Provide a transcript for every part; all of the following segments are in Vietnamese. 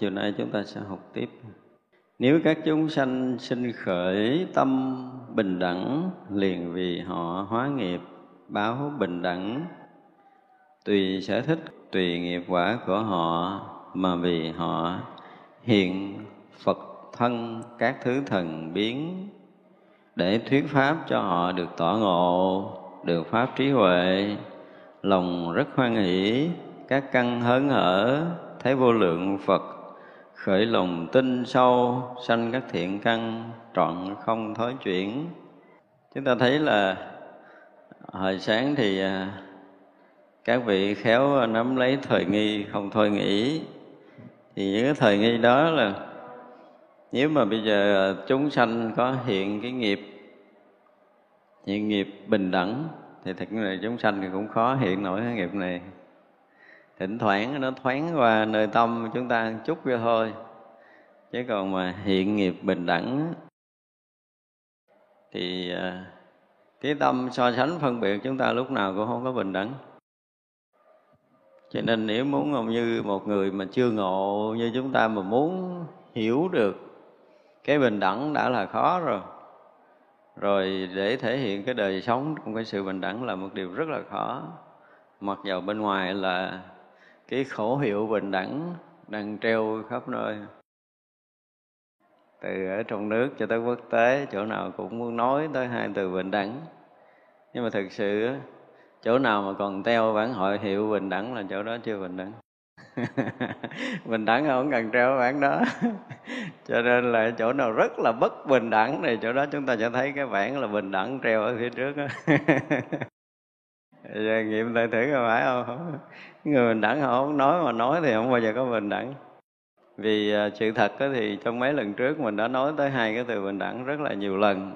chiều nay chúng ta sẽ học tiếp. Nếu các chúng sanh sinh khởi tâm bình đẳng liền vì họ hóa nghiệp báo bình đẳng tùy sở thích tùy nghiệp quả của họ mà vì họ hiện Phật thân các thứ thần biến để thuyết pháp cho họ được tỏ ngộ, được pháp trí huệ, lòng rất hoan hỷ, các căn hớn hở, thấy vô lượng Phật khởi lòng tin sâu, sanh các thiện căn, trọn không thối chuyển. Chúng ta thấy là hồi sáng thì à, các vị khéo nắm lấy thời nghi, không thôi nghĩ. Thì những cái thời nghi đó là nếu mà bây giờ chúng sanh có hiện cái nghiệp, hiện nghiệp bình đẳng, thì thật là chúng sanh thì cũng khó hiện nổi cái nghiệp này thỉnh thoảng nó thoáng qua nơi tâm chúng ta chút vô thôi. Chứ còn mà hiện nghiệp bình đẳng, thì à, cái tâm so sánh phân biệt chúng ta lúc nào cũng không có bình đẳng. Cho nên nếu muốn như một người mà chưa ngộ như chúng ta mà muốn hiểu được cái bình đẳng đã là khó rồi rồi để thể hiện cái đời sống trong cái sự bình đẳng là một điều rất là khó. Mặc dầu bên ngoài là cái khẩu hiệu bình đẳng đang treo khắp nơi. Từ ở trong nước cho tới quốc tế, chỗ nào cũng muốn nói tới hai từ bình đẳng. Nhưng mà thực sự chỗ nào mà còn treo bản hội hiệu bình đẳng là chỗ đó chưa bình đẳng. Bình đẳng không cần treo bản đó. Cho nên là chỗ nào rất là bất bình đẳng thì chỗ đó chúng ta sẽ thấy cái bản là bình đẳng treo ở phía trước đó giờ nghiệm lại thử có phải không? Người bình đẳng họ không nói mà nói thì không bao giờ có bình đẳng. Vì à, sự thật thì trong mấy lần trước mình đã nói tới hai cái từ bình đẳng rất là nhiều lần.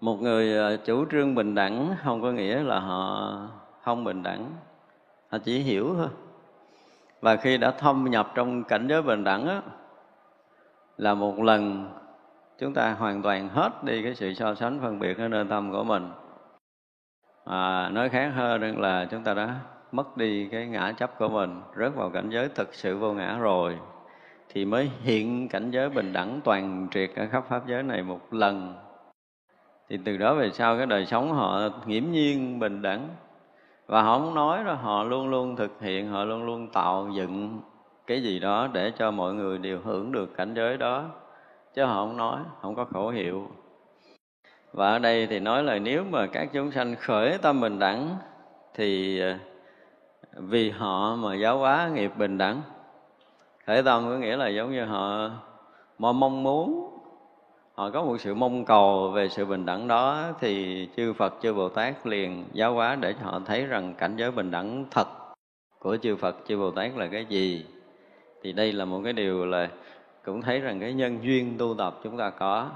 Một người à, chủ trương bình đẳng không có nghĩa là họ không bình đẳng họ chỉ hiểu thôi. Và khi đã thâm nhập trong cảnh giới bình đẳng đó, là một lần chúng ta hoàn toàn hết đi cái sự so sánh phân biệt ở nơi tâm của mình à, nói khác hơn là chúng ta đã mất đi cái ngã chấp của mình rớt vào cảnh giới thực sự vô ngã rồi. Thì mới hiện cảnh giới bình đẳng toàn triệt ở khắp pháp giới này một lần. Thì từ đó về sau cái đời sống họ nghiễm nhiên bình đẳng. Và họ không nói đó họ luôn luôn thực hiện họ luôn luôn tạo dựng cái gì đó để cho mọi người đều hưởng được cảnh giới đó. Chứ họ không nói không có khẩu hiệu và ở đây thì nói là nếu mà các chúng sanh khởi tâm bình đẳng, thì ờ, vì họ mà giáo hóa nghiệp bình đẳng. Khởi tâm có nghĩa là giống như họ mà mong muốn, họ có một sự mong cầu về sự bình đẳng đó, thì chư Phật, chư Bồ Tát liền giáo hóa để cho họ thấy rằng cảnh giới bình đẳng thật của chư Phật, chư Bồ Tát là cái gì. Thì đây là một cái điều là cũng thấy rằng cái nhân duyên tu tập chúng ta có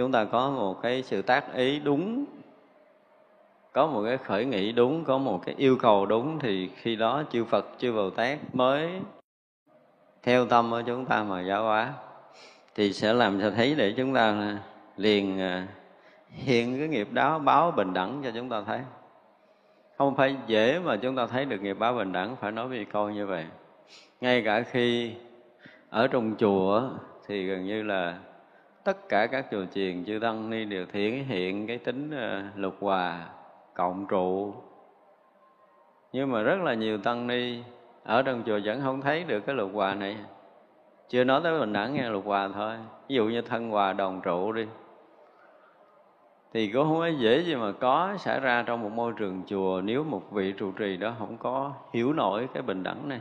chúng ta có một cái sự tác ý đúng, có một cái khởi nghĩ đúng, có một cái yêu cầu đúng thì khi đó chư Phật, chư Bồ Tát mới theo tâm của chúng ta mà giáo hóa. Thì sẽ làm cho thấy để chúng ta liền à, hiện cái nghiệp đó báo bình đẳng cho chúng ta thấy. Không phải dễ mà chúng ta thấy được nghiệp báo bình đẳng, phải nói với câu như vậy. Ngay cả khi ở trong chùa thì gần như là tất cả các chùa chiền chư tăng ni đều thể hiện cái tính ờ, lục hòa, cộng trụ. Nhưng mà rất là nhiều tăng ni ở trong chùa vẫn không thấy được cái lục hòa này. Chưa nói tới bình đẳng nghe lục hòa thôi. Ví dụ như thân hòa đồng trụ đi. Thì cũng không có dễ gì mà có xảy ra trong một môi trường chùa nếu một vị trụ trì đó không có hiểu nổi cái bình đẳng này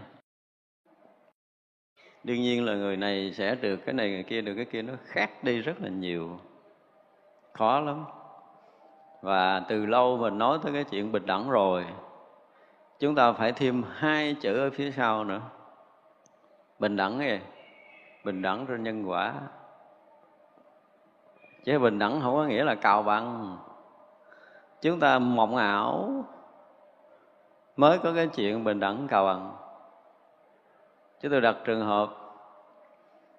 đương nhiên là người này sẽ được cái này, người kia được, cái kia nó khác đi rất là nhiều. Khó lắm. Và từ lâu mình nói tới cái chuyện bình đẳng rồi, chúng ta phải thêm hai chữ ở phía sau nữa. Bình đẳng này bình đẳng trên nhân quả. Chứ bình đẳng không có nghĩa là cào bằng. Chúng ta mộng ảo mới có cái chuyện bình đẳng cào bằng chứ tôi đặt trường hợp,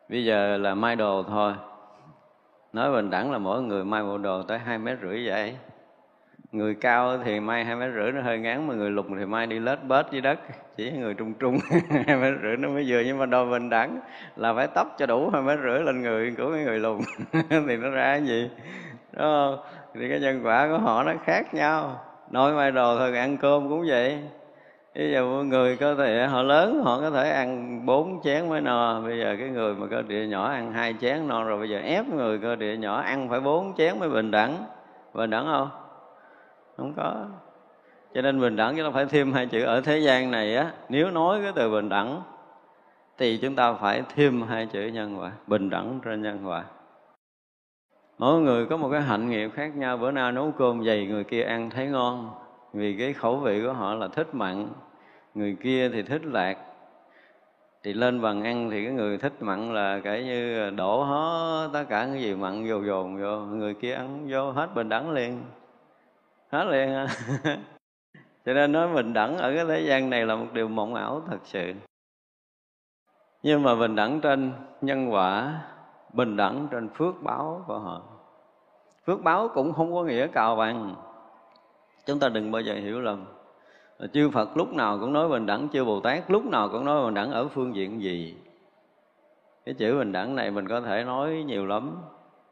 bây giờ là mai đồ thôi. Nói bình đẳng là mỗi người mai bộ đồ tới hai mét rưỡi vậy. Người cao thì mai hai mét rưỡi, nó hơi ngắn mà người lùn thì mai đi lết bết dưới đất. Chỉ người trung trung hai mét rưỡi nó mới vừa, nhưng mà đồ bình đẳng là phải tóc cho đủ hai mét rưỡi lên người của cái người lùn thì nó ra cái gì? Đúng không? Thì cái nhân quả của họ nó khác nhau. Nói mai đồ thôi, ăn cơm cũng vậy bây giờ mọi người cơ thể, họ lớn, họ có thể ăn bốn chén mới no. Bây giờ cái người mà cơ địa nhỏ ăn hai chén no rồi, bây giờ ép người cơ địa nhỏ ăn phải bốn chén mới bình đẳng. Bình đẳng không? Không có. Cho nên bình đẳng chúng ta phải thêm hai chữ. Ở thế gian này á, nếu nói cái từ bình đẳng thì chúng ta phải thêm hai chữ nhân quả, bình đẳng trên nhân quả. Mỗi người có một cái hạnh nghiệp khác nhau. Bữa nay nấu cơm dày, người kia ăn thấy ngon vì cái khẩu vị của họ là thích mặn, người kia thì thích lạc. Thì lên bàn ăn thì cái người thích mặn là kể như đổ hết tất cả cái gì mặn vô dồn vô, người kia ăn vô hết bình đẳng liền. Hết liền à. cho nên nói bình đẳng ở cái thế gian này là một điều mộng ảo thật sự. Nhưng mà bình đẳng trên nhân quả, bình đẳng trên phước báo của họ. Phước báo cũng không có nghĩa cao bằng chúng ta đừng bao giờ hiểu lầm. Ờ, chư Phật lúc nào cũng nói bình đẳng chư Bồ Tát lúc nào cũng nói bình đẳng ở phương diện gì? Cái chữ bình đẳng này mình có thể nói nhiều lắm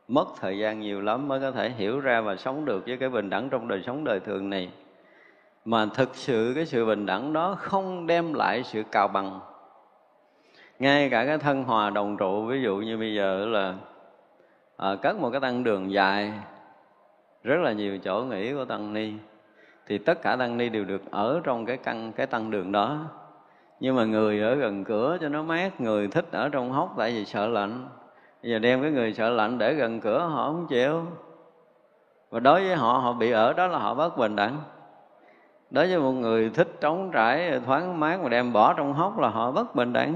mất thời gian nhiều lắm mới có thể hiểu ra và sống được với cái bình đẳng trong đời sống đời thường này. Mà thực sự cái sự bình đẳng đó không đem lại sự cào bằng. Ngay cả cái thân hòa đồng trụ ví dụ như bây giờ là à, cất một cái tăng đường dài rất là nhiều chỗ nghỉ của tăng ni thì tất cả tăng ni đều được ở trong cái căn, cái tăng đường đó. Nhưng mà người ở gần cửa cho nó mát, người thích ở trong hốc, tại vì sợ lạnh. Bây giờ đem cái người sợ lạnh để gần cửa, họ không chịu. Và đối với họ họ bị ở đó là họ bất bình đẳng. Đối với một người thích trống trải, thoáng mát mà đem bỏ trong hốc là họ bất bình đẳng.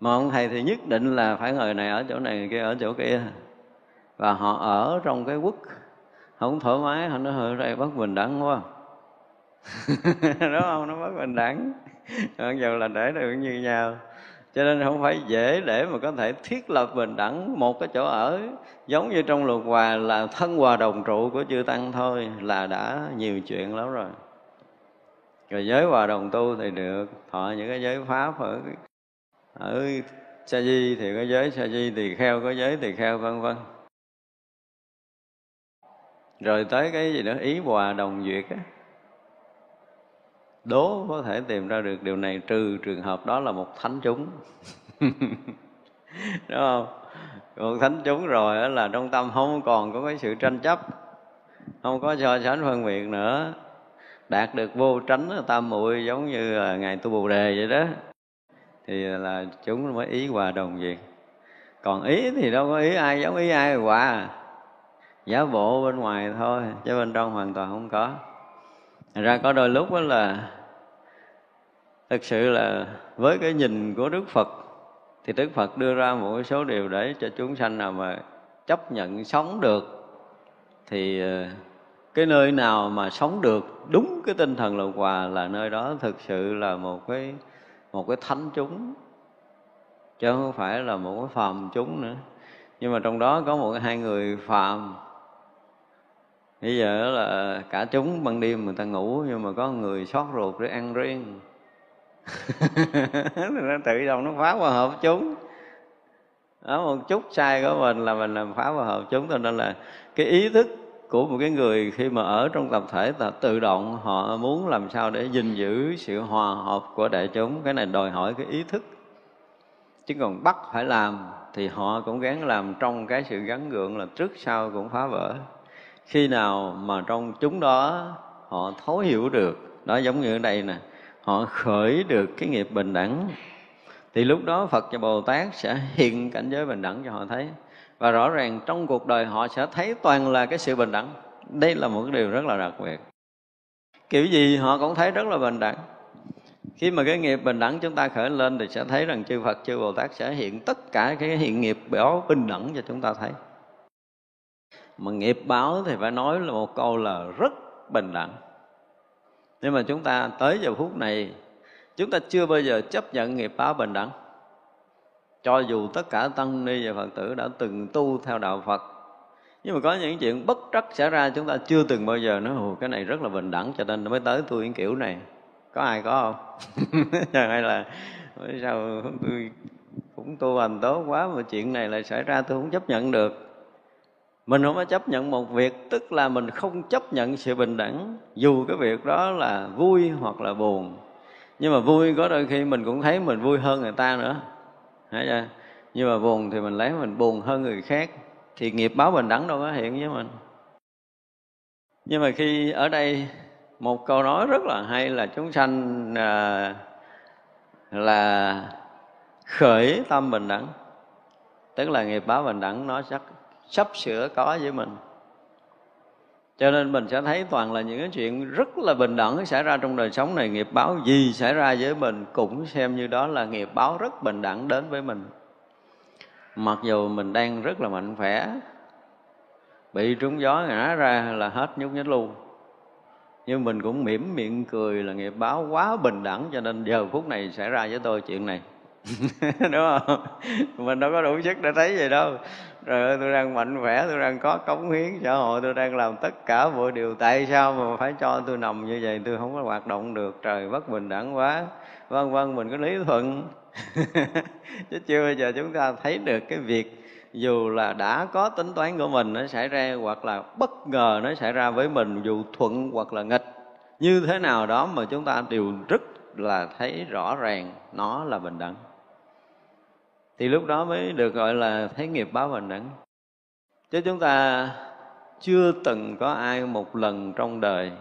Mà ông thầy thì nhất định là phải người này ở chỗ này người kia ở chỗ kia. Và họ ở trong cái quốc không thoải mái, họ nói hơi đây, bất bình đẳng quá. Đúng không? Nó bất bình đẳng. Mặc dù là để được như nhau. Cho nên không phải dễ để mà có thể thiết lập bình đẳng một cái chỗ ở. Giống như trong luật hòa là thân hòa đồng trụ của chư tăng thôi, là đã nhiều chuyện lắm rồi. Rồi giới hòa đồng tu thì được, thọ những cái giới pháp ở ở sa di thì có giới, sa di tỳ kheo, có giới tỳ kheo, vân vân rồi tới cái gì nữa? Ý hòa đồng duyệt á. Đố có thể tìm ra được điều này trừ trường hợp đó là một thánh chúng. Đúng không? Một thánh chúng rồi là trong tâm không còn có cái sự tranh chấp, không có so sánh phân biệt nữa. Đạt được vô tránh tam muội giống như là ngài tu bồ đề vậy đó. Thì là chúng mới ý hòa đồng việc còn ý thì đâu có ý ai giống ý ai hòa. à giả bộ bên ngoài thôi, chứ bên trong hoàn toàn không có. Thành ra có đôi lúc đó là thực sự là với cái nhìn của Đức Phật, thì Đức Phật đưa ra một số điều để cho chúng sanh nào mà chấp nhận sống được, thì ờ, cái nơi nào mà sống được đúng cái tinh thần lục hòa là nơi đó thực sự là một cái một cái thánh chúng. Chứ không phải là một cái phàm chúng nữa. Nhưng mà trong đó có một hai người phàm bây giờ là cả chúng ban đêm người ta ngủ, nhưng mà có người xót ruột để ăn riêng. Nó tự động nó phá hòa hợp chúng. Đó, một chút sai của mình là mình làm phá hòa hợp chúng, cho nên là cái ý thức của một cái người khi mà ở trong tập thể là tự động họ muốn làm sao để gìn giữ sự hòa hợp của đại chúng. Cái này đòi hỏi cái ý thức. Chứ còn bắt phải làm thì họ cũng gắng làm trong cái sự gắn gượng là trước sau cũng phá vỡ khi nào mà trong chúng đó họ thấu hiểu được, đó giống như ở đây nè, họ khởi được cái nghiệp bình đẳng, thì lúc đó Phật và Bồ Tát sẽ hiện cảnh giới bình đẳng cho họ thấy. Và rõ ràng trong cuộc đời họ sẽ thấy toàn là cái sự bình đẳng. Đây là một điều rất là đặc biệt. Kiểu gì họ cũng thấy rất là bình đẳng. Khi mà cái nghiệp bình đẳng chúng ta khởi lên thì sẽ thấy rằng chư Phật, chư Bồ Tát sẽ hiện tất cả cái hiện nghiệp đó bình đẳng cho chúng ta thấy mà nghiệp báo thì phải nói là một câu là rất bình đẳng. Nhưng mà chúng ta tới giờ phút này chúng ta chưa bao giờ chấp nhận nghiệp báo bình đẳng. Cho dù tất cả tăng ni và phật tử đã từng tu theo đạo phật nhưng mà có những chuyện bất trắc xảy ra chúng ta chưa từng bao giờ nói Ồ, cái này rất là bình đẳng cho nên mới tới tôi những kiểu này. Có ai có không? Hay là sao tôi cũng tu hành tốt quá mà chuyện này lại xảy ra tôi không chấp nhận được mình không có chấp nhận một việc tức là mình không chấp nhận sự bình đẳng. Dù cái việc đó là vui hoặc là buồn. Nhưng mà vui có đôi khi mình cũng thấy mình vui hơn người ta nữa. Thấy chưa? nhưng mà buồn thì mình lấy mình buồn hơn người khác. Thì nghiệp báo bình đẳng đâu có hiện với mình. Nhưng mà khi ở đây một câu nói rất là hay là chúng sanh à, là khởi tâm bình đẳng. Tức là nghiệp báo bình đẳng nó chắc sắp sửa có với mình. Cho nên mình sẽ thấy toàn là những cái chuyện rất là bình đẳng xảy ra trong đời sống này, nghiệp báo gì xảy ra với mình cũng xem như đó là nghiệp báo rất bình đẳng đến với mình. Mặc dù mình đang rất là mạnh khỏe, bị trúng gió ngã ra là hết nhúc nhích luôn. Nhưng mình cũng mỉm miệng cười là nghiệp báo quá bình đẳng, cho nên giờ phút này xảy ra với tôi chuyện này. Đúng không? Mình đâu có đủ sức để thấy gì đâu rồi tôi đang mạnh khỏe, tôi đang có cống hiến xã hội, tôi đang làm tất cả mọi điều. Tại sao mà phải cho tôi nằm như vậy? Tôi không có hoạt động được. Trời, bất bình đẳng quá. Vân vân mình có lý thuận chứ chưa bao giờ chúng ta thấy được cái việc dù là đã có tính toán của mình, nó xảy ra hoặc là bất ngờ nó xảy ra với mình, dù thuận hoặc là nghịch, như thế nào đó mà chúng ta đều rất là thấy rõ ràng nó là bình đẳng thì lúc đó mới được gọi là thấy nghiệp báo bình đẳng. Chứ chúng ta chưa từng có ai một lần trong đời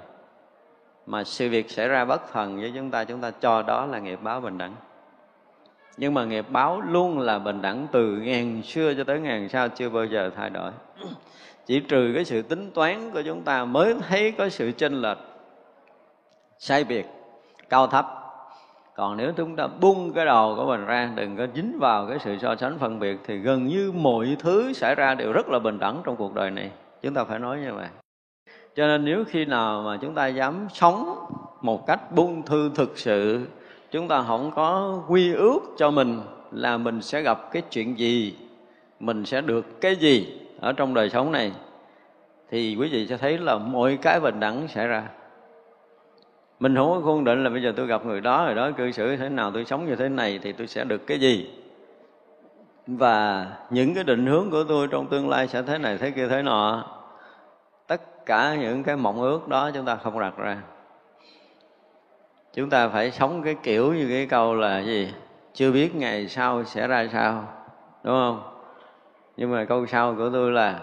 mà sự việc xảy ra bất thần với chúng ta chúng ta cho đó là nghiệp báo bình đẳng. Nhưng mà nghiệp báo luôn là bình đẳng từ ngàn xưa cho tới ngàn sau, chưa bao giờ thay đổi. Chỉ trừ cái sự tính toán của chúng ta mới thấy có sự chênh lệch, sai biệt, cao thấp còn nếu chúng ta bung cái đầu của mình ra, đừng có dính vào cái sự so sánh phân biệt, thì gần như mọi thứ xảy ra đều rất là bình đẳng trong cuộc đời này. Chúng ta phải nói như vậy. Cho nên nếu khi nào mà chúng ta dám sống một cách buông thư thực sự, chúng ta không có quy ước cho mình là mình sẽ gặp cái chuyện gì, mình sẽ được cái gì ở trong đời sống này, thì quý vị sẽ thấy là mọi cái bình đẳng xảy ra mình không có khuôn định là bây giờ tôi gặp người đó rồi đó cư xử thế nào, tôi sống như thế này thì tôi sẽ được cái gì? Và những cái định hướng của tôi trong tương lai sẽ thế này, thế kia, thế nọ. Tất cả những cái mộng ước đó chúng ta không đặt ra. Chúng ta phải sống cái kiểu như cái câu là gì? Chưa biết ngày sau sẽ ra sao, đúng không? Nhưng mà câu sau của tôi là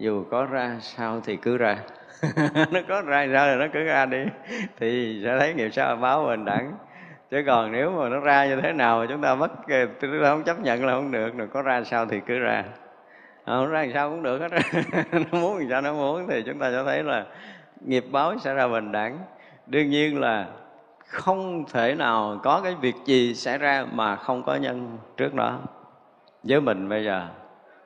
dù có ra sao thì cứ ra. Nó có ra ra rồi nó cứ ra đi. Thì sẽ thấy nghiệp sao báo bình đẳng. Chứ còn nếu mà nó ra như thế nào chúng ta mất chúng ta không chấp nhận là không được, rồi có ra sao thì cứ ra. À, không ra làm sao cũng được hết nó muốn làm sao nó muốn, thì chúng ta sẽ thấy là nghiệp báo sẽ ra bình đẳng. Đương nhiên là không thể nào có cái việc gì xảy ra mà không có nhân trước đó. Với mình bây giờ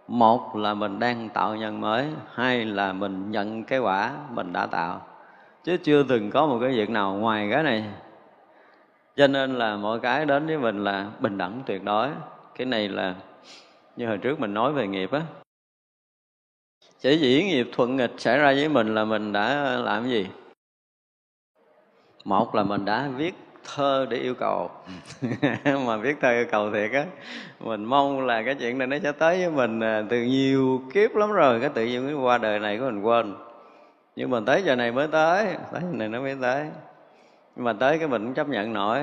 một là mình đang tạo nhân mới, hai là mình nhận cái quả mình đã tạo. Chứ chưa từng có một cái việc nào ngoài cái này. Cho nên là mọi cái đến với mình là bình đẳng tuyệt đối. Cái này là như hồi trước mình nói về nghiệp á. Chỉ dĩ nghiệp thuận nghịch xảy ra với mình là mình đã làm gì? Một là mình đã viết thơ để yêu cầu. Mà viết thơ yêu cầu thiệt á, mình mong là cái chuyện này nó sẽ tới với mình à, từ nhiều kiếp lắm rồi, cái tự nhiên cái qua đời này của mình quên. Nhưng mà tới giờ này mới tới tới giờ này nó mới tới. Nhưng mà tới cái mình cũng chấp nhận nổi.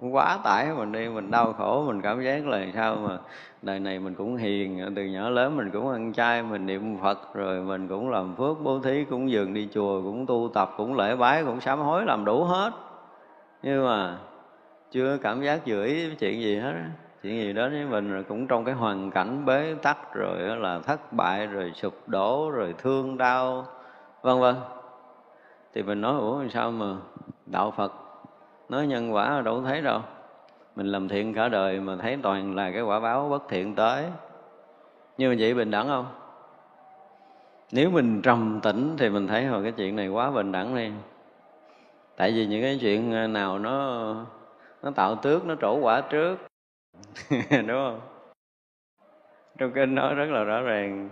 Quá tải, mình đi, mình đau khổ, mình cảm giác là sao mà đời này mình cũng hiền, từ nhỏ lớn mình cũng ăn chay, mình niệm phật, rồi mình cũng làm phước bố thí, cũng dường đi chùa, cũng tu tập, cũng lễ bái, cũng sám hối, làm đủ hết nhưng mà chưa cảm giác dự ý chuyện gì hết chuyện gì đó với mình rồi cũng trong cái hoàn cảnh bế tắc rồi là thất bại rồi sụp đổ rồi thương đau, vân vân. Thì mình nói, ủa sao mà đạo phật nói nhân quả đâu thấy đâu? Mình làm thiện cả đời mà thấy toàn là cái quả báo bất thiện tới. Như vậy bình đẳng không? Nếu mình trầm tĩnh thì mình thấy hồi cái chuyện này quá bình đẳng đi tại vì những cái chuyện ờ, nào nó nó tạo tước, nó trổ quả trước. Đúng không? Trong kinh nói rất là rõ ràng,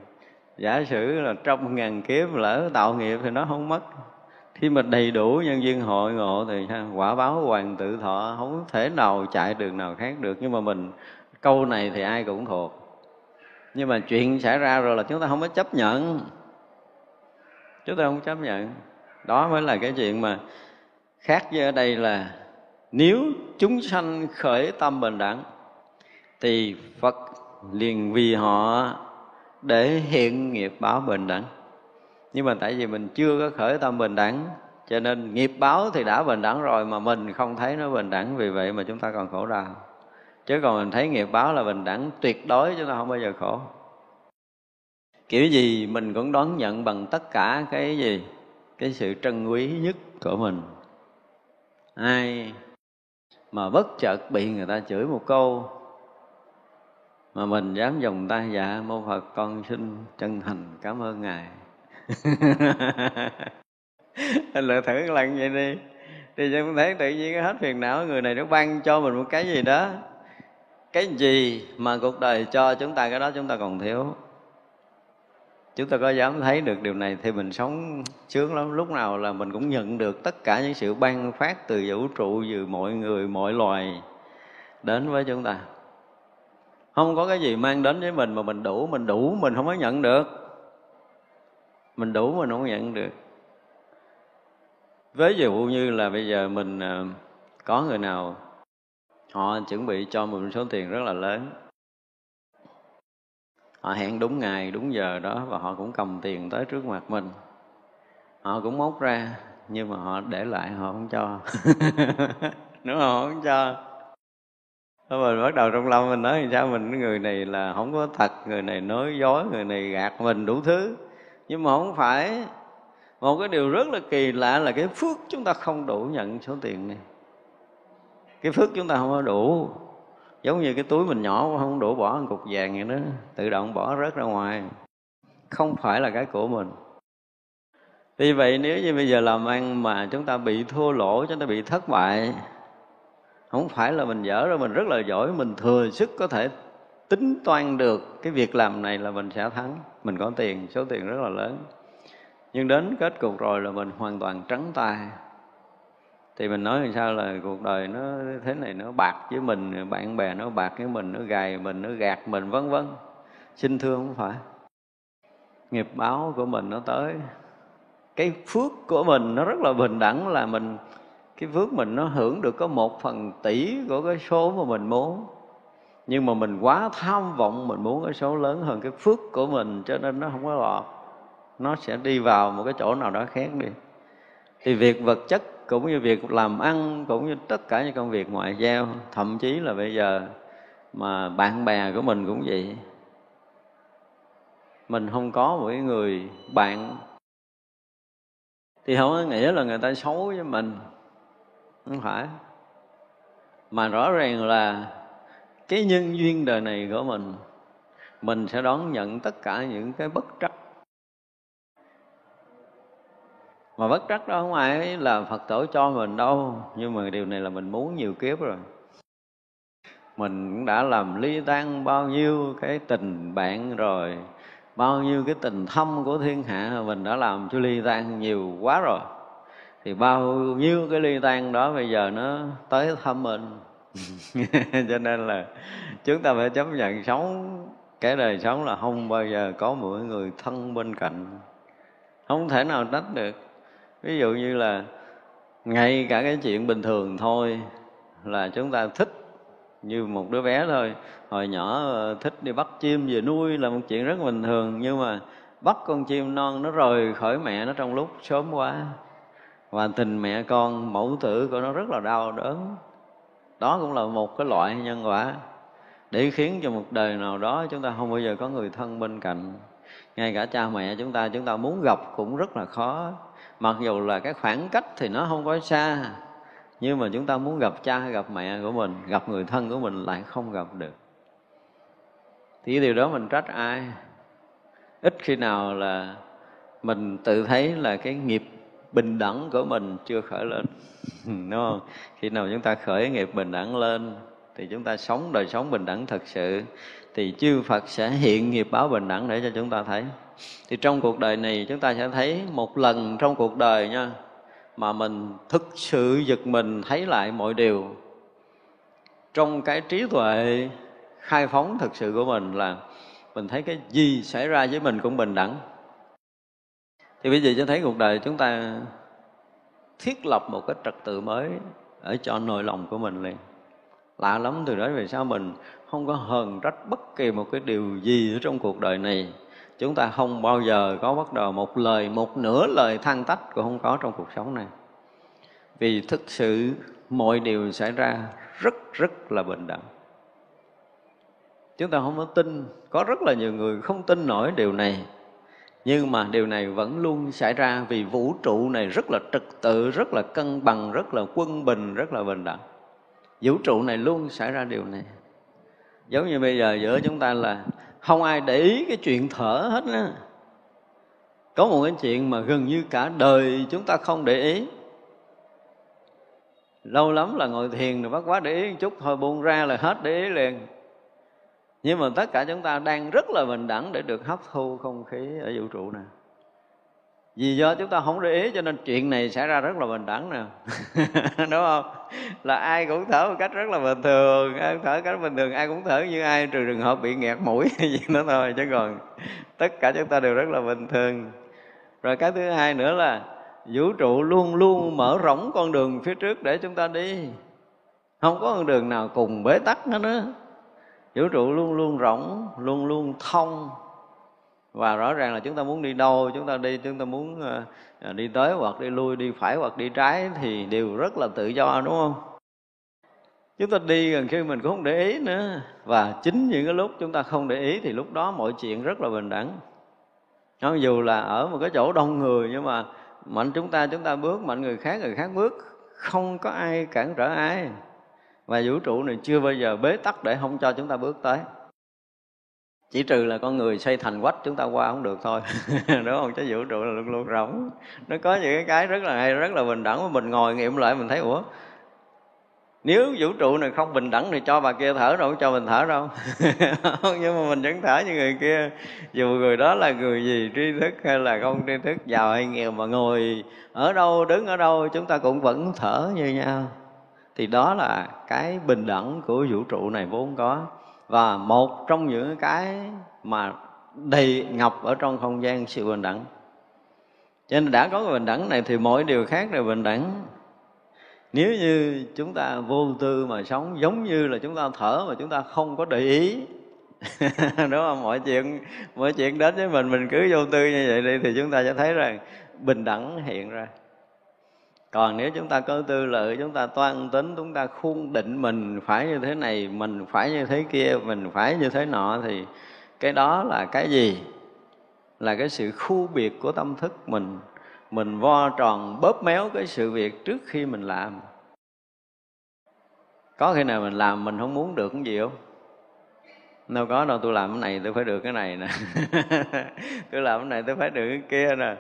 giả sử là trong ngàn kiếp lỡ tạo nghiệp thì nó không mất. Khi mà đầy đủ nhân duyên hội ngộ thì quả báo hoàng tự thọ không thể nào chạy đường nào khác được. Nhưng mà mình, câu này thì ai cũng thuộc. Nhưng mà chuyện xảy ra rồi là chúng ta không có chấp nhận. Chúng ta không chấp nhận. Đó mới là cái chuyện mà khác với ở đây là nếu chúng sanh khởi tâm bình đẳng, thì phật liền vì họ để hiện nghiệp báo bình đẳng. Nhưng mà tại vì mình chưa có khởi tâm bình đẳng, cho nên nghiệp báo thì đã bình đẳng rồi mà mình không thấy nó bình đẳng, vì vậy mà chúng ta còn khổ đau. Chứ còn mình thấy nghiệp báo là bình đẳng, tuyệt đối chúng ta không bao giờ khổ. Kiểu gì mình cũng đón nhận bằng tất cả cái gì? Cái sự trân quý nhất của mình ai mà bất chợt bị người ta chửi một câu mà mình dám dùng tay dạ mô phật con xin chân thành cảm ơn ngài. Anh lựa thử một lần vậy đi. Thì chúng thấy tự nhiên hết phiền não, người này nó ban cho mình một cái gì đó. Cái gì mà cuộc đời cho chúng ta, cái đó chúng ta còn thiếu chúng ta có dám thấy được điều này thì mình sống sướng lắm. Lúc nào là mình cũng nhận được tất cả những sự ban phát từ vũ trụ, từ mọi người, mọi loài đến với chúng ta. Không có cái gì mang đến với mình mà mình đủ mình đủ, mình không có nhận được. Mình đủ, mình không nhận được. Ví dụ như là bây giờ mình ờ, có người nào họ chuẩn bị cho mình một số tiền rất là lớn họ hẹn đúng ngày, đúng giờ đó và họ cũng cầm tiền tới trước mặt mình. Họ cũng móc ra, nhưng mà họ để lại, họ không cho. Đúng không họ không cho Thôi mình bắt đầu trong lòng mình nói sao mình, người này là không có thật, người này nói dối, người này gạt mình đủ thứ. Nhưng mà không phải. Một cái điều rất là kỳ lạ là cái phước chúng ta không đủ nhận số tiền này. Cái phước chúng ta không có đủ giống như cái túi mình nhỏ không đủ bỏ một cục vàng vậy đó, tự động bỏ rớt ra ngoài. Không phải là cái của mình. Vì vậy nếu như bây giờ làm ăn mà chúng ta bị thua lỗ, chúng ta bị thất bại, không phải là mình dở rồi mình rất là giỏi, mình thừa sức có thể tính toán được cái việc làm này là mình sẽ thắng. Mình có tiền, số tiền rất là lớn. Nhưng đến kết cục rồi là mình hoàn toàn trắng tay thì mình nói làm sao là cuộc đời nó, thế này nó bạc với mình, bạn bè nó bạc với mình, nó gài mình, nó gạt mình, vân vân. Xin thương không phải. Nghiệp báo của mình nó tới. Cái phước của mình nó rất là bình đẳng, là mình, cái phước mình nó hưởng được có một phần tỷ của cái số mà mình muốn. Nhưng mà mình quá tham vọng, mình muốn cái số lớn hơn cái phước của mình, cho nên nó không có lọt. Nó sẽ đi vào một cái chỗ nào đó khác đi. Thì việc vật chất cũng như việc làm ăn, cũng như tất cả những công việc ngoại giao. Thậm chí là bây giờ mà bạn bè của mình cũng vậy. Mình không có một người bạn. Thì không có nghĩa là người ta xấu với mình. Không phải. Mà rõ ràng là cái nhân duyên đời này của mình mình sẽ đón nhận tất cả những cái bất trắc mà bất trắc đó không ai là phật tổ cho mình đâu. Nhưng mà điều này là mình muốn nhiều kiếp rồi. Mình cũng đã làm ly tan bao nhiêu cái tình bạn rồi, bao nhiêu cái tình thâm của thiên hạ, mình đã làm cho ly tan nhiều quá rồi. Thì bao nhiêu cái ly tan đó bây giờ nó tới thăm mình. Cho nên là chúng ta phải chấp nhận sống. Cái đời sống là không bao giờ có một người thân bên cạnh. Không thể nào trách được ví dụ như là ngay cả cái chuyện bình thường thôi là chúng ta thích như một đứa bé thôi. Hồi nhỏ ờ, thích đi bắt chim về nuôi là một chuyện rất bình thường, nhưng mà bắt con chim non nó rời khỏi mẹ nó trong lúc sớm quá. Và tình mẹ con, mẫu tử của nó rất là đau đớn. Đó cũng là một cái loại nhân quả để khiến cho một đời nào đó chúng ta không bao giờ có người thân bên cạnh. Ngay cả cha mẹ chúng ta chúng ta muốn gặp cũng rất là khó mặc dù là cái khoảng cách thì nó không có xa, nhưng mà chúng ta muốn gặp cha gặp mẹ của mình, gặp người thân của mình lại không gặp được. Thì điều đó mình trách ai? Ít khi nào là mình tự thấy là cái nghiệp bình đẳng của mình chưa khởi lên, đúng không? Khi nào chúng ta khởi nghiệp bình đẳng lên, thì chúng ta sống đời sống bình đẳng thật sự, thì chư Phật sẽ hiện nghiệp báo bình đẳng để cho chúng ta thấy thì trong cuộc đời này chúng ta sẽ thấy một lần trong cuộc đời nha, mà mình thực sự giật mình thấy lại mọi điều. Trong cái trí tuệ khai phóng thực sự của mình là mình thấy cái gì xảy ra với mình cũng bình đẳng. Thì bây giờ cho thấy cuộc đời chúng ta thiết lập một cái trật tự mới ở cho nội lòng của mình liền. Lạ lắm, từ đó về sao mình không có hờn trách bất kỳ một cái điều gì ở trong cuộc đời này chúng ta không bao giờ có bắt đầu một lời, một nửa lời than tách cũng không có trong cuộc sống này. Vì thực sự mọi điều xảy ra rất rất là bình đẳng. Chúng ta không có tin, có rất là nhiều người không tin nổi điều này. Nhưng mà điều này vẫn luôn xảy ra vì vũ trụ này rất là trật tự, rất là cân bằng, rất là quân bình, rất là bình đẳng. Vũ trụ này luôn xảy ra điều này. Giống như bây giờ giữa chúng ta là không ai để ý cái chuyện thở hết á. Có một cái chuyện mà gần như cả đời chúng ta không để ý. Lâu lắm là ngồi thiền rồi bắt quá để ý một chút, thôi buông ra là hết để ý liền. Nhưng mà tất cả chúng ta đang rất là bình đẳng để được hấp thu không khí ở vũ trụ này vì do chúng ta không để ý cho nên chuyện này xảy ra rất là bình đẳng nè. Đúng không? Là ai cũng thở một cách rất là bình thường, ai cũng thở cách bình thường, ai cũng thở như ai, trừ trường hợp bị nghẹt mũi hay gì đó thôi, chứ còn tất cả chúng ta đều rất là bình thường. Rồi cái thứ hai nữa là vũ trụ luôn luôn mở rộng con đường phía trước để chúng ta đi. Không có con đường nào cùng bế tắc hết nữa vũ trụ luôn luôn rộng, luôn luôn thông và rõ ràng là chúng ta muốn đi đâu, chúng ta đi, chúng ta muốn ờ, ờ, đi tới hoặc đi lui, đi phải hoặc đi trái thì đều rất là tự do, đúng không? Chúng ta đi gần khi mình cũng không để ý nữa. Và chính những cái lúc chúng ta không để ý thì lúc đó mọi chuyện rất là bình đẳng. Không dù là ở một cái chỗ đông người nhưng mà mạnh chúng ta chúng ta bước, mạnh người khác người khác bước, không có ai cản trở ai. Và vũ trụ này chưa bao giờ bế tắc để không cho chúng ta bước tới chỉ trừ là con người xây thành quách chúng ta qua không được thôi. Đúng không? Chứ vũ trụ là luôn luôn rộng nó có những cái cái rất là hay, rất là bình đẳng mình ngồi nghiệm lại mình thấy, ủa, nếu vũ trụ này không bình đẳng thì cho bà kia thở đâu, cho mình thở đâu. Nhưng mà mình vẫn thở như người kia. Dù người đó là người gì, tri thức hay là không tri thức, giàu hay nghèo mà ngồi ở đâu, đứng ở đâu, chúng ta cũng vẫn thở như nhau. Thì đó là cái bình đẳng của vũ trụ này vốn có và một trong những cái mà đầy ngập ở trong không gian sự bình đẳng. Cho nên đã có cái bình đẳng này thì mọi điều khác đều bình đẳng. Nếu như chúng ta vô tư mà sống, giống như là chúng ta thở mà chúng ta không có để ý. Đúng không? Mọi chuyện mọi chuyện đến với mình mình cứ vô tư như vậy đi thì chúng ta sẽ thấy rằng bình đẳng hiện ra còn nếu chúng ta có tư lợi, chúng ta toan tính, chúng ta khuôn định mình phải như thế này, mình phải như thế kia, mình phải như thế nọ, thì cái đó là cái gì? Là cái sự khu biệt của tâm thức mình. Mình vo tròn, bóp méo cái sự việc trước khi mình làm. Có khi nào mình làm mình không muốn được cái gì không? Đâu có đâu, tôi làm cái này tôi phải được cái này nè. Tôi làm cái này tôi phải được cái kia nè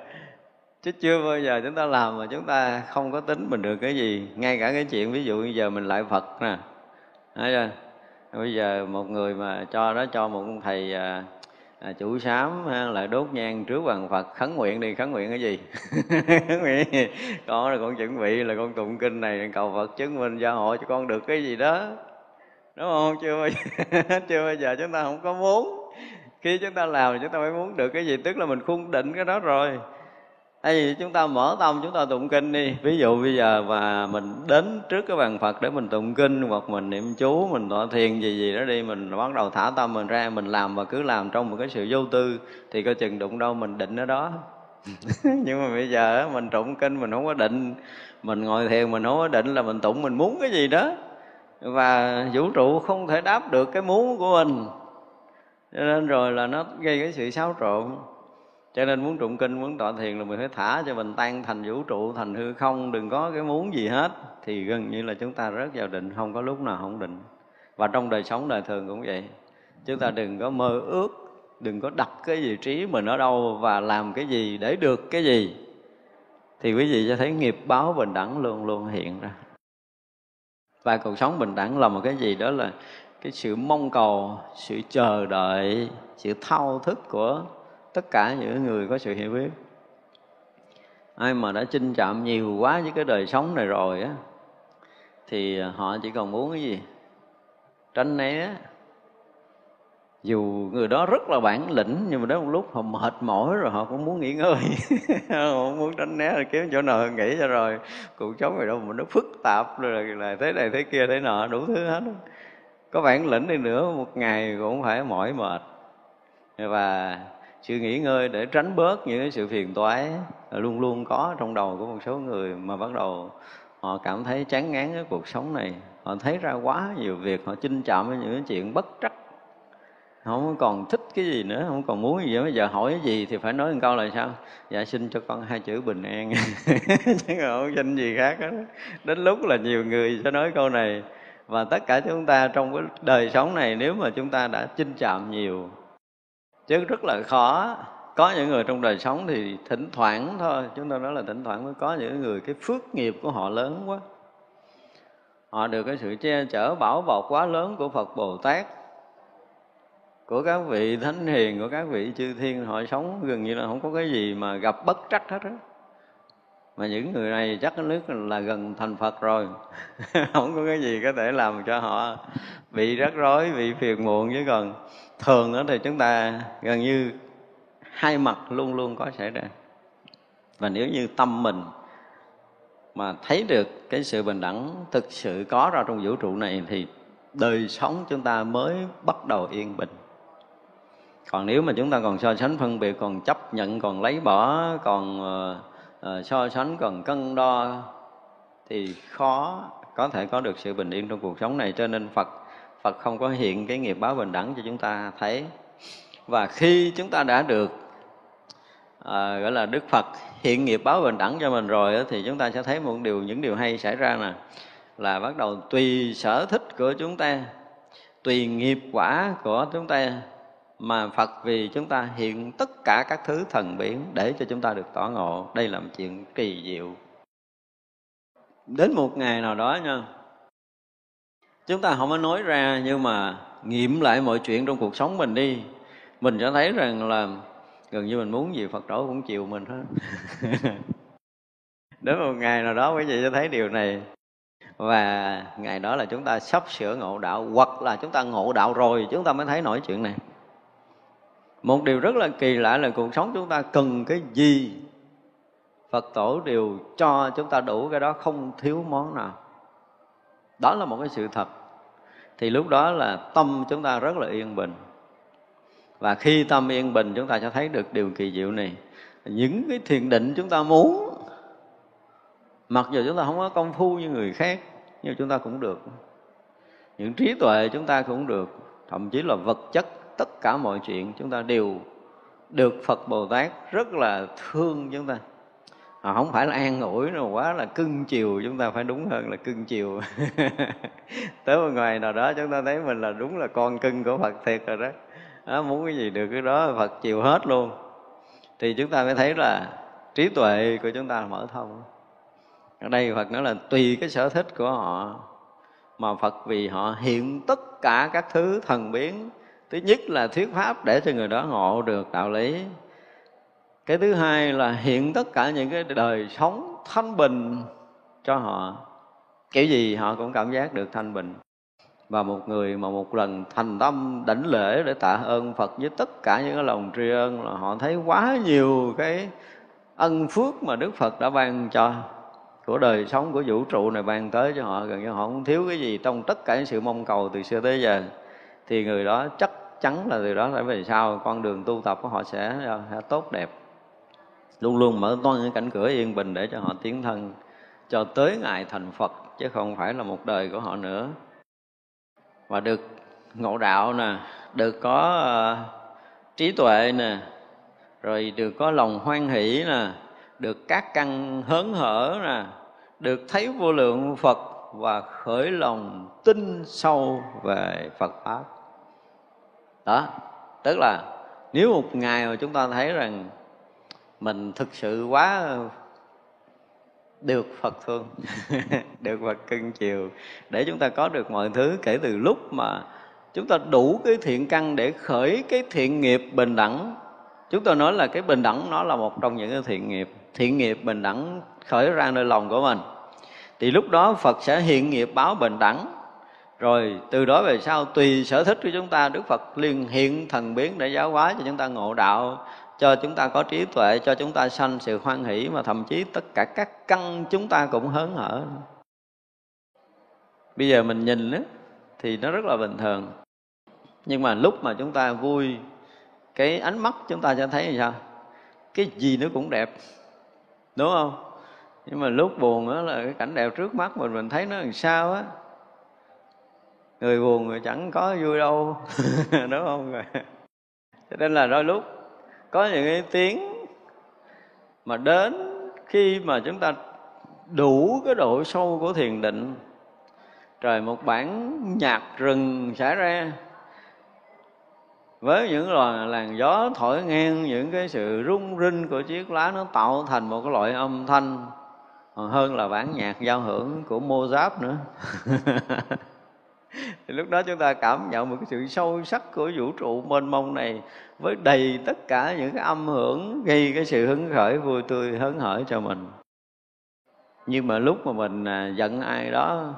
chứ chưa bao giờ chúng ta làm mà chúng ta không có tính mình được cái gì. Ngay cả cái chuyện ví dụ bây giờ mình lại phật nè thấy chưa? Bây giờ một người mà cho đó cho một ông thầy à, à, chủ sám lại đốt nhang trước bàn phật khấn nguyện đi khấn nguyện cái gì? Khấn nguyện gì? Con là con chuẩn bị là con tụng kinh này cầu phật chứng minh gia hộ cho con được cái gì đó. Đúng không? Chưa bao giờ, chưa bao giờ chúng ta không có muốn. Khi chúng ta làm thì chúng ta phải muốn được cái gì? Tức là mình khung định cái đó rồi. Tại vì chúng ta mở tâm chúng ta tụng kinh đi. Ví dụ bây giờ mà mình đến trước cái bàn Phật để mình tụng kinh Hoặc mình niệm chú, mình tọa thiền gì gì đó đi Mình bắt đầu thả tâm mình ra Mình làm và cứ làm trong một cái sự vô tư Thì coi chừng đụng đâu mình định ở đó. Nhưng mà bây giờ mình tụng kinh mình không có định Mình ngồi thiền mình không có định là mình tụng mình muốn cái gì đó. Và vũ trụ không thể đáp được cái muốn của mình. Cho nên rồi là nó gây cái sự xáo trộn cho nên muốn tụng kinh, muốn tọa thiền là mình phải thả cho mình tan thành vũ trụ, thành hư không, đừng có cái muốn gì hết. Thì gần như là chúng ta rớt vào định, không có lúc nào không định. Và trong đời sống đời thường cũng vậy. Chúng ta đừng có mơ ước, đừng có đặt cái vị trí mình ở đâu và làm cái gì để được cái gì. Thì quý vị sẽ thấy nghiệp báo bình đẳng luôn luôn hiện ra. Và cuộc sống bình đẳng là một cái gì đó là cái sự mong cầu, sự chờ đợi, sự thao thức của tất cả những người có sự hiểu biết. Ai mà đã chinh chạm nhiều quá với cái đời sống này rồi á, thì họ chỉ còn muốn cái gì? Tránh né. Dù người đó rất là bản lĩnh, nhưng mà đến một lúc họ mệt mỏi rồi họ cũng muốn nghỉ ngơi. Họ muốn tránh né rồi kiếm chỗ nào nghỉ cho rồi. Cuộc sống này đâu mà nó phức tạp, rồi là thế này thế kia, thế nọ, đủ thứ hết. Có bản lĩnh đi nữa, một ngày cũng phải mỏi mệt. Và sự nghỉ ngơi để tránh bớt những cái sự phiền toái luôn luôn có trong đầu của một số người mà bắt đầu họ cảm thấy chán ngán cái cuộc sống này. Họ thấy ra quá nhiều việc, họ chinh chạm với những cái chuyện bất trắc. Không còn thích cái gì nữa, không còn muốn gì nữa. Bây giờ hỏi cái gì thì phải nói một câu là sao? Dạ xin cho con hai chữ bình an. Chứ không xin gì khác hết. Đến lúc là nhiều người sẽ nói câu này. Và tất cả chúng ta trong cái đời sống này, nếu mà chúng ta đã chinh chạm nhiều chứ rất là khó. Có những người trong đời sống thì thỉnh thoảng thôi, chúng ta nói là thỉnh thoảng mới có những người cái phước nghiệp của họ lớn quá. Họ được cái sự che chở bảo bọc quá lớn của phật bồ tát, của các vị thánh hiền, của các vị chư thiên, họ sống gần như là không có cái gì mà gặp bất trắc hết á. Mà những người này chắc cái nước là gần thành phật rồi, không có cái gì có thể làm cho họ bị rắc rối, bị phiền muộn chứ còn thường đó thì chúng ta gần như hai mặt luôn luôn có xảy ra. Và nếu như tâm mình mà thấy được cái sự bình đẳng thực sự có ra trong vũ trụ này thì đời sống chúng ta mới bắt đầu yên bình. Còn nếu mà chúng ta còn so sánh phân biệt còn chấp nhận còn lấy bỏ còn uh, so sánh còn cân đo thì khó có thể có được sự bình yên trong cuộc sống này. Cho nên phật Phật không có hiện cái nghiệp báo bình đẳng cho chúng ta thấy. Và khi chúng ta đã được à, gọi là Đức Phật hiện nghiệp báo bình đẳng cho mình rồi thì chúng ta sẽ thấy một điều những điều hay xảy ra nè. Là bắt đầu tùy sở thích của chúng ta tùy nghiệp quả của chúng ta mà Phật vì chúng ta hiện tất cả các thứ thần biến để cho chúng ta được tỏ ngộ. Đây là một chuyện kỳ diệu. Đến một ngày nào đó nha chúng ta không có nói ra, nhưng mà nghiệm lại mọi chuyện trong cuộc sống mình đi. Mình sẽ thấy rằng là gần như mình muốn gì, phật tổ cũng chịu mình hết. Đến một ngày nào đó quý vị sẽ thấy điều này. Và ngày đó là chúng ta sắp sửa ngộ đạo, hoặc là chúng ta ngộ đạo rồi, chúng ta mới thấy nổi chuyện này. Một điều rất là kỳ lạ là cuộc sống chúng ta cần cái gì? Phật tổ đều cho chúng ta đủ cái đó, không thiếu món nào. Đó là một cái sự thật thì lúc đó là tâm chúng ta rất là yên bình. Và khi tâm yên bình, chúng ta sẽ thấy được điều kỳ diệu này. Những cái thiền định chúng ta muốn, mặc dù chúng ta không có công phu như người khác, nhưng chúng ta cũng được. Những trí tuệ chúng ta cũng được. Thậm chí là vật chất, tất cả mọi chuyện chúng ta đều được Phật Bồ Tát rất là thương chúng ta à, không phải là an ủi nó quá là cưng chiều chúng ta phải đúng hơn là cưng chiều. Tới một ngày nào đó chúng ta thấy mình là đúng là con cưng của Phật thiệt rồi đó. À, muốn cái gì được cái đó Phật chiều hết luôn. Thì chúng ta mới thấy là trí tuệ của chúng ta mở thông. Ở đây Phật nói là tùy cái sở thích của họ mà Phật vì họ hiện tất cả các thứ thần biến. Thứ nhất là thuyết pháp để cho người đó ngộ được đạo lý cái thứ hai là hiện tất cả những cái đời sống thanh bình cho họ. Kiểu gì họ cũng cảm giác được thanh bình. Và một người mà một lần thành tâm đảnh lễ để tạ ơn Phật với tất cả những cái lòng tri ân là họ thấy quá nhiều cái ân phước mà Đức Phật đã ban cho của đời sống của vũ trụ này ban tới cho họ. Gần như họ không thiếu cái gì trong tất cả những sự mong cầu từ xưa tới giờ. Thì người đó chắc chắn là từ đó phải về sau con đường tu tập của họ sẽ, sẽ tốt đẹp luôn luôn mở toan cái cánh cửa yên bình để cho họ tiến thân cho tới ngày thành Phật chứ không phải là một đời của họ nữa. Và được ngộ đạo nè được có uh, trí tuệ nè rồi được có lòng hoan hỷ nè được các căn hớn hở nè được thấy vô lượng Phật và khởi lòng tin sâu về Phật pháp. Đó tức là nếu một ngày mà chúng ta thấy rằng mình thực sự quá được Phật thương, được Phật cưng chiều. Để chúng ta có được mọi thứ kể từ lúc mà chúng ta đủ cái thiện căn để khởi cái thiện nghiệp bình đẳng. Chúng ta nói là cái bình đẳng nó là một trong những cái thiện nghiệp thiện nghiệp bình đẳng khởi ra nơi lòng của mình. Thì lúc đó Phật sẽ hiện nghiệp báo bình đẳng. Rồi từ đó về sau tùy sở thích của chúng ta, Đức Phật liền hiện thần biến để giáo hóa cho chúng ta ngộ đạo cho chúng ta có trí tuệ, cho chúng ta sanh sự hoan hỷ mà thậm chí tất cả các căn chúng ta cũng hớn hở. Bây giờ mình nhìn á, thì nó rất là bình thường. Nhưng mà lúc mà chúng ta vui, cái ánh mắt chúng ta sẽ thấy như sao? Cái gì nó cũng đẹp, đúng không? Nhưng mà lúc buồn đó là cái cảnh đẹp trước mắt mình mình thấy nó làm sao á? Người buồn người chẳng có vui đâu, đúng không? Cho nên là đôi lúc có những cái tiếng mà đến khi mà chúng ta đủ cái độ sâu của thiền định, trời một bản nhạc rừng xảy ra với những loài làn gió thổi ngang những cái sự rung rinh của chiếc lá nó tạo thành một cái loại âm thanh, còn hơn là bản nhạc giao hưởng của Mozart nữa. thì lúc đó chúng ta cảm nhận một cái sự sâu sắc của vũ trụ mênh mông này với đầy tất cả những cái âm hưởng, gây cái sự hứng khởi vui tươi, hớn hở cho mình. Nhưng mà lúc mà mình à, giận ai đó,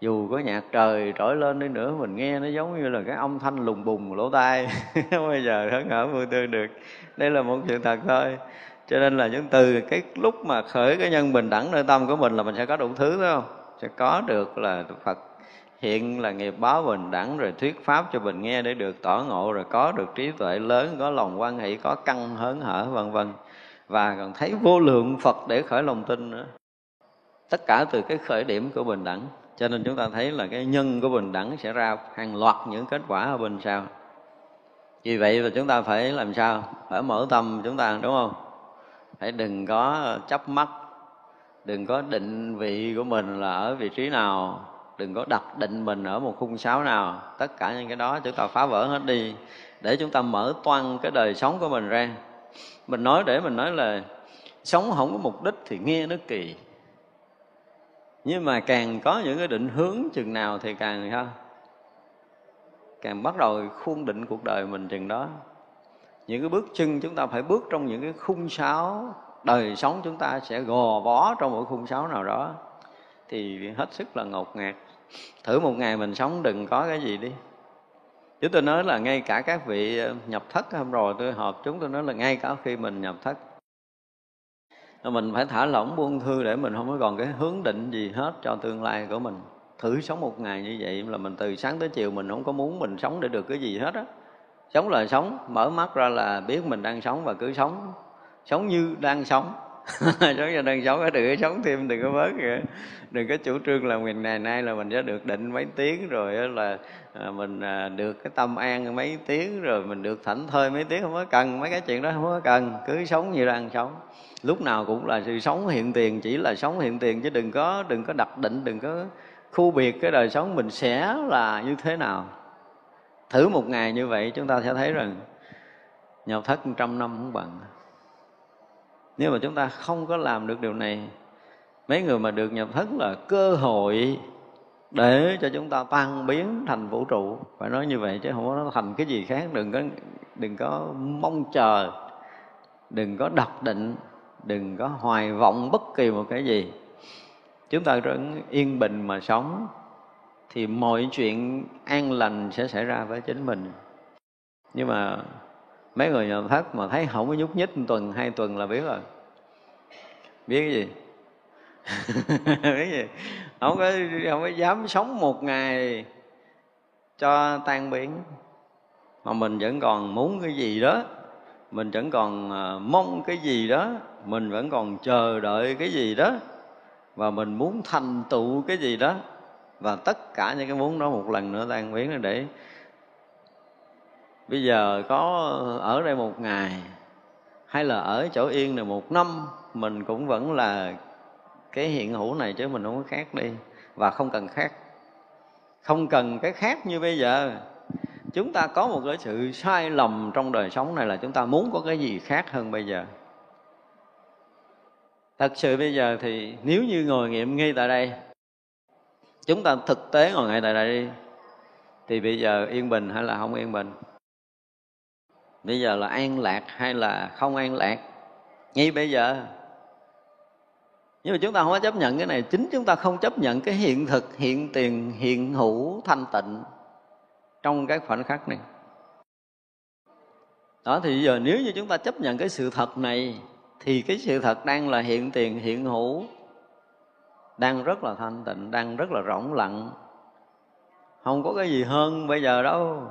dù có nhạc trời trỗi lên đi nữa, mình nghe nó giống như là cái âm thanh lùng bùng lỗ tai. Không bao giờ hớn hở vui tươi được. Đây là một sự thật thôi. Cho nên là những từ cái lúc mà khởi cái nhân bình đẳng nơi tâm của mình là mình sẽ có đủ thứ, phải không? Sẽ có được là Phật hiện là nghiệp báo bình đẳng, rồi thuyết pháp cho mình nghe để được tỏ ngộ, rồi có được trí tuệ lớn, có lòng quan hệ có căn hớn hở, vân vân. Và còn thấy vô lượng Phật để khởi lòng tin nữa. Tất cả từ cái khởi điểm của bình đẳng. Cho nên chúng ta thấy là cái nhân của bình đẳng sẽ ra hàng loạt những kết quả ở bên sau. Vì vậy là chúng ta phải làm sao? Phải mở tâm chúng ta, đúng không? Phải đừng có chấp mắt, đừng có định vị của mình là ở vị trí nào đừng có đặt định mình ở một khung sáo nào. Tất cả những cái đó chúng ta phá vỡ hết đi, để chúng ta mở toan cái đời sống của mình ra. Mình nói để mình nói là sống không có mục đích thì nghe nó kỳ. Nhưng mà càng có những cái định hướng chừng nào thì càng ha càng bắt đầu khuôn định cuộc đời mình chừng đó. Những cái bước chân chúng ta phải bước trong những cái khung sáo đời sống chúng ta sẽ gò bó trong một khung sáo nào đó. Thì hết sức là ngột ngạt thử một ngày mình sống đừng có cái gì đi. Chứ tôi nói là ngay cả các vị ờ, nhập thất hôm rồi tôi họp chúng tôi nói là ngay cả khi mình nhập thất. Mình phải thả lỏng buông thư để mình không có còn cái hướng định gì hết cho tương lai của mình. Thử sống một ngày như vậy là mình từ sáng tới chiều mình không có muốn mình sống để được cái gì hết á. Sống là sống, mở mắt ra là biết mình đang sống và cứ sống. Sống như đang sống. sống cho đang sống đừng có sống thêm đừng có bớt kìa. Đừng có chủ trương là ngày này nay là mình sẽ được định mấy tiếng rồi là à, mình à, được cái tâm an mấy tiếng rồi mình được thảnh thơi mấy tiếng, không có cần, mấy cái chuyện đó không có cần, cứ sống như đang sống. Lúc nào cũng là sự sống hiện tiền, chỉ là sống hiện tiền chứ đừng có đừng có đặt định, đừng có khu biệt cái đời sống mình sẽ là như thế nào. Thử một ngày như vậy chúng ta sẽ thấy rằng nhập thất trăm năm không bằng nếu mà chúng ta không có làm được điều này, mấy người mà được nhập thất là cơ hội để cho chúng ta tan biến thành vũ trụ. Phải nói như vậy chứ không có thành cái gì khác. Đừng có đừng có mong chờ, đừng có đặt định, đừng có hoài vọng bất kỳ một cái gì. Chúng ta vẫn yên bình mà sống, thì mọi chuyện an lành sẽ xảy ra với chính mình. Nhưng mà mấy người nhà thất mà thấy không có nhúc nhích một tuần, hai tuần là biết rồi. Biết cái gì? Biết gì? Không có không có dám sống một ngày cho tan biến mà mình vẫn còn muốn cái gì đó. Mình vẫn còn à, mong cái gì đó. Mình vẫn còn chờ đợi cái gì đó. Và mình muốn thành tựu cái gì đó. Và tất cả những cái muốn đó một lần nữa tan biến để bây giờ có ở đây một ngày, hay là ở chỗ yên này một năm, mình cũng vẫn là cái hiện hữu này chứ mình không có khác đi, và không cần khác. Không cần cái khác như bây giờ. Chúng ta có một cái sự sai lầm trong đời sống này là chúng ta muốn có cái gì khác hơn bây giờ. Thật sự bây giờ thì nếu như ngồi nghiệm ngay tại đây, chúng ta thực tế ngồi ngay tại đây đi, thì bây giờ yên bình hay là không yên bình? Bây giờ là an lạc hay là không an lạc? Ngay bây giờ. Nhưng mà chúng ta không có chấp nhận cái này. Chính chúng ta không chấp nhận cái hiện thực, hiện tiền, hiện hữu, thanh tịnh trong cái khoảnh khắc này. Đó, thì giờ nếu như chúng ta chấp nhận cái sự thật này, thì cái sự thật đang là hiện tiền, hiện hữu, đang rất là thanh tịnh, đang rất là rỗng lặng. Không có cái gì hơn bây giờ đâu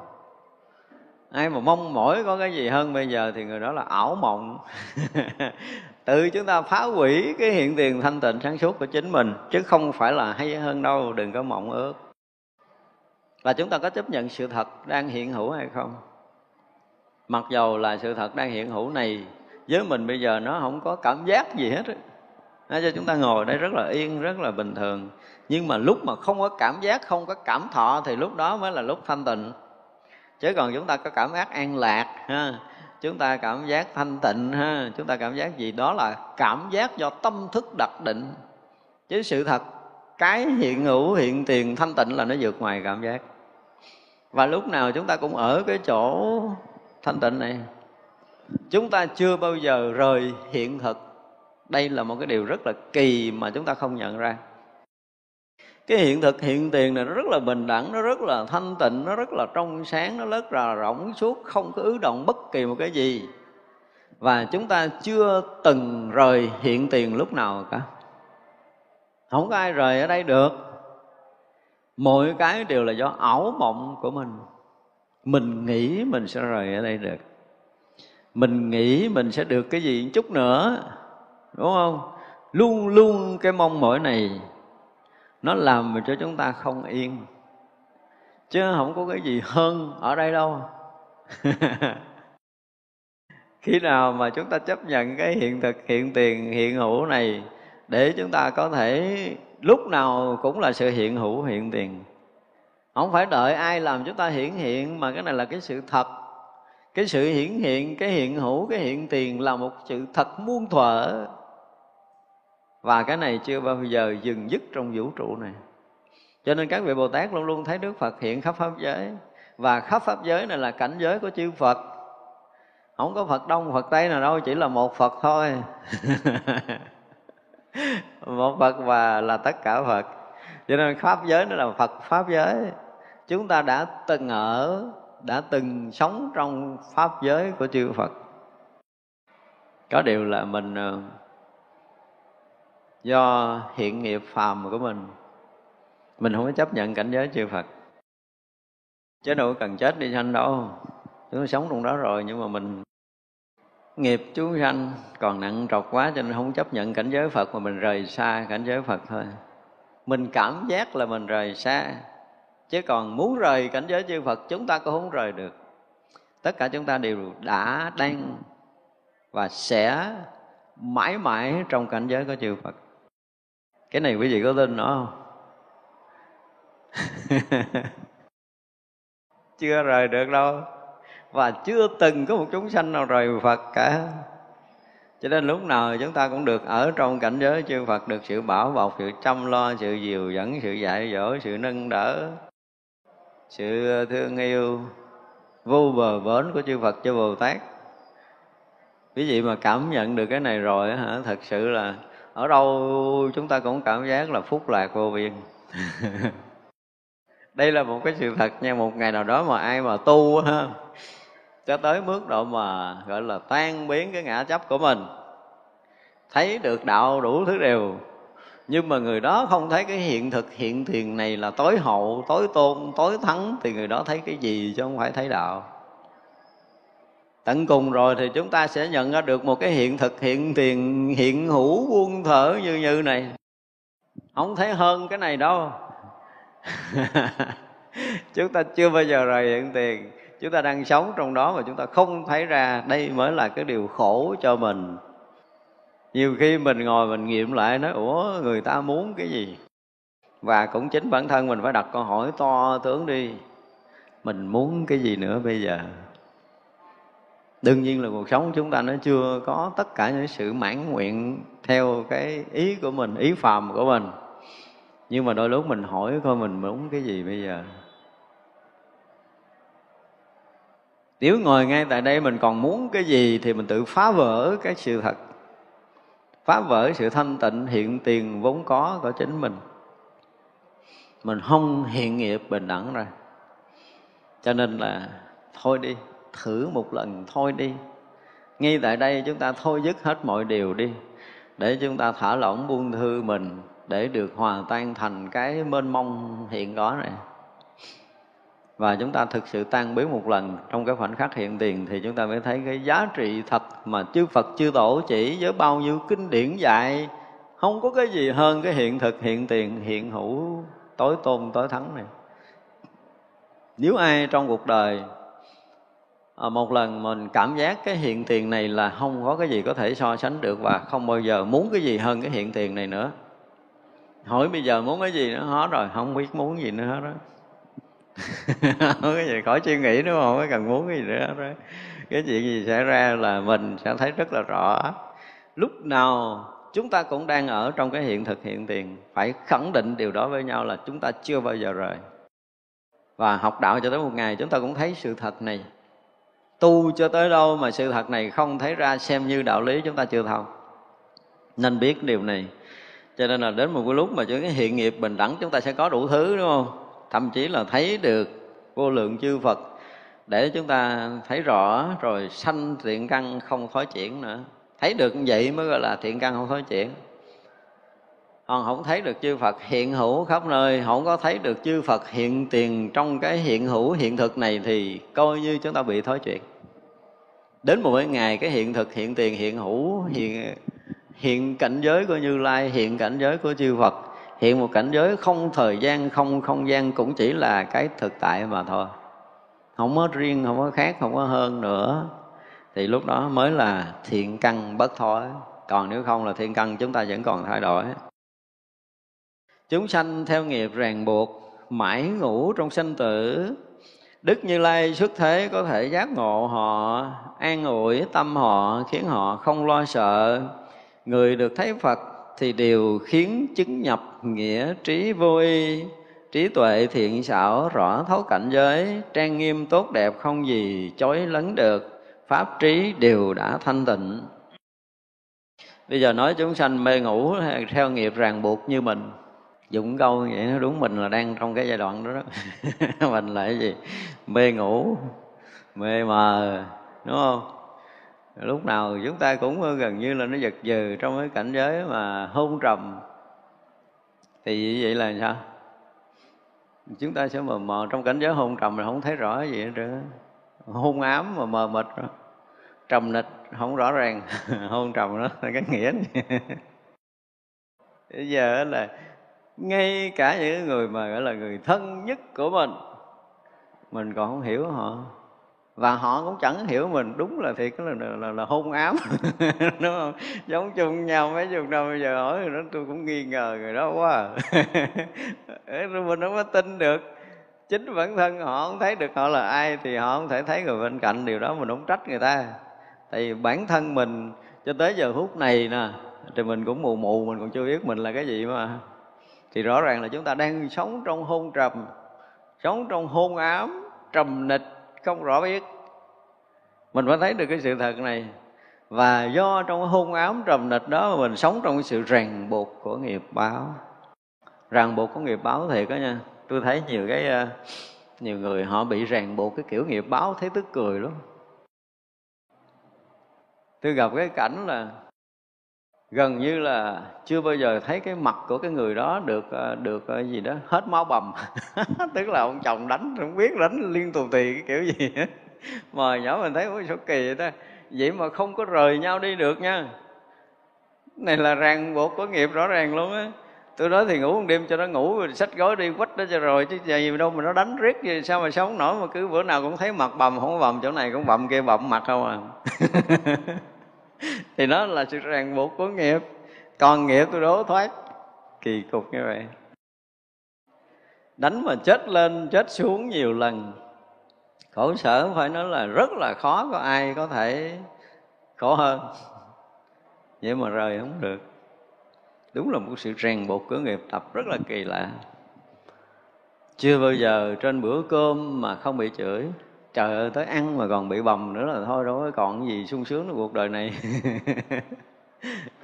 ai mà mong mỏi có cái gì hơn bây giờ thì người đó là ảo mộng. Tự chúng ta phá hủy cái hiện tiền thanh tịnh sáng suốt của chính mình, chứ không phải là hay hơn đâu, đừng có mộng ước. Và chúng ta có chấp nhận sự thật đang hiện hữu hay không? Mặc dầu là sự thật đang hiện hữu này, với mình bây giờ nó không có cảm giác gì hết nó cho chúng ta ngồi đây rất là yên, rất là bình thường. Nhưng mà lúc mà không có cảm giác, không có cảm thọ thì lúc đó mới là lúc thanh tịnh chứ còn chúng ta có cảm giác an lạc, ha. Chúng ta cảm giác thanh tịnh, ha. Chúng ta cảm giác gì? Đó là cảm giác do tâm thức đặc định. Chứ sự thật, cái hiện hữu, hiện tiền thanh tịnh là nó vượt ngoài cảm giác. Và lúc nào chúng ta cũng ở cái chỗ thanh tịnh này. Chúng ta chưa bao giờ rời hiện thực. Đây là một cái điều rất là kỳ mà chúng ta không nhận ra cái hiện thực, hiện tiền này nó rất là bình đẳng, nó rất là thanh tịnh, nó rất là trong sáng, nó rất là rỗng suốt, không có ứ động bất kỳ một cái gì. Và chúng ta chưa từng rời hiện tiền lúc nào cả. Không có ai rời ở đây được. Mọi cái đều là do ảo mộng của mình. Mình nghĩ mình sẽ rời ở đây được. Mình nghĩ mình sẽ được cái gì chút nữa. Đúng không? Luôn luôn cái mong mỏi này nó làm cho chúng ta không yên. Chứ không có cái gì hơn ở đây đâu. Khi nào mà chúng ta chấp nhận cái hiện thực, hiện tiền, hiện hữu này để chúng ta có thể lúc nào cũng là sự hiện hữu, hiện tiền. Không phải đợi ai làm chúng ta hiển hiện, mà cái này là cái sự thật. Cái sự hiển hiện, cái hiện hữu, cái hiện tiền là một sự thật muôn thuở và cái này chưa bao giờ dừng dứt trong vũ trụ này. Cho nên các vị bồ tát luôn luôn thấy đức phật hiện khắp pháp giới. Và khắp pháp giới này là cảnh giới của chư phật. Không có phật đông, phật tây nào đâu, chỉ là một phật thôi. Một phật và là tất cả phật. Cho nên pháp giới nó là phật pháp giới. Chúng ta đã từng ở, đã từng sống trong pháp giới của chư phật. Có điều là mình ờ, do hiện nghiệp phàm của mình. Mình không có chấp nhận cảnh giới chư Phật. Chứ đâu cần chết đi sanh đâu. Chúng sống trong đó rồi, nhưng mà mình nghiệp chúng sanh còn nặng trọc quá cho nên không chấp nhận cảnh giới Phật mà mình rời xa cảnh giới Phật thôi. Mình cảm giác là mình rời xa, chứ còn muốn rời cảnh giới chư Phật chúng ta cũng không rời được. Tất cả chúng ta đều đã đang và sẽ mãi mãi trong cảnh giới của chư Phật cái này quý vị có tin nữa không? Chưa rời được đâu. Và chưa từng có một chúng sanh nào rời Phật cả. Cho nên lúc nào chúng ta cũng được ở trong cảnh giới chư Phật được sự bảo bọc, sự chăm lo, sự dìu dẫn, sự dạy dỗ, sự nâng đỡ, sự thương yêu vô bờ bến của chư Phật cho Bồ Tát. Quý vị mà cảm nhận được cái này rồi hả, thật sự là ở đâu chúng ta cũng cảm giác là phúc lạc vô biên. Đây là một cái sự thật nha, một ngày nào đó mà ai mà tu ha, cho tới mức độ mà gọi là tan biến cái ngã chấp của mình thấy được đạo đủ thứ đều nhưng mà người đó không thấy cái hiện thực hiện thiền này là tối hậu tối tôn tối thắng thì người đó thấy cái gì chứ không phải thấy đạo tận cùng rồi thì chúng ta sẽ nhận ra được một cái hiện thực, hiện tiền, hiện hữu buông thở như như này. Không thấy hơn cái này đâu. Chúng ta chưa bao giờ rời hiện tiền. Chúng ta đang sống trong đó mà chúng ta không thấy ra đây mới là cái điều khổ cho mình. Nhiều khi mình ngồi mình nghiệm lại nói, ủa, người ta muốn cái gì? Và cũng chính bản thân mình phải đặt câu hỏi to tướng đi. Mình muốn cái gì nữa bây giờ? Đương nhiên là cuộc sống chúng ta nó chưa có tất cả những sự mãn nguyện theo cái ý của mình, ý phàm của mình. Nhưng mà đôi lúc mình hỏi coi mình muốn cái gì bây giờ? Nếu ngồi ngay tại đây mình còn muốn cái gì thì mình tự phá vỡ cái sự thật. Phá vỡ sự thanh tịnh hiện tiền vốn có của chính mình. Mình không hiện nghiệp bình đẳng ra cho nên là thôi đi thử một lần thôi đi. Ngay tại đây chúng ta thôi dứt hết mọi điều đi, để chúng ta thả lỏng buông thư mình để được hòa tan thành cái mênh mông hiện có này. Và chúng ta thực sự tan biến một lần trong cái khoảnh khắc hiện tiền thì chúng ta mới thấy cái giá trị thật mà chư Phật, chư Tổ chỉ với bao nhiêu kinh điển dạy. Không có cái gì hơn cái hiện thực, hiện tiền, hiện hữu, tối tôn, tối thắng này. Nếu ai trong cuộc đời à, một lần mình cảm giác cái hiện tiền này là không có cái gì có thể so sánh được và không bao giờ muốn cái gì hơn cái hiện tiền này nữa. Hỏi bây giờ muốn cái gì nữa? Hết rồi không biết muốn gì nữa hết đó không cái gì khỏi suy nghĩ đúng không có cần muốn cái gì nữa đó cái chuyện gì xảy ra là mình sẽ thấy rất là rõ. Lúc nào chúng ta cũng đang ở trong cái hiện thực hiện tiền phải khẳng định điều đó với nhau là chúng ta chưa bao giờ rời. Và học đạo cho tới một ngày chúng ta cũng thấy sự thật này tu cho tới đâu mà sự thật này không thấy ra xem như đạo lý chúng ta chưa thông nên biết điều này. Cho nên là đến một cái lúc mà chúng cái hiện nghiệp bình đẳng chúng ta sẽ có đủ thứ, đúng không? Thậm chí là thấy được vô lượng chư Phật để chúng ta thấy rõ, rồi sanh thiện căn không thói chuyển nữa. Thấy được như vậy mới gọi là thiện căn không thói chuyển. Còn không thấy được chư Phật hiện hữu khắp nơi, không có thấy được chư Phật hiện tiền trong cái hiện hữu hiện thực này thì coi như chúng ta bị thói chuyển đến một cái ngày cái hiện thực, hiện tiền, hiện hữu, hiện hiện cảnh giới của Như Lai, hiện cảnh giới của chư Phật, hiện một cảnh giới không thời gian, không không gian, cũng chỉ là cái thực tại mà thôi. Không có riêng, không có khác, không có hơn nữa. Thì lúc đó mới là thiện căn bất thối còn nếu không là thiện căn, chúng ta vẫn còn thay đổi. Chúng sanh theo nghiệp ràng buộc, mãi ngủ trong sanh tử đức như lai xuất thế có thể giác ngộ họ, an ủi tâm họ, khiến họ không lo sợ. Người được thấy phật thì đều khiến chứng nhập nghĩa trí vui, trí tuệ thiện xảo, rõ thấu cảnh giới, trang nghiêm tốt đẹp không gì chối lấn được. Pháp trí đều đã thanh tịnh. Bây giờ nói chúng sanh mê ngủ theo nghiệp ràng buộc như mình dụng câu vậy, nó đúng mình là đang trong cái giai đoạn đó đó. Mình là cái gì? Mê ngủ, mê mờ, đúng không? Lúc nào chúng ta cũng gần như là nó giật dừ trong cái cảnh giới mà hôn trầm. Thì vậy là sao? Chúng ta sẽ mờ mờ trong cảnh giới hôn trầm là không thấy rõ gì hết trơn hôn ám mà mờ mịt rồi. Trầm nịch, không rõ ràng. Hôn trầm đó là cái nghĩa. Bây giờ là ngay cả những người mà gọi là người thân nhất của mình mình còn không hiểu họ. Và họ cũng chẳng hiểu mình. Đúng là thiệt là là, là, là hôn ám. Đúng không? Giống chung nhau mấy chục năm bây giờ hỏi thì đó tôi cũng nghi ngờ người đó quá à. rồi mình không có tin được. Chính bản thân họ không thấy được họ là ai thì họ không thể thấy người bên cạnh. Điều đó mình không trách người ta. Tại vì bản thân mình cho tới giờ phút này nè thì mình cũng mù mù mình còn chưa biết mình là cái gì mà thì rõ ràng là chúng ta đang sống trong hôn trầm, sống trong hôn ám, trầm nịch, không rõ biết. Mình phải thấy được cái sự thật này. Và do trong hôn ám, trầm nịch đó, mà mình sống trong cái sự ràng buộc của nghiệp báo. Ràng buộc của nghiệp báo thiệt đó nha. Tôi thấy nhiều cái ờ, nhiều người họ bị ràng buộc cái kiểu nghiệp báo, thấy tức cười lắm. Tôi gặp cái cảnh là gần như là chưa bao giờ thấy cái mặt của cái người đó được ờ, được ờ, gì đó, hết máu bầm. Tức là ông chồng đánh, không biết đánh liên tục tì cái kiểu gì á mà nhỏ mình thấy, ôi số kỳ vậy ta? Vậy mà không có rời nhau đi được nha. Này là ràng buộc có nghiệp rõ ràng luôn á. Tôi nói thì ngủ một đêm cho nó ngủ rồi sách gói đi quách đó cho rồi, chứ gì đâu mà nó đánh riết gì sao mà sống nổi mà cứ bữa nào cũng thấy mặt bầm, không bầm chỗ này cũng bầm kia bầm mặt không à. thì nó là sự ràng buộc của nghiệp. Còn nghiệp tôi đố thoát. Kỳ cục như vậy. Đánh mà chết lên, chết xuống nhiều lần. Khổ sở phải nói là rất là khó có ai có thể khổ hơn. Vậy mà rời không được. Đúng là một sự rèn buộc của nghiệp tập rất là kỳ lạ. Chưa bao giờ trên bữa cơm mà không bị chửi trời ơi, tới ăn mà còn bị bầm nữa là thôi, đâu có còn gì sung sướng trong cuộc đời này.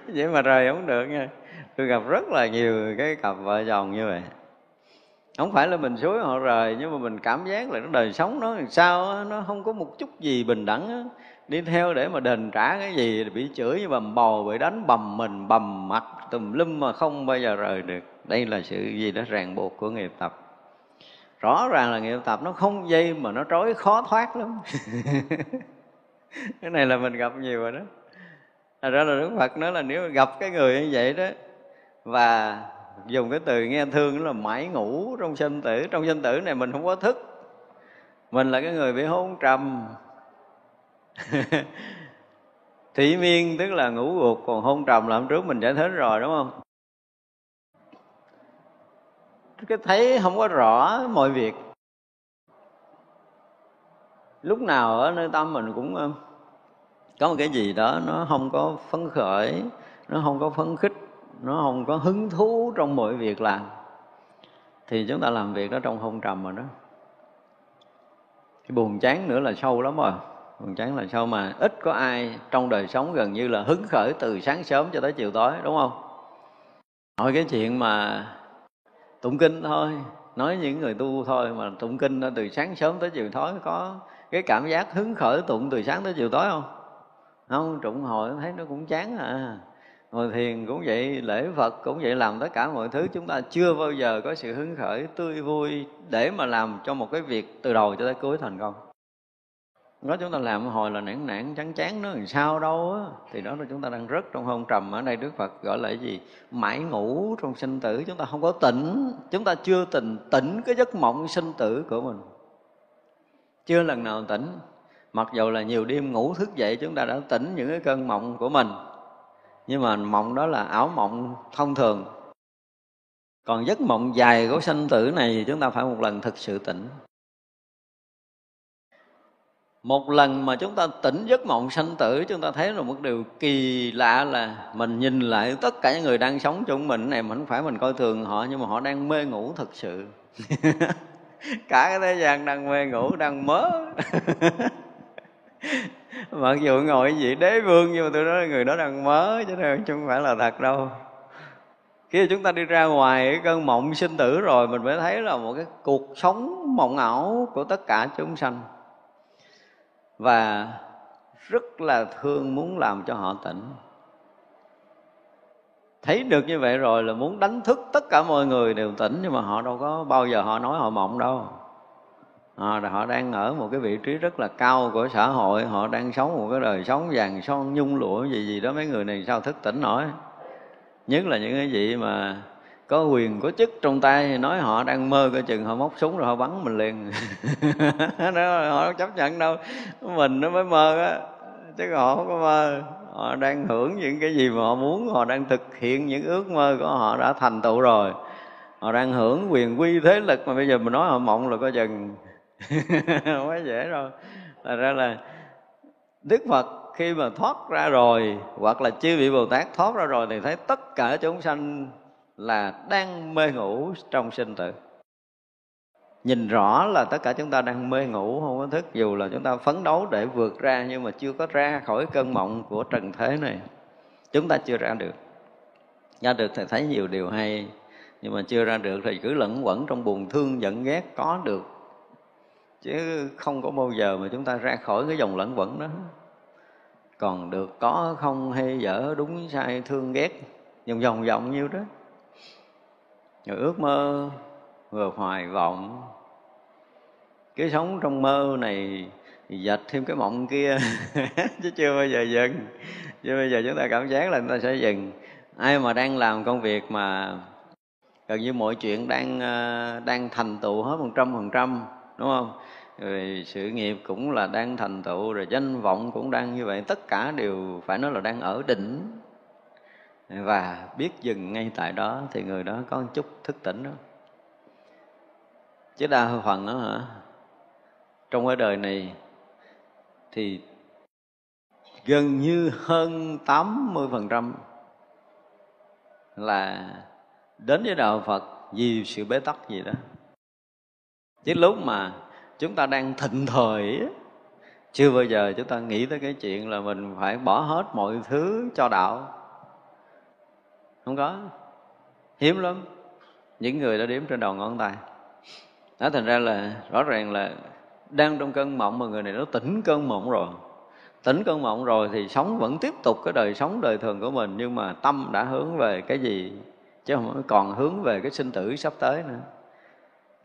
Vậy mà rời không được nha. Tôi gặp rất là nhiều cái cặp vợ chồng như vậy. Không phải là mình suối họ rời, nhưng mà mình cảm giác là cái đời sống nó làm sao nó không có một chút gì bình đẳng đi theo để mà đền trả cái gì bị chửi như bầm bò bị đánh bầm mình, bầm mặt, tùm lum mà không bao giờ rời được. Đây là sự gì đó ràng buộc của nghiệp tập rõ ràng là nghiệp tập nó không dây mà nó trói khó thoát lắm. Cái này là mình gặp nhiều rồi đó. Thật ra là Đức Phật nói là nếu gặp cái người như vậy đó, và dùng cái từ nghe thương là mãi ngủ trong sinh tử. Trong sinh tử này mình không có thức. Mình là cái người bị hôn trầm. Thủy miên tức là ngủ gục, còn hôn trầm là hôm trước mình giải thích rồi, đúng không? Cái thấy không có rõ mọi việc. Lúc nào ở nơi tâm mình cũng có một cái gì đó nó không có phấn khởi, nó không có phấn khích, nó không có hứng thú trong mọi việc làm, thì chúng ta làm việc đó trong hôn trầm rồi đó. Cái buồn chán nữa là sâu lắm rồi. Buồn chán là sâu mà ít có ai trong đời sống gần như là hứng khởi từ sáng sớm cho tới chiều tối, đúng không? Hỏi cái chuyện mà tụng kinh thôi. Nói những người tu thôi mà tụng kinh từ sáng sớm tới chiều tối có cái cảm giác hứng khởi tụng từ sáng tới chiều tối không? Không, trụng hồi thấy nó cũng chán à. Ngồi thiền cũng vậy, lễ phật cũng vậy, làm tất cả mọi thứ. Chúng ta chưa bao giờ có sự hứng khởi tươi vui để mà làm cho một cái việc từ đầu cho tới cuối thành công nói chúng ta làm hồi là nản nản, chán chán nó làm sao đâu á. Thì đó là chúng ta đang rất trong hôn trầm ở đây đức phật gọi là cái gì? Mãi ngủ trong sinh tử, chúng ta không có tỉnh. Chúng ta chưa tỉnh tỉnh cái giấc mộng sinh tử của mình. Chưa lần nào tỉnh. Mặc dù là nhiều đêm ngủ thức dậy, chúng ta đã tỉnh những cái cơn mộng của mình. Nhưng mà mộng đó là ảo mộng thông thường. Còn giấc mộng dài của sanh tử này thì chúng ta phải một lần thực sự tỉnh một lần mà chúng ta tỉnh giấc mộng sanh tử, chúng ta thấy là một điều kỳ lạ là mình nhìn lại tất cả những người đang sống chung mình này, mình không phải mình coi thường họ, nhưng mà họ đang mê ngủ thật sự. Cả cái thế gian đang mê ngủ, đang mớ mặc dù ngồi vị đế vương, nhưng mà tôi nói người đó đang mớ chứ không phải là thật đâu. Khi chúng ta đi ra ngoài cái cơn mộng sinh tử rồi, mình mới thấy là một cái cuộc sống mộng ảo của tất cả chúng sanh và rất là thương muốn làm cho họ tỉnh. Thấy được như vậy rồi là muốn đánh thức tất cả mọi người đều tỉnh nhưng mà họ đâu có bao giờ họ nói họ mộng đâu. Họ, họ đang ở một cái vị trí rất là cao của xã hội họ đang sống một cái đời sống vàng son nhung lụa gì gì đó. Mấy người này sao thức tỉnh nổi? Nhất là những cái vị mà có quyền, có chức trong tay thì nói họ đang mơ coi chừng họ móc súng rồi họ bắn mình liền. Đó, họ chấp nhận đâu. Mình nó mới mơ á, chứ họ không có mơ. Họ đang hưởng những cái gì mà họ muốn, họ đang thực hiện những ước mơ của họ đã thành tựu rồi. Họ đang hưởng quyền quy thế lực mà bây giờ mình nói họ mộng là coi chừng. Không dễ đâu. Là ra là đức phật khi mà thoát ra rồi, hoặc là chư vị bồ tát thoát ra rồi thì thấy tất cả chúng sanh là đang mê ngủ trong sinh tử. Nhìn rõ là tất cả chúng ta đang mê ngủ, không có thức, dù là chúng ta phấn đấu để vượt ra nhưng mà chưa có ra khỏi cơn mộng của trần thế này, chúng ta chưa ra được. Ra được thì thấy nhiều điều hay, nhưng mà chưa ra được thì cứ lẫn quẩn trong buồn thương, giận ghét có được. Chứ không có bao giờ mà chúng ta ra khỏi cái dòng lẫn quẩn đó. Còn được có không hay dở, đúng sai, thương ghét, vòng vòng vòng nhiêu đó rồi ước mơ vừa hoài vọng. Cái sống trong mơ này dệt thêm cái mộng kia, chứ chưa bao giờ dừng. Chứ bây giờ chúng ta cảm giác là chúng ta sẽ dừng. Ai mà đang làm công việc mà gần như mọi chuyện đang ờ, đang thành tựu hết một trăm phần trăm, đúng không? Rồi sự nghiệp cũng là đang thành tựu, rồi danh vọng cũng đang như vậy. Tất cả đều phải nói là đang ở đỉnh và biết dừng ngay tại đó thì người đó có một chút thức tỉnh đó chứ đa phần đó hả, trong cái đời này thì gần như hơn 80% là đến với đạo Phật vì sự bế tắc gì đó. Chứ lúc mà chúng ta đang thịnh thời chưa bao giờ chúng ta nghĩ tới cái chuyện là mình phải bỏ hết mọi thứ cho đạo. Không có. Hiếm lắm. Những người đã đếm trên đầu ngón tay. Đó, thành ra là rõ ràng là đang trong cơn mộng mà người này nó tỉnh cơn mộng rồi tỉnh cơn mộng rồi thì sống vẫn tiếp tục cái đời sống đời thường của mình, nhưng mà tâm đã hướng về cái gì chứ không còn hướng về cái sinh tử sắp tới nữa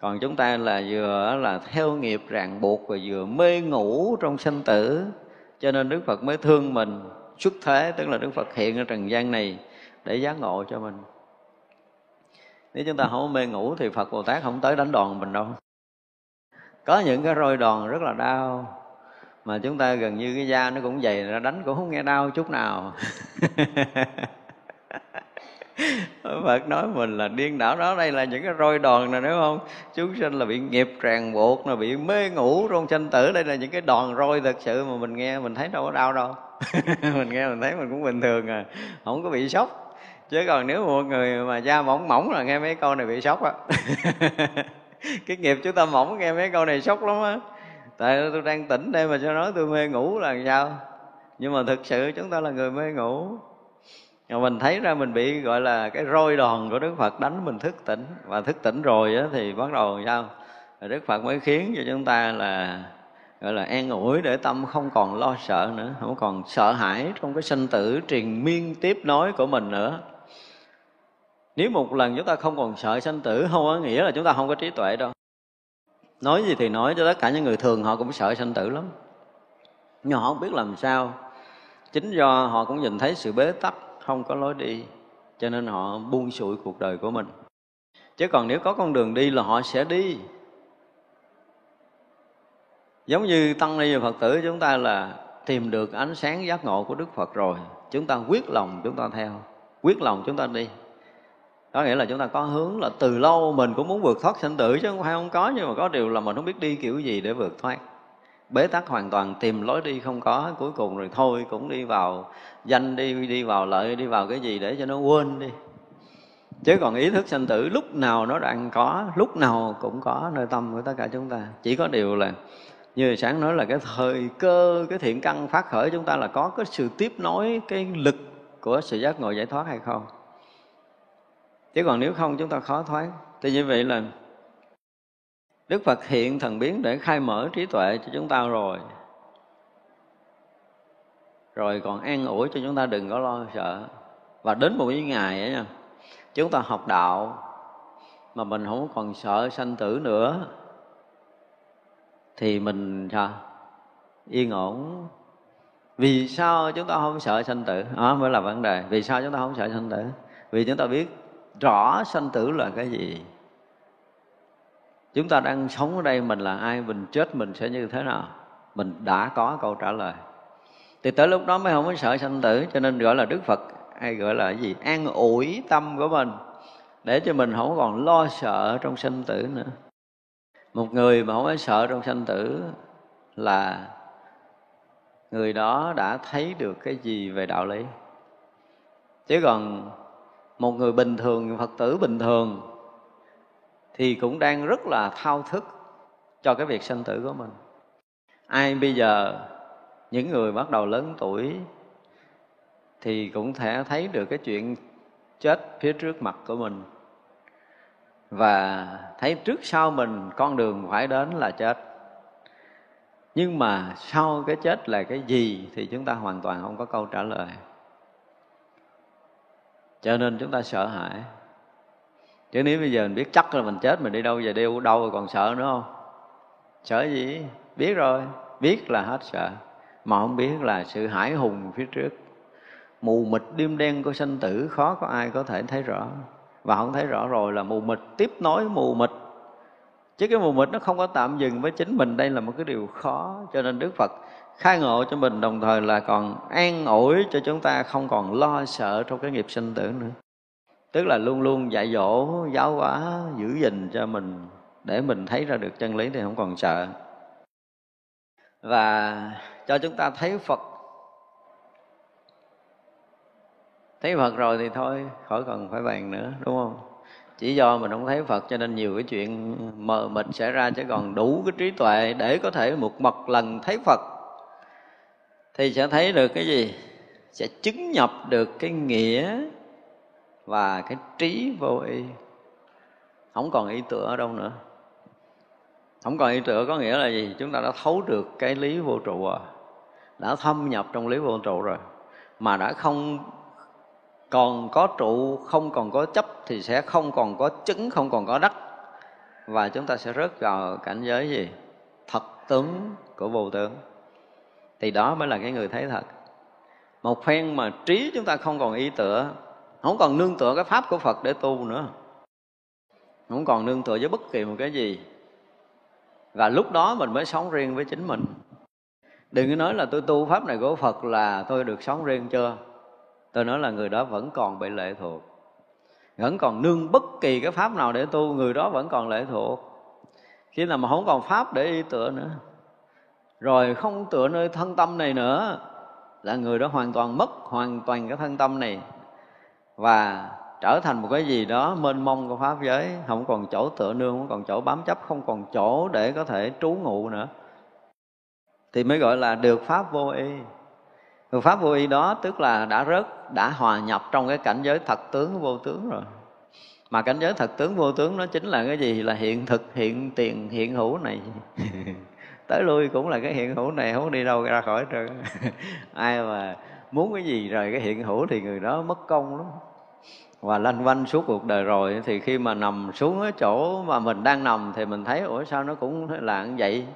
còn chúng ta là vừa là theo nghiệp ràng buộc và vừa mê ngủ trong sinh tử, cho nên đức phật mới thương mình xuất thế, tức là đức phật hiện ở trần gian này để giác ngộ cho mình. Nếu chúng ta không mê ngủ thì phật bồ tát không tới đánh đòn mình đâu. Có những cái roi đòn rất là đau, mà chúng ta gần như cái da nó cũng dày, ra đánh cũng không nghe đau chút nào. Phật nói mình là điên đảo. Đó, đây là những cái roi đòn này đúng không? Chúng sinh là bị nghiệp ràng buộc là bị mê ngủ trong sanh tử. Đây là những cái đòn roi thật sự mà mình nghe mình thấy đâu có đau đâu. Mình nghe mình thấy mình cũng bình thường à không có bị sốc chứ còn nếu một người mà da mỏng mỏng là nghe mấy câu này bị sốc á. Cái nghiệp chúng ta mỏng nghe mấy câu này sốc lắm á. Tại tôi đang tỉnh đây mà cho nói tôi mê ngủ là sao? Nhưng mà thực sự chúng ta là người mê ngủ. Mà mình thấy ra mình bị gọi là cái roi đòn của đức phật đánh mình thức tỉnh. Và thức tỉnh rồi á, thì bắt đầu sao? Rồi đức phật mới khiến cho chúng ta là gọi là an ủi để tâm không còn lo sợ nữa không còn sợ hãi trong cái sinh tử triền miên tiếp nối của mình nữa nếu một lần chúng ta không còn sợ sanh tử, không có nghĩa là chúng ta không có trí tuệ đâu. Nói gì thì nói, cho tất cả những người thường họ cũng sợ sanh tử lắm. Nhưng họ không biết làm sao. Chính do họ cũng nhìn thấy sự bế tắc, không có lối đi, cho nên họ buông xuôi cuộc đời của mình. Chứ còn nếu có con đường đi là họ sẽ đi. Giống như tăng ni và phật tử chúng ta là tìm được ánh sáng giác ngộ của đức phật rồi. Chúng ta quyết lòng chúng ta theo, quyết lòng chúng ta đi có nghĩa là chúng ta có hướng là từ lâu mình cũng muốn vượt thoát sinh tử chứ không phải không có, nhưng mà có điều là mình không biết đi kiểu gì để vượt thoát. Bế tắc hoàn toàn, tìm lối đi không có, cuối cùng rồi thôi cũng đi vào danh đi đi vào lợi, đi vào cái gì để cho nó quên đi. Chứ còn ý thức sanh tử lúc nào nó đang có, lúc nào cũng có nơi tâm của tất cả chúng ta. Chỉ có điều là như sáng nói là cái thời cơ, cái thiện căn phát khởi chúng ta là có cái sự tiếp nối, cái lực của sự giác ngộ giải thoát hay không? Chứ còn nếu không chúng ta khó thoát thì như vậy là đức phật hiện thần biến để khai mở trí tuệ cho chúng ta rồi. Rồi còn an ủi cho chúng ta đừng có lo sợ. Và đến một cái ngày ấy nha, chúng ta học đạo mà mình không còn sợ sanh tử nữa, thì mình sao? Yên ổn. Vì sao chúng ta không sợ sanh tử? Đó mới là vấn đề. Vì sao chúng ta không sợ sanh tử? Vì chúng ta biết rõ sanh tử là cái gì? Chúng ta đang sống ở đây mình là ai, mình chết mình sẽ như thế nào? Mình đã có câu trả lời. Thì tới lúc đó mới không có sợ sanh tử, cho nên gọi là đức phật, hay gọi là cái gì? An ủi tâm của mình, để cho mình không còn lo sợ trong sanh tử nữa. Một người mà không có sợ trong sanh tử là người đó đã thấy được cái gì về đạo lý? Chứ còn một người bình thường phật tử bình thường, thì cũng đang rất là thao thức cho cái việc sanh tử của mình. Ai bây giờ, những người bắt đầu lớn tuổi, thì cũng thể thấy được cái chuyện chết phía trước mặt của mình. Và thấy trước sau mình, con đường phải đến là chết. Nhưng mà sau cái chết là cái gì thì chúng ta hoàn toàn không có câu trả lời cho nên chúng ta sợ hãi. Chứ nếu bây giờ mình biết chắc là mình chết, mình đi đâu về đi đâu rồi còn sợ nữa không? Sợ gì? Biết rồi. Biết là hết sợ. Mà không biết là sự hải hùng phía trước. Mù mịt đêm đen của sanh tử, khó có ai có thể thấy rõ. Và không thấy rõ rồi là mù mịt, tiếp nối mù mịt. Chứ cái mù mịt nó không có tạm dừng với chính mình, đây là một cái điều khó. Cho nên đức phật khai ngộ cho mình, đồng thời là còn an ủi cho chúng ta không còn lo sợ trong cái nghiệp sinh tử nữa. Tức là luôn luôn dạy dỗ, giáo hóa, giữ gìn cho mình, để mình thấy ra được chân lý thì không còn sợ. Và cho chúng ta thấy phật. Thấy phật rồi thì thôi, khỏi cần phải bàn nữa, đúng không? Chỉ do mình không thấy phật cho nên nhiều cái chuyện mờ mịt xảy ra, chứ còn đủ cái trí tuệ để có thể một mật lần thấy phật thì sẽ thấy được cái gì? Sẽ chứng nhập được cái nghĩa và cái trí vô y. Không còn ý tưởng ở đâu nữa. Không còn ý tưởng có nghĩa là gì? Chúng ta đã thấu được cái lý vô trụ rồi. Đã thâm nhập trong lý vô trụ rồi. Mà đã không còn có trụ, không còn có chấp thì sẽ không còn có chứng, không còn có đắc. Và chúng ta sẽ rớt vào cảnh giới gì? Thật tướng của vô tướng thì đó mới là cái người thấy thật. Một phen mà trí chúng ta không còn ý tựa, không còn nương tựa cái pháp của phật để tu nữa. Không còn nương tựa với bất kỳ một cái gì. Và lúc đó mình mới sống riêng với chính mình. Đừng có nói là tôi tu pháp này của phật là tôi được sống riêng chưa? Tôi nói là người đó vẫn còn bị lệ thuộc. Vẫn còn nương bất kỳ cái pháp nào để tu, người đó vẫn còn lệ thuộc. Khi nào mà không còn pháp để y tựa nữa rồi không tựa nơi thân tâm này nữa, là người đó hoàn toàn mất, hoàn toàn cái thân tâm này. Và trở thành một cái gì đó mênh mông của pháp giới, không còn chỗ tựa nương, không còn chỗ bám chấp, không còn chỗ để có thể trú ngụ nữa. Thì mới gọi là được pháp vô y. Được pháp vô y đó tức là đã rớt, đã hòa nhập trong cái cảnh giới thật tướng vô tướng rồi. Mà cảnh giới thật tướng vô tướng nó chính là cái gì? Là hiện thực, hiện tiền, hiện hữu này. tới lui cũng là cái hiện hữu này, không đi đâu ra khỏi trơn ai mà muốn cái gì rồi cái hiện hữu thì người đó mất công lắm. Và lanh quanh suốt cuộc đời rồi, thì khi mà nằm xuống cái chỗ mà mình đang nằm thì mình thấy, ủa, sao nó cũng là như vậy?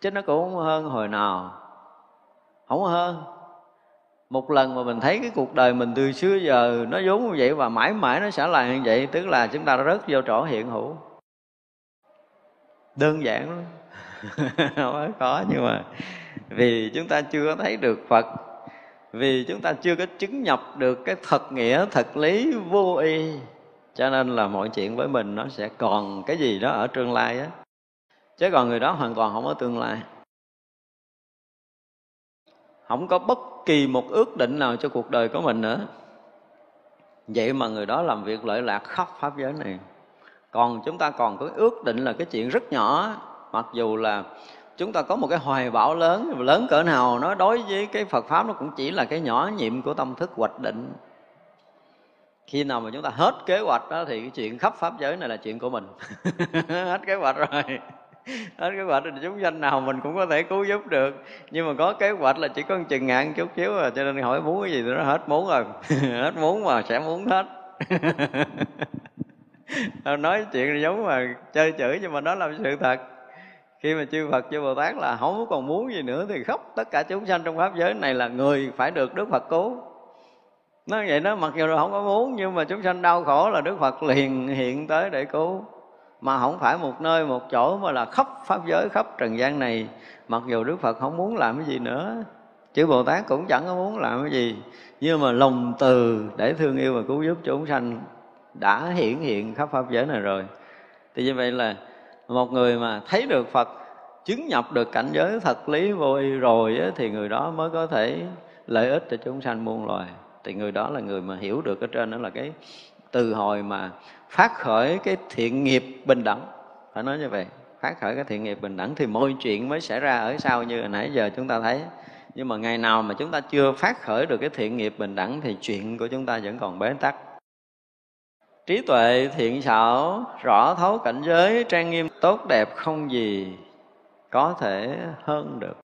Chứ nó cũng không hơn hồi nào. Không hơn. Một lần mà mình thấy cái cuộc đời mình từ xưa giờ nó vốn như vậy và mãi mãi nó sẽ là như vậy, tức là chúng ta đã rớt vô chỗ hiện hữu. Đơn giản lắm. không có, nhưng mà vì chúng ta chưa thấy được phật, vì chúng ta chưa có chứng nhập được cái thật nghĩa, thật lý vô y, cho nên là mọi chuyện với mình nó sẽ còn cái gì đó ở tương lai á. Chứ còn người đó hoàn toàn không có tương lai. Không có bất kỳ một ước định nào cho cuộc đời của mình nữa. Vậy mà người đó làm việc lợi lạc khắp pháp giới này. Còn chúng ta còn có ước định là cái chuyện rất nhỏ mặc dù là chúng ta có một cái hoài bão lớn lớn cỡ nào, nó đối với cái Phật pháp nó cũng chỉ là cái nhỏ nhiệm của tâm thức hoạch định. Khi nào mà chúng ta hết kế hoạch đó thì cái chuyện khắp pháp giới này là chuyện của mình. Hết kế hoạch rồi. Hết kế hoạch thì chúng sanh nào mình cũng có thể cứu giúp được. Nhưng mà có kế hoạch là chỉ có một chừng ngàn chút xíu rồi cho nên hỏi muốn cái gì thì nó hết muốn rồi. Hết muốn mà sẽ muốn hết. Nói chuyện giống mà chơi chửi nhưng mà nó là sự thật khi mà chư Phật chư Bồ Tát là không còn muốn gì nữa thì khóc tất cả chúng sanh trong pháp giới này là người phải được Đức Phật cứu. Nó vậy đó, mặc dù là không có muốn, nhưng mà chúng sanh đau khổ là Đức Phật liền hiện tới để cứu. Mà không phải một nơi, một chỗ mà là khắp pháp giới, khắp trần gian này. Mặc dù Đức Phật không muốn làm cái gì nữa chữ Bồ Tát cũng chẳng có muốn làm cái gì. Nhưng mà lòng từ để thương yêu và cứu giúp chúng sanh đã hiển hiện khắp pháp giới này rồi. Thì như vậy là một người mà thấy được Phật chứng nhập được cảnh giới thật lý vô y rồi á, thì người đó mới có thể lợi ích cho chúng sanh muôn loài. Thì người đó là người mà hiểu được ở trên đó là cái từ hồi mà phát khởi cái thiện nghiệp bình đẳng. Phải nói như vậy phát khởi cái thiện nghiệp bình đẳng thì mọi chuyện mới xảy ra ở sau như hồi nãy giờ chúng ta thấy. Nhưng mà ngày nào mà chúng ta chưa phát khởi được cái thiện nghiệp bình đẳng thì chuyện của chúng ta vẫn còn bế tắc trí tuệ thiện xảo, rõ thấu cảnh giới, trang nghiêm, tốt đẹp không gì có thể hơn được.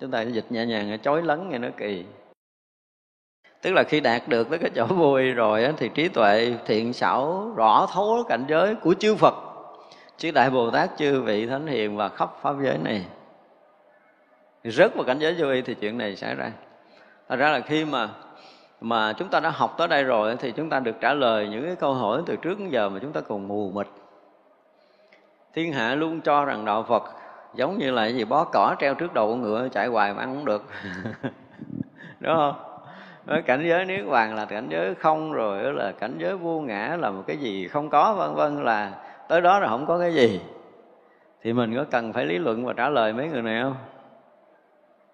Chúng ta dịch nhẹ nhàng chối lấn nghe nó kỳ. Tức là khi đạt được tới cái chỗ vui rồi thì trí tuệ thiện xảo, rõ thấu cảnh giới của chư Phật. Chư đại Bồ Tát, chư vị thánh hiền và khắp pháp giới này, rớt vào cảnh giới vô y thì chuyện này xảy ra. Thật ra là khi mà mà chúng ta đã học tới đây rồi thì chúng ta được trả lời những cái câu hỏi từ trước đến giờ mà chúng ta còn mù mịt. Thiên hạ luôn cho rằng đạo phật giống như là gì, bó cỏ treo trước đầu con ngựa, chạy hoài mà ăn cũng được. Đúng không? Nói cảnh giới niết bàn là cảnh giới không rồi, là cảnh giới vô ngã, là một cái gì không có, vân vân, là tới đó là không có cái gì. Thì mình có cần phải lý luận và trả lời mấy người này không?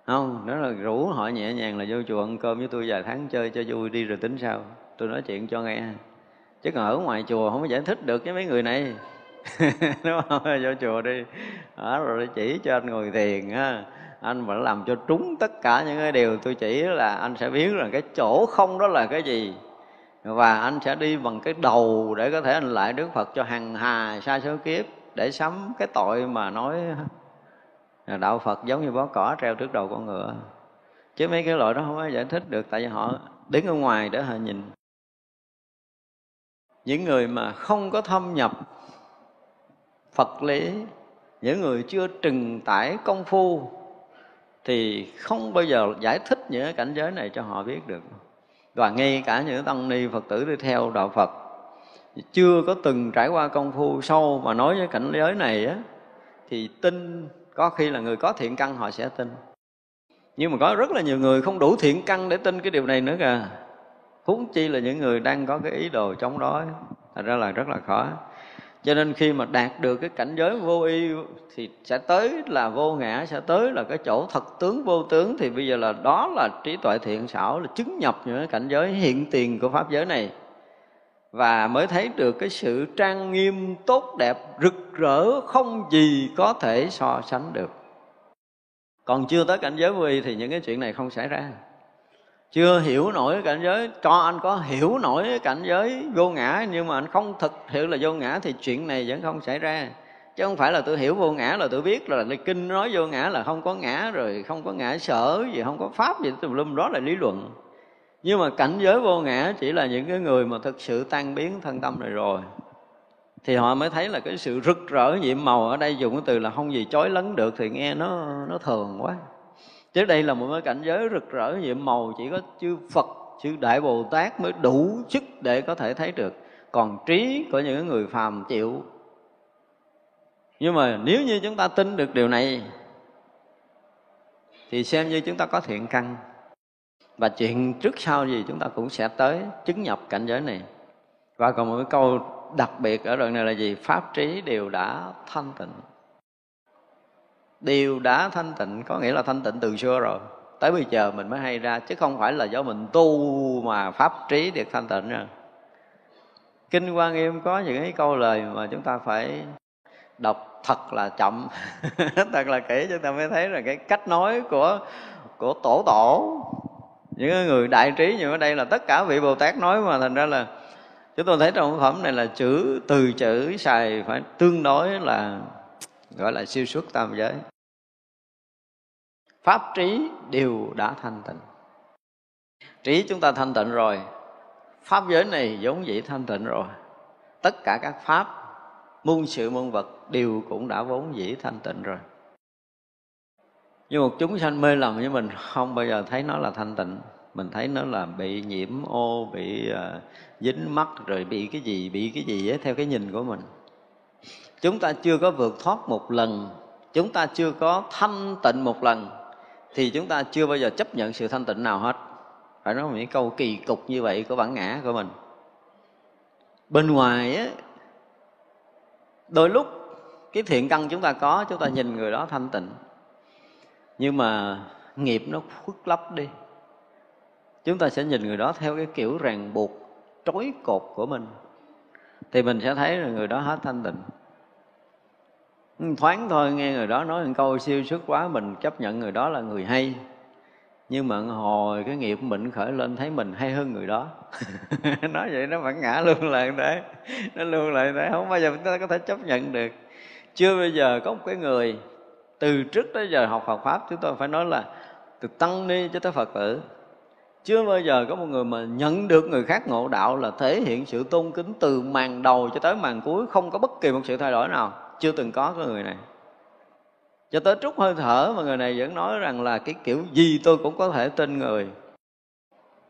Không đó là rủ họ nhẹ nhàng là vô chùa ăn cơm với tôi vài tháng chơi cho vui đi rồi tính sao tôi nói chuyện cho nghe. Chứ còn ở ngoài chùa không có giải thích được với mấy người này. Đúng không? Vô chùa đi. Đó, rồi chỉ cho anh ngồi thiền, ha. Anh vẫn làm cho trúng tất cả những cái điều tôi chỉ là anh sẽ biết rằng cái chỗ không đó là cái gì. Và anh sẽ đi bằng cái đầu để có thể anh lại Đức Phật cho hằng hà sa số kiếp để sắm cái tội mà nói đạo Phật giống như bó cỏ treo trước đầu con ngựa. Chứ mấy cái loại đó không có giải thích được, tại vì họ đứng ở ngoài để họ nhìn. Những người mà không có thâm nhập Phật lý, những người chưa trừng tải công phu, thì không bao giờ giải thích những cảnh giới này cho họ biết được. Và ngay cả những tăng ni phật tử đi theo đạo phật, chưa có từng trải qua công phu sâu mà nói với cảnh giới này á, thì tin có khi là người có thiện căn họ sẽ tin. Nhưng mà có rất là nhiều người không đủ thiện căn để tin cái điều này nữa kìa. Huống chi là những người đang có cái ý đồ chống đối. Thật ra là rất là khó. Cho nên khi mà đạt được cái cảnh giới vô y thì sẽ tới là vô ngã, sẽ tới là cái chỗ thật tướng, vô tướng. Thì bây giờ là đó là trí tuệ thiện xảo, là chứng nhập những cái cảnh giới hiện tiền của pháp giới này và mới thấy được cái sự trang nghiêm, tốt đẹp, rực rỡ, không gì có thể so sánh được. Còn chưa tới cảnh giới vô y thì những cái chuyện này không xảy ra. Chưa hiểu nổi cảnh giới, cho anh có hiểu nổi cảnh giới vô ngã, nhưng mà anh không thực sự là vô ngã thì chuyện này vẫn không xảy ra. Chứ không phải là tôi hiểu vô ngã là tôi biết là kinh nói vô ngã là không có ngã rồi, không có ngã sở gì, không có pháp gì tùm lum đó là lý luận nhưng mà cảnh giới vô ngã chỉ là những cái người mà thực sự tan biến thân tâm này rồi. Thì họ mới thấy là cái sự rực rỡ nhiệm màu ở đây dùng cái từ là không gì chói lấn được thì nghe nó nó thường quá. Chứ đây là một cái cảnh giới rực rỡ nhiệm màu, chỉ có chư phật, chư đại bồ tát mới đủ sức để có thể thấy được. Còn trí của những người phàm chịu. Nhưng mà nếu như chúng ta tin được điều này, thì xem như chúng ta có thiện căn và chuyện trước sau gì chúng ta cũng sẽ tới chứng nhập cảnh giới này. Và còn một cái câu đặc biệt ở đoạn này là gì? Pháp trí đều đã thanh tịnh. Đều đã thanh tịnh, có nghĩa là thanh tịnh từ xưa rồi. Tới bây giờ mình mới hay ra, chứ không phải là do mình tu mà pháp trí được thanh tịnh rồi kinh quan nghiêm có những cái câu lời mà chúng ta phải đọc thật là chậm. Thật là kỹ, chúng ta mới thấy là cái cách nói của của tổ tổ những người đại trí như ở đây là tất cả vị bồ tát nói mà, thành ra là chúng tôi thấy trong phẩm này là chữ, từ chữ xài phải tương đối là gọi là siêu xuất tam giới. Pháp trí đều đã thanh tịnh. Trí chúng ta thanh tịnh rồi, pháp giới này giống vậy thanh tịnh rồi. Tất cả các pháp, muôn sự muôn vật đều cũng đã vốn dĩ thanh tịnh rồi nhưng một chúng sanh mê lầm với mình không bao giờ thấy nó là thanh tịnh. Mình thấy nó là bị nhiễm ô bị uh, dính mắc rồi bị cái gì bị cái gì ấy, theo cái nhìn của mình. Chúng ta chưa có vượt thoát một lần. Chúng ta chưa có thanh tịnh một lần. Thì chúng ta chưa bao giờ chấp nhận sự thanh tịnh nào hết. Phải nói những câu kỳ cục như vậy của bản ngã của mình. Bên ngoài ấy, đôi lúc cái thiện căn chúng ta có chúng ta nhìn người đó thanh tịnh nhưng mà nghiệp nó khuất lấp đi. Chúng ta sẽ nhìn người đó theo cái kiểu ràng buộc, trói cột của mình. Thì mình sẽ thấy là người đó hết thanh tịnh. Ừ, thoáng thôi, nghe người đó nói một câu siêu xuất quá, mình chấp nhận người đó là người hay. Nhưng mà hồi cái nghiệp mình khởi lên, thấy mình hay hơn người đó. Nói vậy nó vẫn ngã luôn lại thế. Nó luôn lại thế, không bao giờ chúng ta có thể chấp nhận được. Chưa bây giờ có một cái người từ trước tới giờ học Phật pháp, chúng tôi phải nói là từ tăng ni cho tới Phật tử. Chưa bao giờ có một người mà nhận được người khác ngộ đạo là thể hiện sự tôn kính từ màn đầu cho tới màn cuối, không có bất kỳ một sự thay đổi nào. Chưa từng có cái người này. Cho tới trút hơi thở mà người này vẫn nói rằng là cái kiểu gì tôi cũng có thể tin người.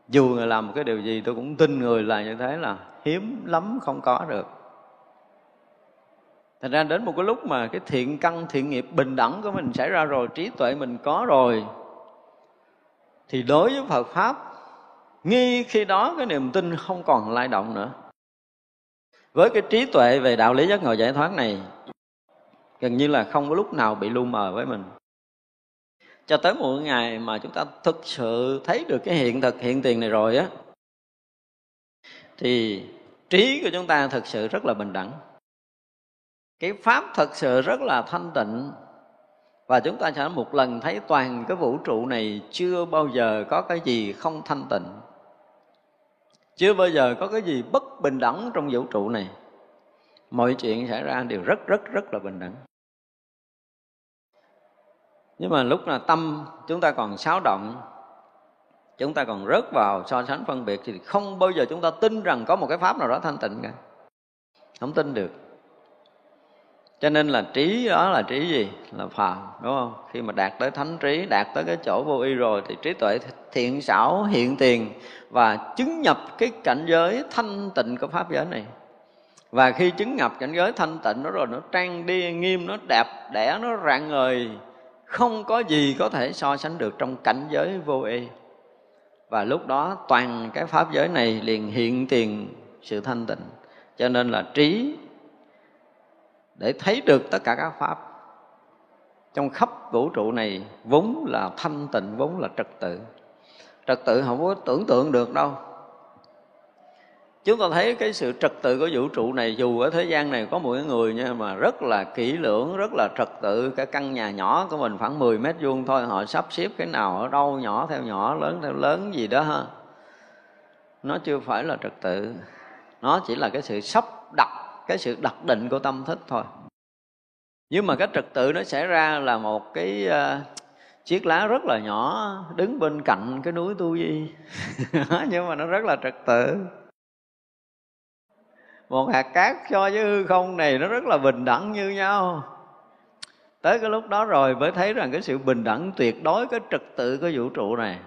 Dù người làm một cái điều gì, tôi cũng tin người là như thế là hiếm lắm không có được thành ra đến một cái lúc mà cái thiện căn, thiện nghiệp bình đẳng của mình xảy ra rồi, trí tuệ mình có rồi, thì đối với phật pháp, nghi khi đó cái niềm tin không còn lay động nữa. Với cái trí tuệ về đạo lý giác ngộ giải thoát này, gần như là không có lúc nào bị lu mờ với mình. Cho tới một ngày mà chúng ta thực sự thấy được cái hiện thực, hiện tiền này rồi á, thì trí của chúng ta thực sự rất là bình đẳng cái pháp thật sự rất là thanh tịnh. Và chúng ta sẽ một lần thấy toàn cái vũ trụ này chưa bao giờ có cái gì không thanh tịnh. Chưa bao giờ có cái gì bất bình đẳng trong vũ trụ này. Mọi chuyện xảy ra đều rất rất rất là bình đẳng. Nhưng mà lúc là tâm chúng ta còn xáo động, chúng ta còn rớt vào so sánh phân biệt thì không bao giờ chúng ta tin rằng có một cái pháp nào đó thanh tịnh cả. Không tin được cho nên là trí đó là trí gì? Là phàm, đúng không? Khi mà đạt tới thánh trí, đạt tới cái chỗ vô y rồi thì trí tuệ thiện xảo, hiện tiền và chứng nhập cái cảnh giới thanh tịnh của pháp giới này. Và khi chứng nhập cảnh giới thanh tịnh nó rồi nó trang đi, nghiêm, nó đẹp đẽ, nó rạng ngời, không có gì có thể so sánh được trong cảnh giới vô y. Và lúc đó toàn cái pháp giới này liền hiện tiền sự thanh tịnh. Cho nên là trí để thấy được tất cả các pháp. Trong khắp vũ trụ này, vốn là thanh tịnh, vốn là trật tự. Trật tự không có tưởng tượng được đâu. Chúng ta thấy cái sự trật tự của vũ trụ này, dù ở thế gian này có một người nha mà rất là kỹ lưỡng, rất là trật tự. Cái căn nhà nhỏ của mình khoảng 10 mét vuông thôi, họ sắp xếp cái nào ở đâu, nhỏ theo nhỏ, lớn theo lớn, gì đó ha. Nó chưa phải là trật tự. Nó chỉ là cái sự sắp đặt cái sự đặc định của tâm thức thôi. Nhưng mà cái trật tự nó xảy ra là một cái uh, chiếc lá rất là nhỏ đứng bên cạnh cái núi tu di. Nhưng mà nó rất là trật tự. Một hạt cát so với hư không này nó rất là bình đẳng như nhau. Tới cái lúc đó rồi mới thấy rằng cái sự bình đẳng tuyệt đối cái trật tự của vũ trụ này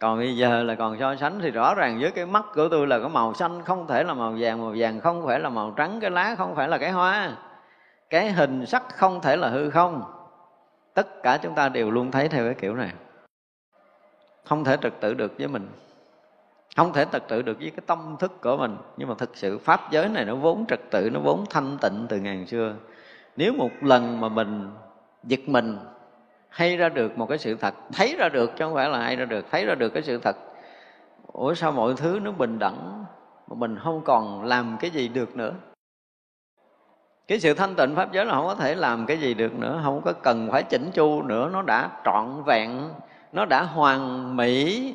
còn bây giờ là còn so sánh thì rõ ràng với cái mắt của tôi là có màu xanh không thể là màu vàng màu vàng không phải là màu trắng, cái lá không phải là cái hoa. Cái hình sắc không thể là hư không. Tất cả chúng ta đều luôn thấy theo cái kiểu này. Không thể trật tự được với mình. Không thể trật tự được với cái tâm thức của mình. Nhưng mà thực sự pháp giới này nó vốn trật tự, nó vốn thanh tịnh từ ngàn xưa. Nếu một lần mà mình giật mình hay ra được một cái sự thật, thấy ra được chứ không phải là hay ra được, thấy ra được cái sự thật. Ủa sao mọi thứ nó bình đẳng mà mình không còn làm cái gì được nữa? Cái sự thanh tịnh pháp giới là không có thể làm cái gì được nữa, không có cần phải chỉnh chu nữa, nó đã trọn vẹn, nó đã hoàn mỹ,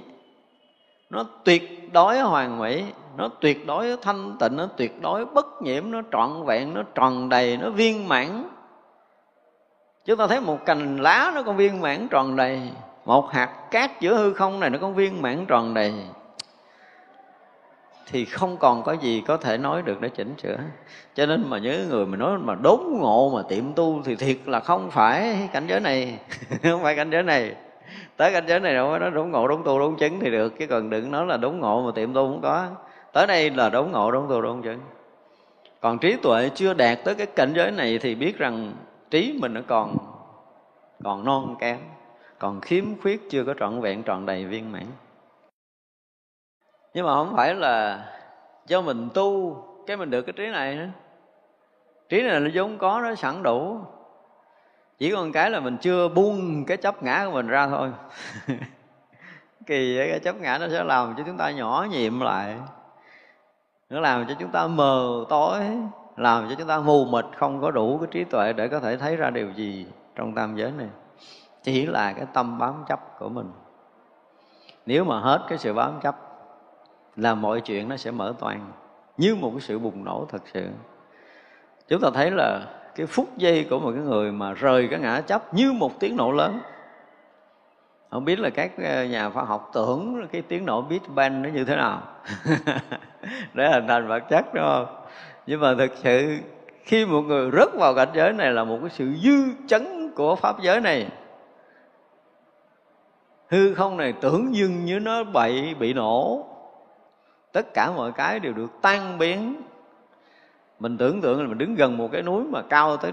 nó tuyệt đối hoàn mỹ, nó tuyệt đối thanh tịnh, nó tuyệt đối bất nhiễm, nó trọn vẹn, nó tròn đầy, nó viên mãn chúng ta thấy một cành lá nó còn viên mãn tròn đầy, một hạt cát giữa hư không này nó còn viên mãn tròn đầy. Thì không còn có gì có thể nói được để chỉnh sửa. Cho nên mà nhớ người mà nói mà đốn ngộ mà tiệm tu thì thiệt là không phải cảnh giới này, không phải cảnh giới này. Tới cảnh giới này đâu nó đốn ngộ, đốn tu, đốn chứng thì được, chứ còn đừng nói là đốn ngộ mà tiệm tu không có. Tới đây là đốn ngộ, đốn tu, đốn chứng. Còn trí tuệ chưa đạt tới cái cảnh giới này thì biết rằng trí mình nó còn còn non kém, còn khiếm khuyết, chưa có trọn vẹn, trọn đầy viên mãn. Nhưng mà không phải là cho mình tu cái mình được cái trí này nữa. Trí này nó vốn có, nó sẵn đủ. Chỉ còn cái là mình chưa buông cái chấp ngã của mình ra thôi. Kỳ cái chấp ngã nó sẽ làm cho chúng ta nhỏ nhiệm lại. Nó làm cho chúng ta mờ tối làm cho chúng ta mù mịt, không có đủ cái trí tuệ để có thể thấy ra điều gì trong tam giới này. Chỉ là cái tâm bám chấp của mình. Nếu mà hết cái sự bám chấp là mọi chuyện nó sẽ mở toàn như một cái sự bùng nổ thật sự. Chúng ta thấy là cái phút giây của một cái người mà rời cái ngã chấp như một tiếng nổ lớn. Không biết là các ờ, nhà khoa học tưởng cái tiếng nổ Big Bang nó như thế nào. Để hình thành vật chất, đúng không? Nhưng mà thực sự, khi một người rớt vào cảnh giới này là một cái sự dư chấn của pháp giới này. Hư không này tưởng dưng như nó bậy, bị nổ. Tất cả mọi cái đều được tan biến. Mình tưởng tượng là mình đứng gần một cái núi mà cao tới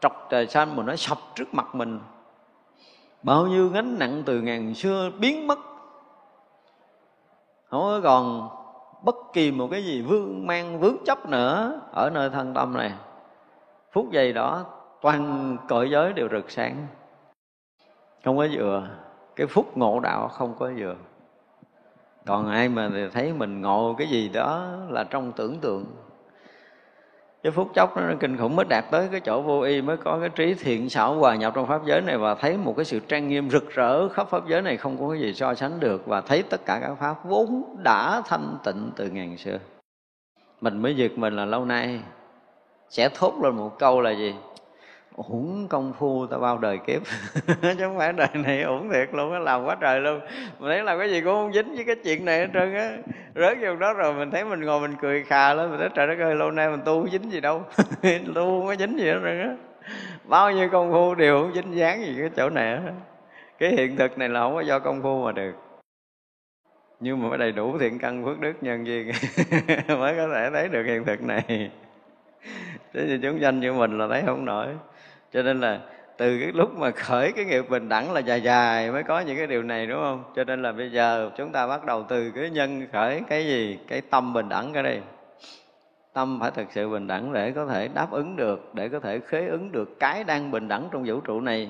trọc trời xanh mà nó sập trước mặt mình. Bao nhiêu gánh nặng từ ngàn xưa biến mất. Không có còn bất kỳ một cái gì vương mang vướng chấp nữa ở nơi thân tâm này. Phút giây đó, toàn cõi giới đều rực sáng. Không có vừa cái phút ngộ đạo không có vừa còn ai mà thấy mình ngộ cái gì đó là trong tưởng tượng chứ phút chốc nó kinh khủng mới đạt tới cái chỗ vô y mới có cái trí thiện xảo hòa nhập trong pháp giới này và thấy một cái sự trang nghiêm rực rỡ khắp pháp giới này không có cái gì so sánh được và thấy tất cả các pháp vốn đã thanh tịnh từ ngàn xưa. Mình mới giật mình là lâu nay. Sẽ thốt lên một câu là gì? Uổng công phu ta bao đời kiếp. Chứ không phải đời này uổng thiệt luôn á làm quá trời luôn. Mình thấy làm cái gì cũng không dính với cái chuyện này hết trơn á. Rớt vô đó rồi mình thấy mình ngồi mình cười khà lên, mình nói, trời đất ơi, lâu nay mình tu không dính gì đâu. Tu không có dính gì hết trơn á. Bao nhiêu công phu đều không dính dáng gì cái chỗ này hết. Cái hiện thực này là không có do công phu mà được. Nhưng mà phải đầy đủ thiện căn phước đức nhân duyên mới có thể thấy được hiện thực này. Thế thì chúng danh như mình là thấy không nổi cho nên là từ cái lúc mà khởi cái nghiệp bình đẳng là dài dài mới có những cái điều này, đúng không? Cho nên là bây giờ chúng ta bắt đầu từ cái nhân khởi cái gì? Cái tâm bình đẳng cái đây. Tâm phải thực sự bình đẳng để có thể đáp ứng được, để có thể khế ứng được cái đang bình đẳng trong vũ trụ này,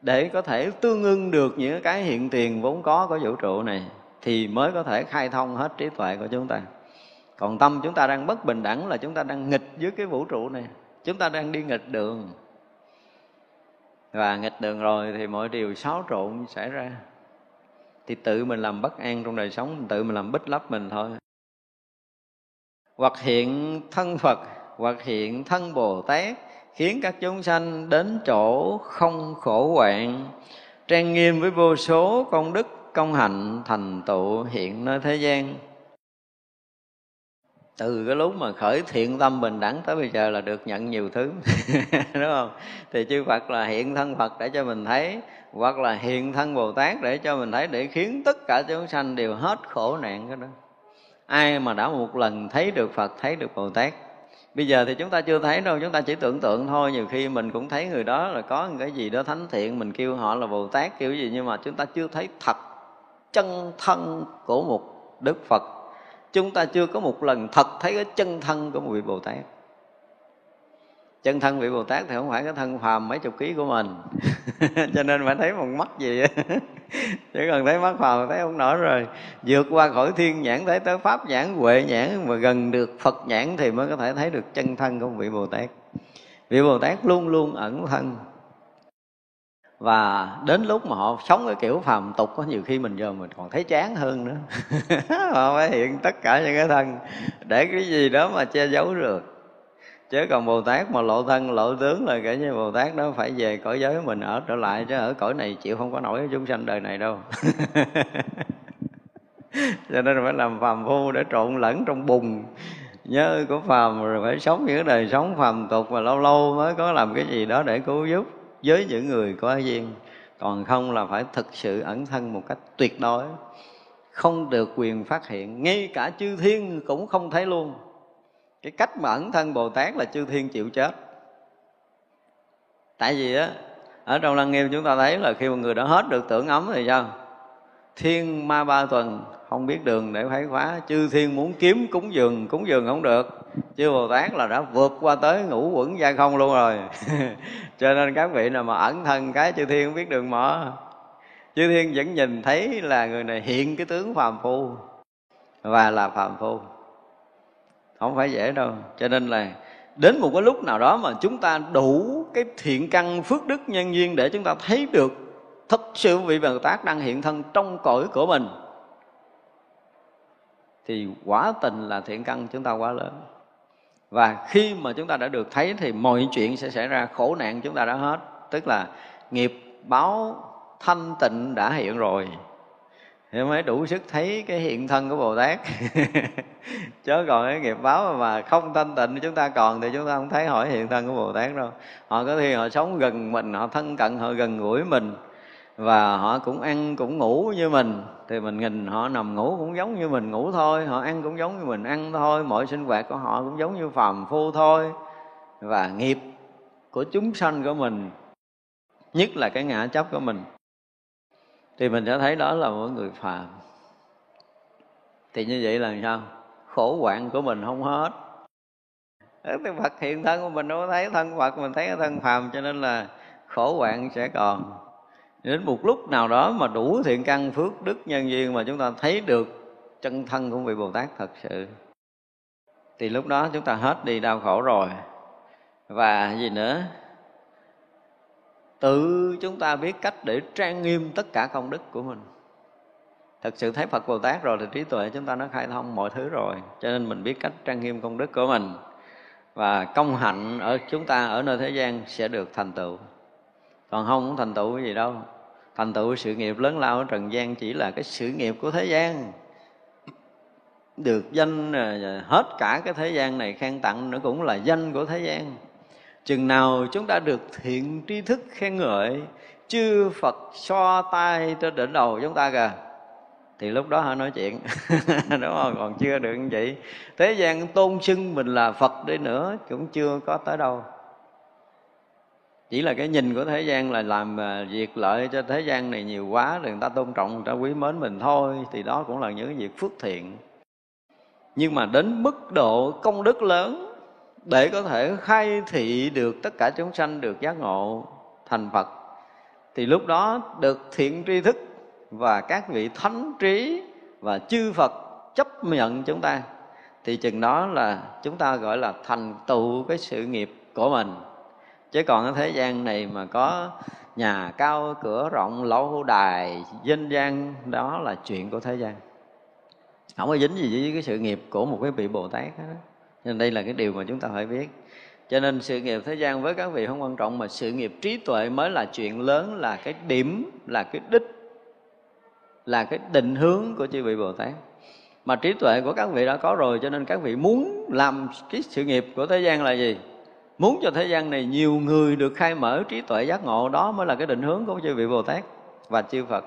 để có thể tương ưng được những cái hiện tiền vốn có của vũ trụ này, thì mới có thể khai thông hết trí tuệ của chúng ta. Còn tâm chúng ta đang bất bình đẳng là chúng ta đang nghịch với cái vũ trụ này. Chúng ta đang đi nghịch đường và nghịch đường rồi thì mọi điều xáo trộn xảy ra. Thì tự mình làm bất an trong đời sống, tự mình làm bích lấp mình thôi. Hoặc hiện thân phật, hoặc hiện thân bồ tát, khiến các chúng sanh đến chỗ không khổ hoạn. Trang nghiêm với vô số công đức công hạnh thành tựu hiện nơi thế gian từ cái lúc mà khởi thiện tâm bình đẳng tới bây giờ là được nhận nhiều thứ, đúng không? Thì chư phật là hiện thân phật để cho mình thấy, hoặc là hiện thân bồ tát để cho mình thấy, để khiến tất cả chúng sanh đều hết khổ nạn cái đó. Ai mà đã một lần thấy được phật, thấy được bồ tát? Bây giờ thì chúng ta chưa thấy đâu, chúng ta chỉ tưởng tượng thôi. Nhiều khi mình cũng thấy người đó là có cái gì đó thánh thiện, mình kêu họ là bồ tát, kiểu gì, nhưng mà chúng ta chưa thấy thật chân thân của một đức phật chúng ta chưa có một lần thật thấy cái chân thân của một vị bồ tát. Chân thân vị bồ tát thì không phải cái thân phàm mấy chục ký của mình. Cho nên phải thấy một mắt gì chỉ cần thấy mắt phàm thấy không nổi rồi. Vượt qua khỏi thiên nhãn thấy tới pháp nhãn, huệ nhãn, mà gần được phật nhãn thì mới có thể thấy được chân thân của một vị bồ tát. Vị bồ tát luôn luôn ẩn thân và đến lúc mà họ sống cái kiểu phàm tục có nhiều khi mình giờ mình còn thấy chán hơn nữa. Họ phải hiện tất cả những cái thân, để cái gì đó mà che giấu được. Chứ còn bồ tát mà lộ thân, lộ tướng là kể như bồ tát đó phải về cõi giới mình ở trở lại, chứ ở cõi này chịu không có nổi chúng sanh đời này đâu. Cho nên phải làm phàm phu để trộn lẫn trong bùn. Nhớ của phàm rồi phải sống những đời sống phàm tục mà lâu lâu mới có làm cái gì đó để cứu giúp với những người có duyên, còn không là phải thực sự ẩn thân một cách tuyệt đối. Không được quyền phát hiện, ngay cả chư thiên cũng không thấy luôn. Cái cách mà ẩn thân bồ tát là chư thiên chịu chết. Tại vì á, ở trong lăng nghiêm chúng ta thấy là khi một người đã hết được tưởng ấm thì sao? Thiên ma ba tuần, không biết đường để phải khóa, chư thiên muốn kiếm cúng dường cúng dường không được chư bồ tát là đã vượt qua tới ngũ quẩn gia không luôn rồi. Cho nên các vị nào mà ẩn thân cái chư thiên không biết đường mở chư thiên vẫn nhìn thấy là người này hiện cái tướng phàm phu và là phàm phu. Không phải dễ đâu. Cho nên là đến một cái lúc nào đó mà chúng ta đủ cái thiện căn phước đức nhân duyên để chúng ta thấy được thật sự vị Bồ Tát đang hiện thân trong cõi của mình, thì quả tình là thiện căn chúng ta quá lớn và khi mà chúng ta đã được thấy thì mọi chuyện sẽ xảy ra khổ nạn chúng ta đã hết. Tức là nghiệp báo thanh tịnh đã hiện rồi. Thì mới đủ sức thấy cái hiện thân của Bồ Tát. Chứ còn cái nghiệp báo mà không thanh tịnh chúng ta còn thì chúng ta không thấy hỏi hiện thân của Bồ Tát đâu. Họ có khi họ sống gần mình, họ thân cận, họ gần gũi mình. Và họ cũng ăn, cũng ngủ như mình. Thì mình nhìn họ nằm ngủ cũng giống như mình ngủ thôi. Họ ăn cũng giống như mình ăn thôi. Mọi sinh hoạt của họ cũng giống như phàm phu thôi. Và nghiệp của chúng sanh của mình Nhất là cái ngã chấp của mình thì mình sẽ thấy đó là một người phàm. Thì như vậy là sao? Khổ hoạn của mình không hết. Thì Phật hiện thân của mình đâu thấy thân Phật mình thấy thân phàm cho nên là khổ hoạn sẽ còn đến một lúc nào đó mà đủ thiện căn phước đức nhân duyên mà chúng ta thấy được chân thân của vị Bồ Tát thật sự, thì lúc đó chúng ta hết đi đau khổ rồi. Và gì nữa? Tự chúng ta biết cách để trang nghiêm tất cả công đức của mình. Thật sự thấy phật bồ tát rồi thì trí tuệ chúng ta nó khai thông mọi thứ rồi. Cho nên mình biết cách trang nghiêm công đức của mình. Và công hạnh ở chúng ta ở nơi thế gian sẽ được thành tựu còn không không thành tựu cái gì đâu. Thành tựu sự nghiệp lớn lao ở trần gian chỉ là cái sự nghiệp của thế gian. Được danh à, à, hết cả cái thế gian này khen tặng nữa cũng là danh của thế gian. Chừng nào chúng ta được thiện tri thức khen ngợi, chư phật so tay trên đỉnh đầu chúng ta kìa, thì lúc đó họ nói chuyện. Đúng không? Còn chưa được như vậy. Thế gian tôn xưng mình là phật đi nữa, cũng chưa có tới đâu chỉ là cái nhìn của thế gian là làm à, việc lợi cho thế gian này nhiều quá rồi người ta tôn trọng, người ta quý mến mình thôi, thì đó cũng là những việc phước thiện. Nhưng mà đến mức độ công đức lớn để có thể khai thị được tất cả chúng sanh được giác ngộ thành Phật, thì lúc đó được thiện tri thức và các vị thánh trí và chư Phật chấp nhận chúng ta, thì chừng đó là chúng ta gọi là thành tựu cái sự nghiệp của mình chứ còn ở thế gian này mà có nhà cao, cửa rộng, lâu đài danh gian, đó là chuyện của thế gian. Không có dính gì với cái sự nghiệp của một cái vị bồ tát đó nên đây là cái điều mà chúng ta phải biết. Cho nên sự nghiệp thế gian với các vị không quan trọng, mà sự nghiệp trí tuệ mới là chuyện lớn, là cái điểm, là cái đích, là cái định hướng của chư vị bồ tát. Mà trí tuệ của các vị đã có rồi, cho nên các vị muốn làm cái sự nghiệp của thế gian là gì? Muốn cho thế gian này nhiều người được khai mở trí tuệ giác ngộ, đó mới là cái định hướng của chư vị bồ tát và chư phật.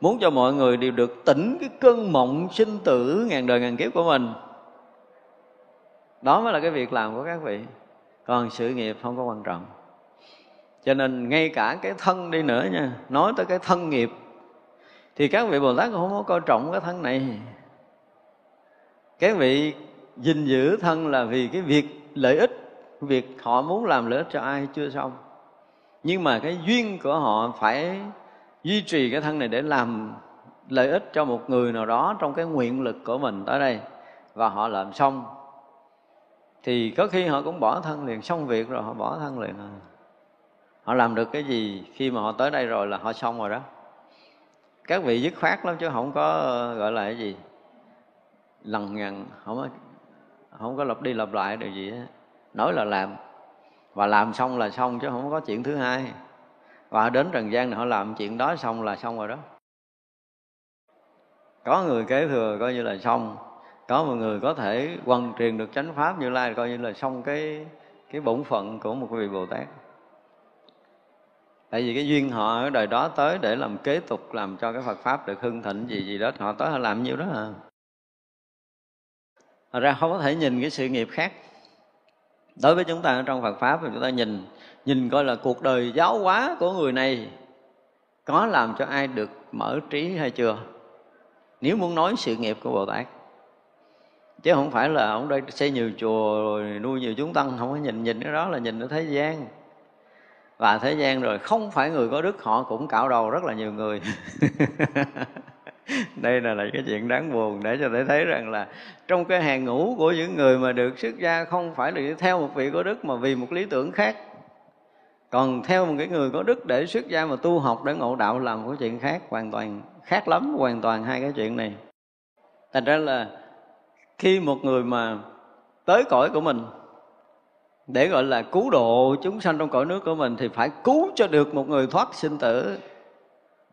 Muốn cho mọi người đều được tỉnh cái cơn mộng sinh tử ngàn đời ngàn kiếp của mình, đó mới là cái việc làm của các vị. Còn sự nghiệp không có quan trọng. Cho nên ngay cả cái thân đi nữa nha, nói tới cái thân nghiệp, thì các vị bồ tát cũng không có coi trọng cái thân này. Các vị gìn giữ thân là vì cái việc lợi ích việc họ muốn làm lợi ích cho ai chưa xong. Nhưng mà cái duyên của họ phải duy trì cái thân này để làm lợi ích cho một người nào đó trong cái nguyện lực của mình tới đây. Và họ làm xong. Thì có khi họ cũng bỏ thân liền, xong việc rồi họ bỏ thân liền rồi họ làm được cái gì khi mà họ tới đây rồi là họ xong rồi đó. Các vị dứt khoát lắm chứ không có ờ, gọi là cái gì. Lằng nhằng, không có không có lặp đi lặp lại điều gì hết nói là làm. Và làm xong là xong chứ không có chuyện thứ hai. Và đến trần gian này họ làm chuyện đó xong là xong rồi đó. Có người kế thừa coi như là xong. Có một người có thể quần truyền được chánh pháp như lai coi như là xong cái cái bổn phận của một vị bồ tát. Tại vì cái duyên họ ở đời đó tới để làm kế tục, làm cho cái phật pháp được hưng thịnh, gì gì đó, họ tới họ làm nhiêu đó à. Thật ra không có thể nhìn cái sự nghiệp khác đối với chúng ta ở trong Phật pháp thì chúng ta nhìn nhìn coi là cuộc đời giáo hóa của người này có làm cho ai được mở trí hay chưa? Nếu muốn nói sự nghiệp của Bồ Tát, chứ không phải là ông đây xây nhiều chùa rồi nuôi nhiều chúng tăng, không có nhìn nhìn cái đó là nhìn ở thế gian. Và thế gian rồi, không phải người có đức, họ cũng cạo đầu rất là nhiều người. đây là, là cái chuyện đáng buồn để cho thể thấy rằng là trong cái hàng ngũ của những người mà được xuất gia không phải là theo một vị có đức mà vì một lý tưởng khác. Còn theo một cái người có đức để xuất gia mà tu học để ngộ đạo làm một chuyện khác hoàn toàn khác lắm hoàn toàn hai cái chuyện này. Thành ra là khi một người mà tới cõi của mình để gọi là cứu độ chúng sanh trong cõi nước của mình thì phải cứu cho được một người thoát sinh tử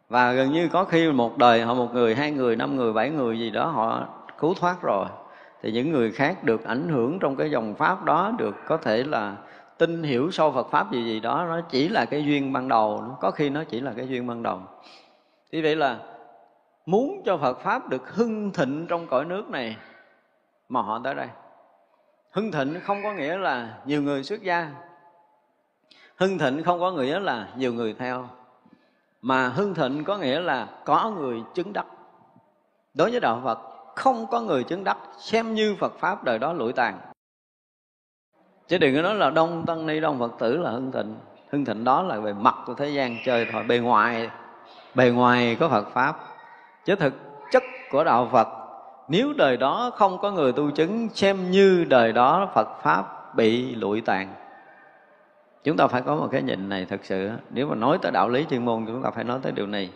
và gần như có khi một đời họ một người, hai người, năm người, bảy người gì đó họ cứu thoát rồi. Thì những người khác được ảnh hưởng trong cái dòng pháp đó, được có thể là tin hiểu sâu Phật pháp gì gì đó, nó chỉ là cái duyên ban đầu, có khi nó chỉ là cái duyên ban đầu. Vì vậy là muốn cho Phật pháp được hưng thịnh trong cõi nước này mà họ tới đây. Hưng thịnh không có nghĩa là nhiều người xuất gia. Hưng thịnh không có nghĩa là nhiều người theo mà hưng thịnh có nghĩa là có người chứng đắc. Đối với đạo phật, không có người chứng đắc, xem như phật pháp đời đó lụi tàn. Chứ đừng có nói là đông tăng ni, đông phật tử là hưng thịnh. Hưng thịnh đó là về mặt của thế gian chơi thôi, bề ngoài bề ngoài có phật pháp. Chứ thực chất của đạo phật, nếu đời đó không có người tu chứng, xem như đời đó phật pháp bị lụi tàn chúng ta phải có một cái nhìn này thật sự nếu mà nói tới đạo lý chuyên môn chúng ta phải nói tới điều này.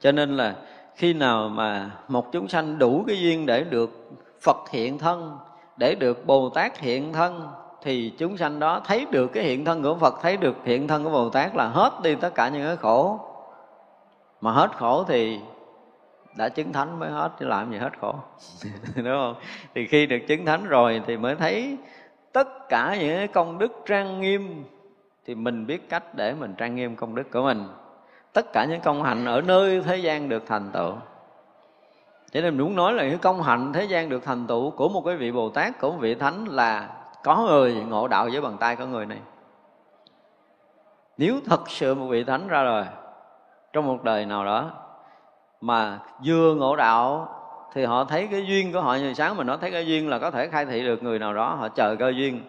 Cho nên là khi nào mà một chúng sanh đủ cái duyên để được phật hiện thân, để được bồ tát hiện thân, thì chúng sanh đó thấy được cái hiện thân của phật, thấy được hiện thân của bồ tát là hết đi tất cả những cái khổ. Mà hết khổ thì đã chứng thánh mới hết, chứ làm gì hết khổ. Đúng không? Thì khi được chứng thánh rồi thì mới thấy tất cả những cái công đức trang nghiêm thì mình biết cách để mình trang nghiêm công đức của mình. Tất cả những công hạnh ở nơi thế gian được thành tựu. Cho nên muốn nói là những công hạnh thế gian được thành tựu của một cái vị bồ tát, của một vị thánh là có người ngộ đạo với bàn tay của người này. Nếu thật sự một vị thánh ra rồi trong một đời nào đó mà vừa ngộ đạo thì họ thấy cái duyên của họ như sáng mình nói thấy cái duyên là có thể khai thị được người nào đó, họ chờ cơ duyên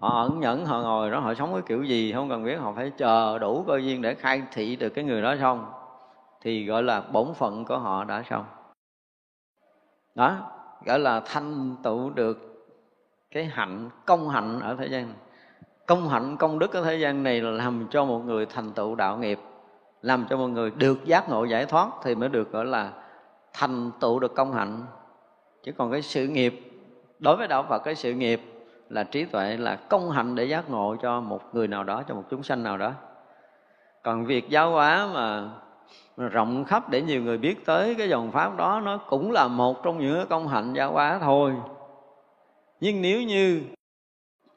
họ ẩn nhẫn, họ ngồi đó, họ sống cái kiểu gì không cần biết, họ phải chờ đủ cơ duyên để khai thị được cái người đó xong. Thì gọi là bổn phận của họ đã xong. Đó, gọi là thanh tựu được cái hạnh, công hạnh ở thế gian. Công hạnh, công đức ở thế gian này là làm cho một người thành tựu đạo nghiệp, làm cho một người được giác ngộ giải thoát thì mới được gọi là thành tựu được công hạnh. Chứ còn cái sự nghiệp, đối với đạo phật, cái sự nghiệp là trí tuệ là công hạnh để giác ngộ cho một người nào đó, cho một chúng sanh nào đó. Còn việc giáo hóa mà rộng khắp để nhiều người biết tới cái dòng pháp đó, nó cũng là một trong những công hạnh giáo hóa thôi. Nhưng nếu như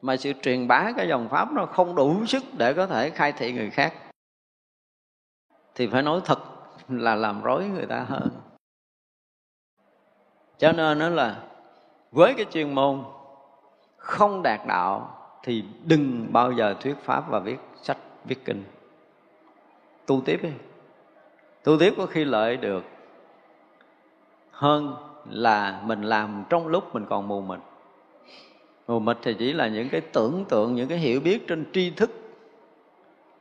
mà sự truyền bá cái dòng pháp nó không đủ sức để có thể khai thị người khác, thì phải nói thật là làm rối người ta hơn. Cho nên nó là, với cái chuyên môn không đạt đạo thì đừng bao giờ thuyết pháp và viết sách, viết kinh. Tu tiếp đi. Tu tiếp có khi lợi được hơn là mình làm trong lúc mình còn mù mịt. Mù mịt thì chỉ là những cái tưởng tượng, những cái hiểu biết trên tri thức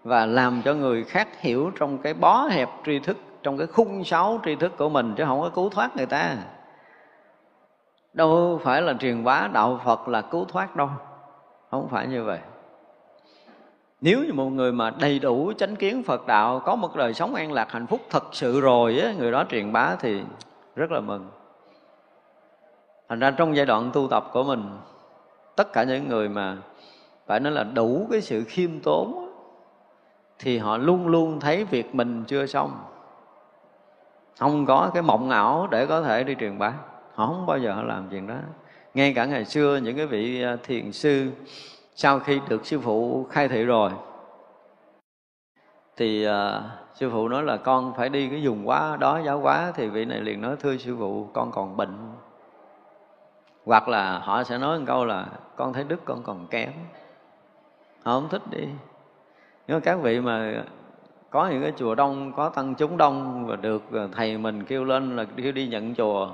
và làm cho người khác hiểu trong cái bó hẹp tri thức, trong cái khung sáo tri thức của mình chứ không có cứu thoát người ta đâu phải là truyền bá đạo phật là cứu thoát đâu. Không phải như vậy. Nếu như một người mà đầy đủ chánh kiến phật đạo, có một đời sống an lạc, hạnh phúc thật sự rồi á, người đó truyền bá thì rất là mừng. Thành ra trong giai đoạn tu tập của mình, tất cả những người mà phải nói là đủ cái sự khiêm tốn thì họ luôn luôn thấy việc mình chưa xong. Không có cái mộng ảo để có thể đi truyền bá họ không bao giờ họ làm chuyện đó. Ngay cả ngày xưa những cái vị à, thiền sư sau khi được sư phụ khai thị rồi thì uh, sư phụ nói là con phải đi cái vùng quá đó giáo quá thì vị này liền nói thưa sư phụ con còn bệnh. Hoặc là họ sẽ nói một câu là con thấy đức con còn kém. Họ không thích đi. Nhưng mà các vị mà có những cái chùa đông có tăng chúng đông và được à, thầy mình kêu lên là kêu đi nhận chùa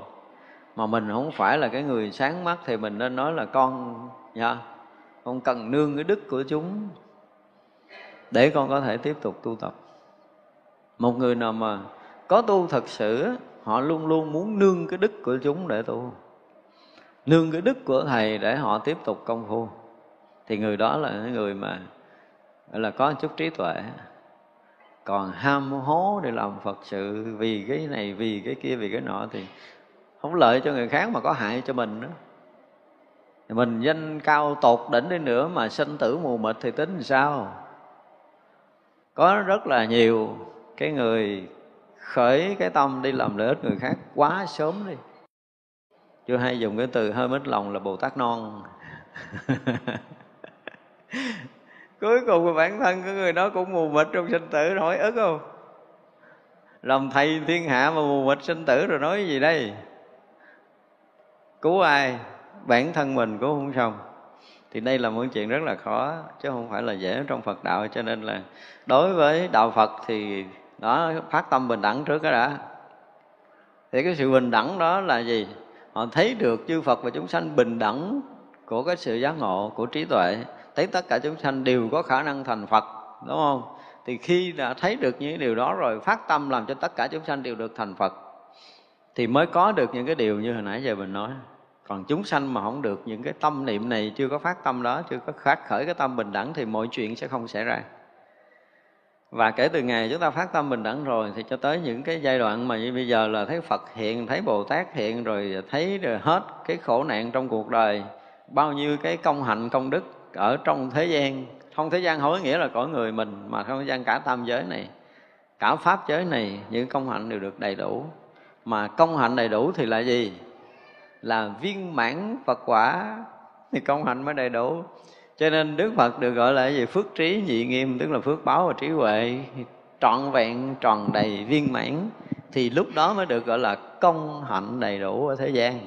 mà mình không phải là cái người sáng mắt thì mình nên nói là con nha con cần nương cái đức của chúng để con có thể tiếp tục tu tập. Một người nào mà có tu thật sự họ luôn luôn muốn nương cái đức của chúng để tu. Nương cái đức của thầy để họ tiếp tục công phu. Thì người đó là người mà, gọi là có chút trí tuệ. Còn ham hố để làm phật sự vì cái này, vì cái kia, vì cái nọ thì không lợi cho người khác mà có hại cho mình nữa. Mình danh cao tột đỉnh đi nữa mà sinh tử mù mịt thì tính sao? Có rất là nhiều cái người khởi cái tâm đi làm lợi ích người khác quá sớm đi. Chưa hay dùng cái từ hơi mít lòng là bồ tát non. Cuối cùng bản thân của người đó cũng mù mịt trong sinh tử, hỏi ức không? Làm thầy thiên hạ mà mù mịt sinh tử rồi nói gì đây? Cứu ai? Bản thân mình cứu không xong. Thì đây là một chuyện rất là khó, chứ không phải là dễ trong Phật đạo. Cho nên là đối với đạo Phật thì đó phát tâm bình đẳng trước đó đã. Thì cái sự bình đẳng đó là gì? Họ thấy được chư Phật và chúng sanh bình đẳng của cái sự giác ngộ, của trí tuệ. Thấy tất cả chúng sanh đều có khả năng thành Phật, đúng không? Thì khi đã thấy được những điều đó rồi, phát tâm làm cho tất cả chúng sanh đều được thành Phật thì mới có được những cái điều như hồi nãy giờ mình nói còn chúng sanh mà không được những cái tâm niệm này chưa có phát tâm đó chưa có phát khởi cái tâm bình đẳng thì mọi chuyện sẽ không xảy ra và kể từ ngày chúng ta phát tâm bình đẳng rồi thì cho tới những cái giai đoạn mà như bây giờ là thấy Phật hiện, thấy Bồ Tát hiện rồi thấy rồi hết cái khổ nạn trong cuộc đời, bao nhiêu cái công hạnh công đức ở trong thế gian. Không thế gian không có nghĩa là cõi người mình mà không thế gian cả tam giới này, cả pháp giới này những công hạnh đều được đầy đủ. Mà công hạnh đầy đủ thì là gì? Là viên mãn Phật quả. Thì công hạnh mới đầy đủ. Cho nên đức phật được gọi là gì? Phước trí nhị nghiêm, tức là phước báo và trí huệ. Trọn vẹn, tròn đầy viên mãn. Thì lúc đó mới được gọi là công hạnh đầy đủ ở thế gian.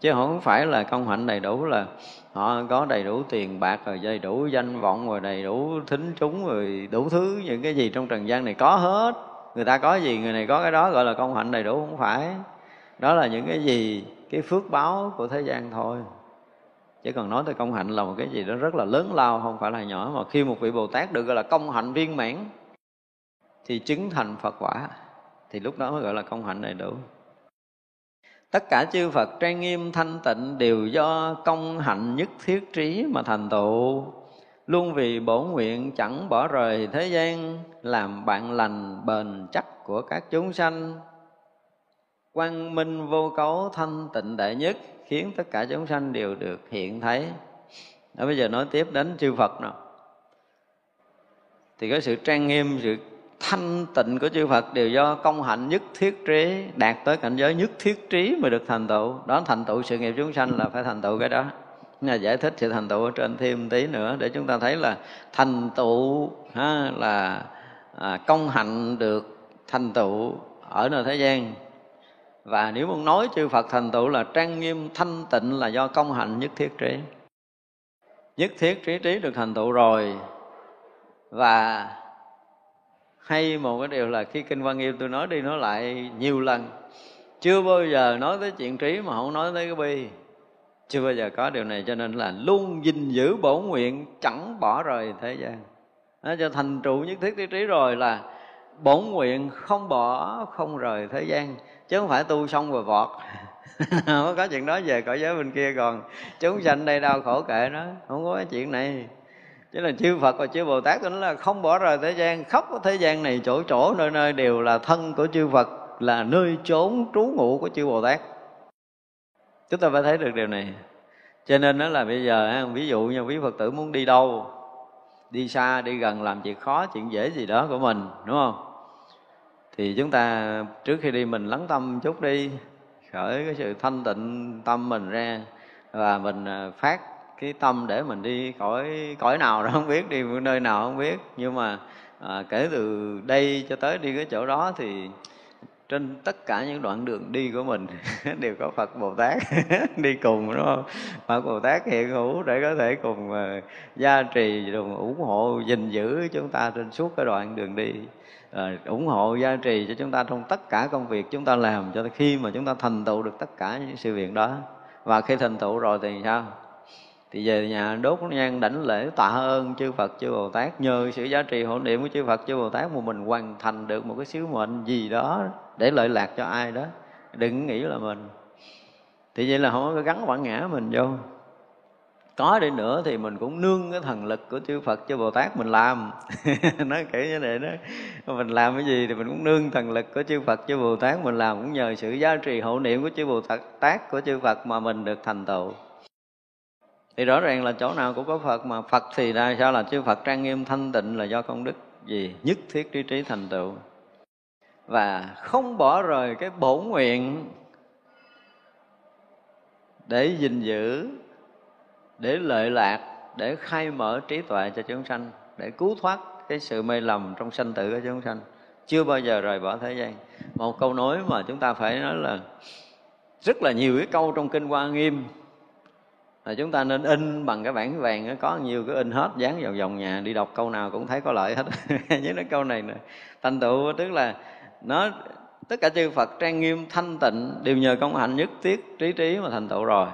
Chứ không phải là công hạnh đầy đủ là họ có đầy đủ tiền bạc, rồi đầy đủ danh vọng, rồi đầy đủ thính chúng, rồi đủ thứ, những cái gì trong trần gian này có hết người ta có gì, người này có cái đó, gọi là công hạnh đầy đủ không phải. Đó là những cái gì? Cái phước báo của thế gian thôi. Chứ còn nói tới công hạnh là một cái gì đó rất là lớn lao, không phải là nhỏ. Mà khi một vị bồ tát được gọi là công hạnh viên mãn, thì chứng thành phật quả, thì lúc đó mới gọi là công hạnh đầy đủ. Tất cả chư phật trang nghiêm thanh tịnh đều do công hạnh nhất thiết trí mà thành tựu luôn vì bổn nguyện chẳng bỏ rời thế gian, làm bạn lành bền chắc của các chúng sanh. Quang minh vô cấu thanh tịnh đệ nhất, khiến tất cả chúng sanh đều được hiện thấy. Đó bây giờ nói tiếp đến chư Phật nào. Thì cái sự trang nghiêm, sự thanh tịnh của chư Phật đều do công hạnh nhất thiết trí, đạt tới cảnh giới nhất thiết trí mà được thành tựu. Đó, thành tựu sự nghiệp chúng sanh là phải thành tựu cái đó là giải thích sự thành tựu ở trên thêm tí nữa để chúng ta thấy là thành tựu ha, là à, công hạnh được thành tựu ở nơi thế gian. Và nếu muốn nói chư Phật thành tựu là trang nghiêm thanh tịnh là do công hạnh nhất thiết trí. Nhất thiết trí trí được thành tựu rồi. Và hay một cái điều là khi kinh quan nghiêm tôi nói đi nói lại nhiều lần chưa bao giờ nói tới chuyện trí mà không nói tới cái bi chưa bao giờ có điều này, cho nên là luôn gìn giữ bổ nguyện, chẳng bỏ rời thế gian. Nó cho thành trụ nhất thiết tiêu trí rồi là bổn nguyện không bỏ, không rời thế gian. Chứ không phải tu xong rồi vọt. Không có chuyện đó về cõi giới bên kia còn. Chúng sanh đây đau khổ kệ nó. Không có cái chuyện này. Chứ là chư Phật và chư Bồ Tát tính là không bỏ rời thế gian. Khóc ở thế gian này chỗ chỗ, nơi nơi đều là thân của chư Phật, là nơi trốn trú ngụ của chư Bồ Tát chúng ta phải thấy được điều này. Cho nên đó là bây giờ ví dụ như quý Phật tử muốn đi đâu đi xa đi gần làm chuyện khó chuyện dễ gì đó của mình đúng không? Thì chúng ta trước khi đi mình lắng tâm chút đi khởi cái sự thanh tịnh tâm mình ra và mình à, phát cái tâm để mình đi cõi cõi nào đó không biết đi nơi nào không biết. Nhưng mà à, kể từ đây cho tới đi cái chỗ đó thì trên tất cả những đoạn đường đi của mình đều có Phật Bồ Tát đi cùng đúng không? Phật Bồ Tát hiện hữu để có thể cùng uh, gia trì cùng ủng hộ gìn giữ chúng ta trên suốt cái đoạn đường đi. À, ủng hộ gia trì cho chúng ta trong tất cả công việc chúng ta làm cho khi mà chúng ta thành tựu được tất cả những sự việc đó. Và khi thành tựu rồi thì sao? Thì về nhà đốt nhang đảnh lễ tạ ơn chư Phật chư Bồ Tát. Nhờ sự giá trị hộ niệm của chư Phật chư Bồ Tát mà mình hoàn thành được một cái sứ mệnh gì đó để lợi lạc cho ai đó, đừng nghĩ là mình. Thì vậy là không có gắn bản ngã mình vô. Có đi nữa thì mình cũng nương cái thần lực của chư Phật, chư Bồ Tát mình làm. Nói kể như vậy đó. Mình làm cái gì thì mình cũng nương thần lực của chư Phật, chư Bồ Tát mình làm, cũng nhờ sự giá trị hộ niệm của chư Bồ Tát của chư Phật mà mình được thành tựu. Thì rõ ràng là chỗ nào cũng có Phật mà. Phật thì ra sao là chư Phật trang nghiêm thanh tịnh là do công đức gì nhất thiết trí trí thành tựu và không bỏ rời cái bổn nguyện để gìn giữ, để lợi lạc, để khai mở trí tuệ cho chúng sanh, để cứu thoát cái sự mê lầm trong sanh tử của chúng sanh. Chưa bao giờ rời bỏ thế gian. Một câu nói mà chúng ta phải nói là rất là nhiều cái câu trong kinh hoa nghiêm. Là chúng ta nên in bằng cái bản vàng có nhiều cái in hết, dán vào vòng nhà, đi đọc câu nào cũng thấy có lợi hết. Nhớ nói câu này nè. Thành tựu tức là nó, tất cả chư Phật trang nghiêm, thanh tịnh đều nhờ công hạnh nhất thiết trí trí mà thành tựu rồi.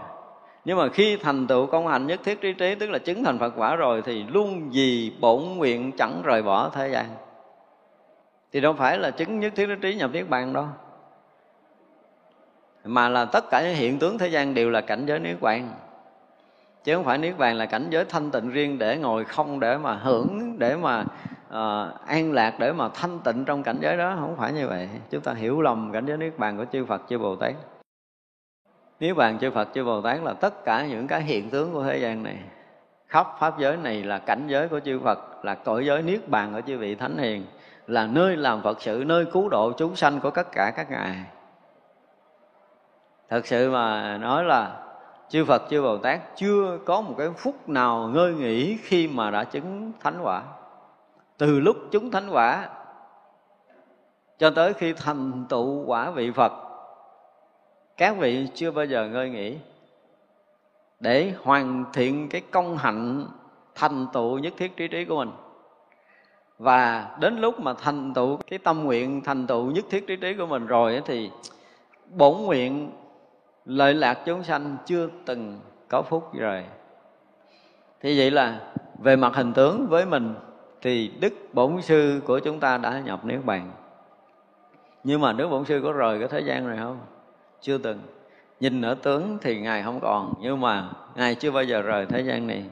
Nhưng mà khi thành tựu công hạnh nhất thiết trí trí, tức là chứng thành Phật quả rồi, thì luôn vì bổn nguyện chẳng rời bỏ thế gian. Thì đâu phải là chứng nhất thiết trí trí nhập niết bàn đâu. Mà là tất cả những hiện tướng thế gian đều là cảnh giới niết bàn. Chứ không phải niết bàn là cảnh giới thanh tịnh riêng để ngồi không để mà hưởng, để mà uh, an lạc để mà thanh tịnh trong cảnh giới đó không phải như vậy. Chúng ta hiểu lầm cảnh giới niết bàn của chư Phật chư Bồ Tát. Niết bàn chư Phật chư Bồ Tát là tất cả những cái hiện tướng của thế gian này. Khắp pháp giới này là cảnh giới của chư Phật là cõi giới niết bàn của chư vị thánh hiền là nơi làm Phật sự nơi cứu độ chúng sanh của tất cả các ngài. Thật sự mà nói là chư Phật chư Bồ Tát chưa có một cái phút nào ngơi nghỉ khi mà đã chứng thánh quả từ lúc chúng thánh quả cho tới khi thành tựu quả vị Phật, các vị chưa bao giờ ngơi nghỉ. Để hoàn thiện cái công hạnh thành tựu nhất thiết trí trí của mình. Và đến lúc mà thành tựu cái tâm nguyện thành tựu nhất thiết trí trí của mình rồi thì bổn nguyện lợi lạc chúng sanh chưa từng có phút rồi thì vậy là về mặt hình tướng với mình thì đức bổn sư của chúng ta đã nhập niết bàn. Nhưng mà đức bổn sư có rời cái thế gian này không? Chưa từng. Nhìn ở tướng thì ngài không còn, nhưng mà ngài chưa bao giờ rời thế gian này.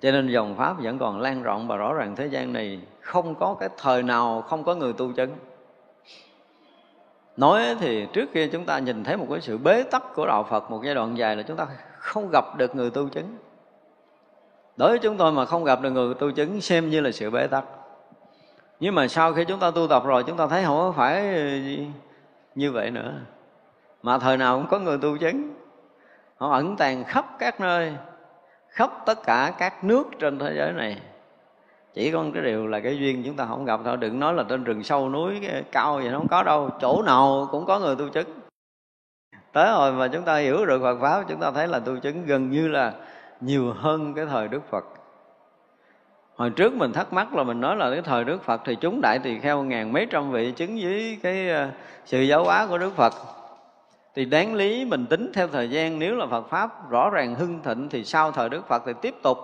Cho nên dòng pháp vẫn còn lan rộng và rõ ràng thế gian này không có cái thời nào không có người tu chứng nói thì trước kia chúng ta nhìn thấy một cái sự bế tắc của đạo phật một giai đoạn dài là chúng ta không gặp được người tu chứng đối với chúng tôi mà không gặp được người tu chứng xem như là sự bế tắc. Nhưng mà sau khi chúng ta tu tập rồi, chúng ta thấy không phải như vậy nữa. Mà thời nào cũng có người tu chứng. Họ ẩn tàng khắp các nơi, khắp tất cả các nước trên thế giới này. Chỉ có cái điều là cái duyên chúng ta không gặp thôi. Đừng nói là trên rừng sâu núi cao vậy nó không có đâu. Chỗ nào cũng có người tu chứng. Tới rồi mà chúng ta hiểu được Phật pháp, chúng ta thấy là tu chứng gần như là nhiều hơn cái thời Đức Phật. Hồi trước mình thắc mắc là mình nói là cái thời Đức Phật thì chúng đại tỳ kheo ngàn mấy trăm vị chứng với cái ờ, sự giáo hóa của Đức Phật. Thì đáng lý mình tính theo thời gian, nếu là Phật pháp rõ ràng hưng thịnh thì sau thời Đức Phật thì tiếp tục.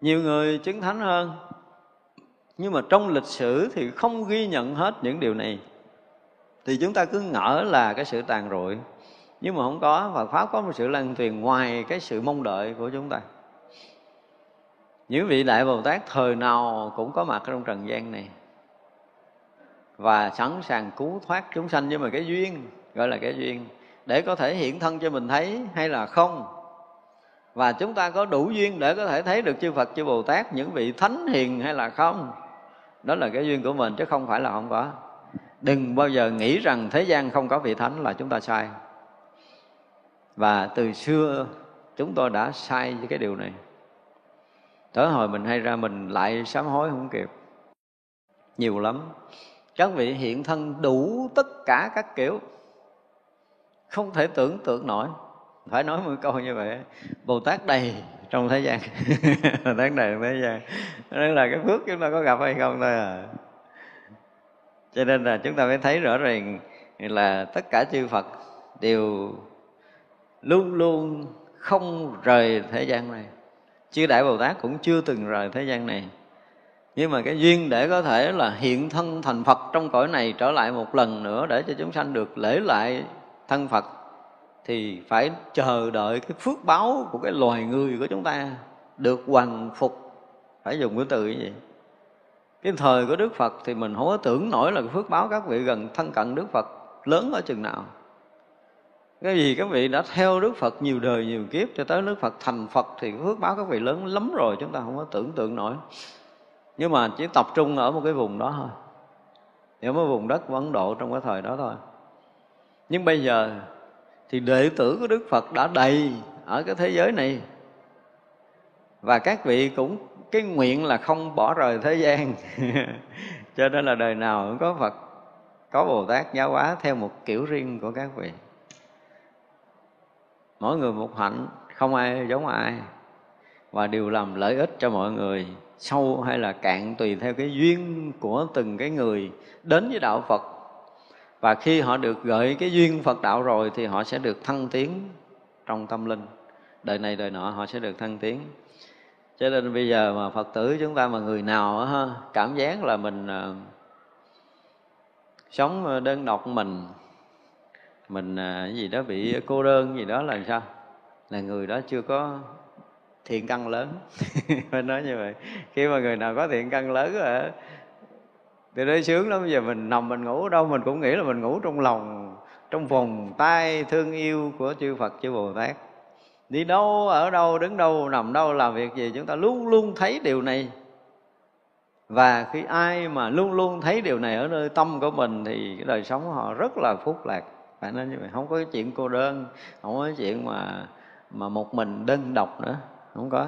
Nhiều người chứng thánh hơn, nhưng mà trong lịch sử thì không ghi nhận hết những điều này. Thì chúng ta cứ ngỡ là cái sự tàn rụi nhưng mà không có Phật pháp có một sự lan truyền ngoài cái sự mong đợi của chúng ta. Những vị đại bồ tát thời nào cũng có mặt trong trần gian này và sẵn sàng cứu thoát chúng sanh. Nhưng mà cái duyên, gọi là cái duyên, để có thể hiện thân cho mình thấy hay là không. Và chúng ta có đủ duyên để có thể thấy được chư Phật, chư Bồ Tát, những vị thánh hiền hay là không. Đó là cái duyên của mình, chứ không phải là không có. Đừng bao giờ nghĩ rằng thế gian không có vị thánh là chúng ta sai và từ xưa chúng tôi đã sai với cái điều này. Tới hồi mình hay ra mình lại sám hối không kịp. Nhiều lắm. Các vị hiện thân đủ tất cả các kiểu. Không thể tưởng tượng nổi. Phải nói một câu như vậy. Bồ tát đầy trong thế gian. Bồ tát đầy trong thế gian. Đó là cái phước chúng ta có gặp hay không thôi à. Cho nên là chúng ta mới thấy rõ ràng là tất cả chư phật đều luôn luôn không rời thế gian này. Chư đại bồ tát cũng chưa từng rời thế gian này. Nhưng mà cái duyên để có thể là hiện thân thành phật trong cõi này trở lại một lần nữa để cho chúng sanh được lễ lại thân phật, thì phải chờ đợi cái phước báo của cái loài người của chúng ta được hoàn phục. Phải dùng cái từ như vậy cái thời của đức phật thì mình không có tưởng nổi là cái phước báo các vị gần thân cận đức phật lớn ở chừng nào cái gì các vị đã theo đức phật nhiều đời nhiều kiếp cho tới đức phật thành phật thì phước báo các vị lớn lắm rồi, chúng ta không có tưởng tượng nổi. Nhưng mà chỉ tập trung ở một cái vùng đó thôi. Ở một vùng đất của ấn độ trong cái thời đó thôi. Nhưng bây giờ thì đệ tử của đức phật đã đầy ở cái thế giới này. Và các vị cũng, cái nguyện là không bỏ rời thế gian. Cho nên là đời nào cũng có phật, có bồ tát giáo hóa theo một kiểu riêng của các vị mỗi người một hạnh, không ai giống ai. Và đều làm lợi ích cho mọi người sâu hay là cạn tùy theo cái duyên của từng cái người đến với đạo Phật. Và khi họ được gợi cái duyên Phật đạo rồi thì họ sẽ được thăng tiến trong tâm linh. Đời này đời nọ họ sẽ được thăng tiến. Cho nên bây giờ mà Phật tử chúng ta mà người nào cảm giác là mình ờ, sống đơn độc mình mình à, gì đó bị cô đơn gì đó là sao? Là người đó chưa có thiện căn lớn. Phải nói như vậy. Khi mà người nào có thiện căn lớn rồi thì nó sướng lắm. Bây giờ mình nằm mình ngủ đâu, mình cũng nghĩ là mình ngủ trong lòng, trong vòng tay thương yêu của chư Phật, chư Bồ Tát. Đi đâu, ở đâu, đứng đâu, nằm đâu, làm việc gì, chúng ta luôn luôn thấy điều này. Và khi ai mà luôn luôn thấy điều này ở nơi tâm của mình thì cái đời sống họ rất là phúc lạc phải nói như vậy. Không có cái chuyện cô đơn, không có cái chuyện mà mà một mình đơn độc nữa. Không có.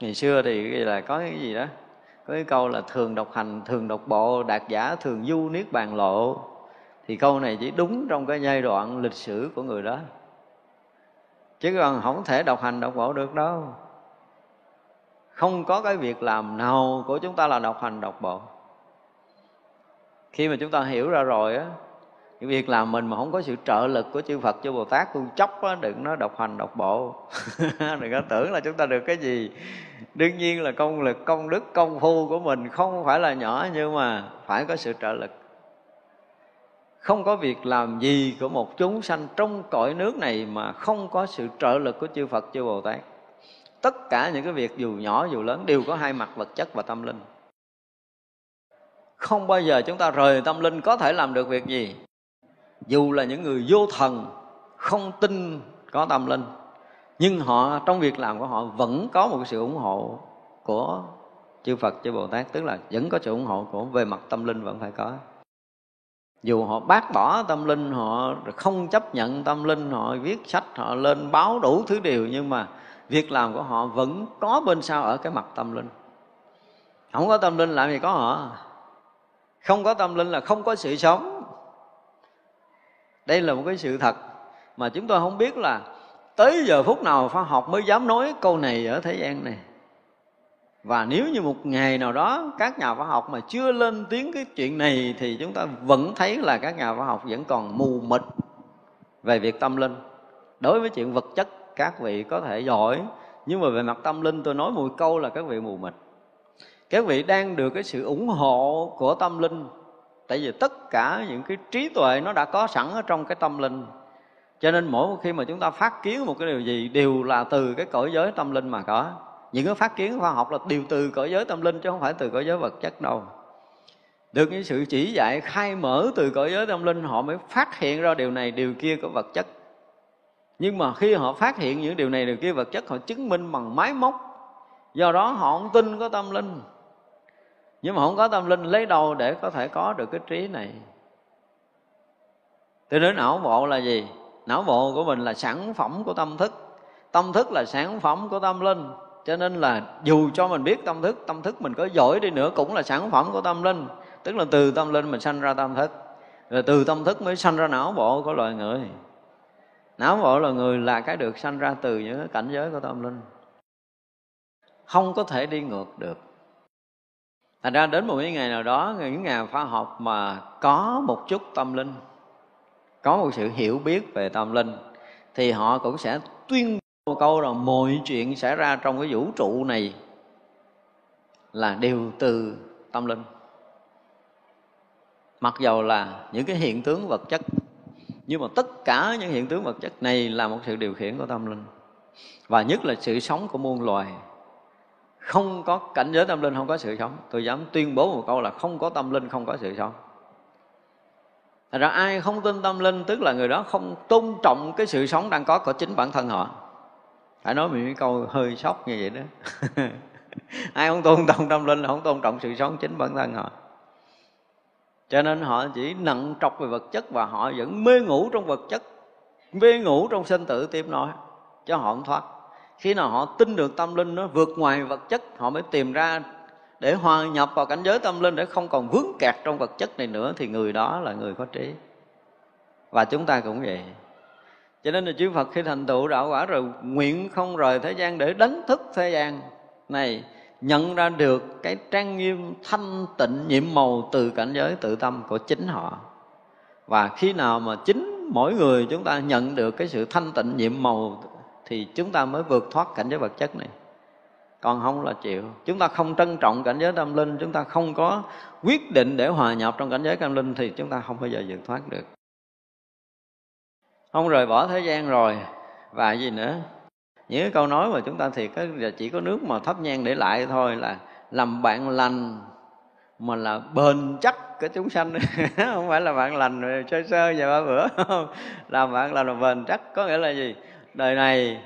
Ngày xưa thì là có cái gì đó. Có cái câu là thường độc hành, thường độc bộ, đạt giả, thường du niết bàn lộ. Thì câu này chỉ đúng trong cái giai đoạn lịch sử của người đó. Chứ còn không thể độc hành, độc bộ được đâu. Không có cái việc làm nào của chúng ta là độc hành, độc bộ. Khi mà chúng ta hiểu ra rồi á cái việc làm mình mà không có sự trợ lực của chư Phật chư Bồ Tát tu chóc á, đừng nó độc hành độc bộ. Đừng có tưởng là chúng ta được cái gì. Đương nhiên là công lực công đức công phu của mình không phải là nhỏ nhưng mà phải có sự trợ lực. Không có việc làm gì của một chúng sanh trong cõi nước này mà không có sự trợ lực của chư Phật chư Bồ Tát. Tất cả những cái việc dù nhỏ dù lớn đều có hai mặt vật chất và tâm linh. Không bao giờ chúng ta rời tâm linh có thể làm được việc gì dù là những người vô thần, không tin có tâm linh, nhưng họ, trong việc làm của họ vẫn có một sự ủng hộ của chư Phật, chư Bồ Tát. Tức là vẫn có sự ủng hộ của về mặt tâm linh vẫn phải có. Dù họ bác bỏ tâm linh, họ không chấp nhận tâm linh, họ viết sách, họ lên báo đủ thứ điều, nhưng mà việc làm của họ vẫn có bên sau ở cái mặt tâm linh. Không có tâm linh làm gì có họ. Không có tâm linh là không có sự sống đây là một cái sự thật mà chúng tôi không biết là tới giờ phút nào khoa học mới dám nói câu này ở thế gian này. Và nếu như một ngày nào đó các nhà khoa học mà chưa lên tiếng cái chuyện này thì chúng ta vẫn thấy là các nhà khoa học vẫn còn mù mịt về việc tâm linh. Đối với chuyện vật chất, các vị có thể giỏi, nhưng mà về mặt tâm linh tôi nói một câu là các vị mù mịt. Các vị đang được cái sự ủng hộ của tâm linh tại vì tất cả những cái trí tuệ nó đã có sẵn ở trong cái tâm linh. Cho nên mỗi khi mà chúng ta phát kiến một cái điều gì, đều là từ cái cõi giới tâm linh mà có. Những cái phát kiến khoa học là đều từ cõi giới tâm linh chứ không phải từ cõi giới vật chất đâu. Được những sự chỉ dạy khai mở từ cõi giới tâm linh, họ mới phát hiện ra điều này, điều kia của vật chất. Nhưng mà khi họ phát hiện những điều này, điều kia vật chất, họ chứng minh bằng máy móc. Do đó họ không tin có tâm linh nhưng mà không có tâm linh, lấy đâu để có thể có được cái trí này? Tôi nói não bộ là gì? Não bộ của mình là sản phẩm của tâm thức. Tâm thức là sản phẩm của tâm linh. Cho nên là dù cho mình biết tâm thức tâm thức mình có giỏi đi nữa cũng là sản phẩm của tâm linh. Tức là từ tâm linh mình sanh ra tâm thức. Rồi từ tâm thức mới sanh ra não bộ của loài người. Não bộ là người là cái được sanh ra từ những cảnh giới của tâm linh. Không có thể đi ngược được thành ra đến một cái ngày nào đó, những nhà khoa học mà có một chút tâm linh, có một sự hiểu biết về tâm linh, thì họ cũng sẽ tuyên một câu là mọi chuyện xảy ra trong cái vũ trụ này là đều từ tâm linh. Mặc dầu là những cái hiện tướng vật chất, nhưng mà tất cả những hiện tướng vật chất này là một sự điều khiển của tâm linh, và nhất là sự sống của muôn loài không có cảnh giới tâm linh, không có sự sống. Tôi dám tuyên bố một câu là không có tâm linh, không có sự sống. Thật ra ai không tin tâm linh, tức là người đó không tôn trọng cái sự sống đang có của chính bản thân họ. Phải nói mình cái câu hơi sốc như vậy đó. Ai không tôn trọng tâm linh là không tôn trọng sự sống chính bản thân họ. Cho nên họ chỉ nặng trọc về vật chất và họ vẫn mê ngủ trong vật chất, mê ngủ trong sinh tử tiếp nối, cho họ không thoát khi nào họ tin được tâm linh nó vượt ngoài vật chất, họ mới tìm ra để hòa nhập vào cảnh giới tâm linh để không còn vướng kẹt trong vật chất này nữa, thì người đó là người có trí. Và chúng ta cũng vậy. Cho nên là chư Phật khi thành tựu đạo quả rồi, nguyện không rời thế gian để đánh thức thế gian này, nhận ra được cái trang nghiêm, thanh tịnh, nhiệm màu từ cảnh giới tự tâm của chính họ. Và khi nào mà chính mỗi người chúng ta nhận được cái sự thanh tịnh, nhiệm màu thì chúng ta mới vượt thoát cảnh giới vật chất này. Còn không là chịu. Chúng ta không trân trọng cảnh giới tâm linh, chúng ta không có quyết định để hòa nhập trong cảnh giới tâm linh thì chúng ta không bao giờ vượt thoát được. Không rời bỏ thế gian rồi. Và gì nữa? Những cái câu nói mà chúng ta thiệt là chỉ có nước mà thấp nhang để lại thôi là làm bạn lành, mà là bền chắc của chúng sanh. Không phải là bạn lành sơ sơ vài ba bữa làm bạn lành là bền chắc có nghĩa là gì? Đời này,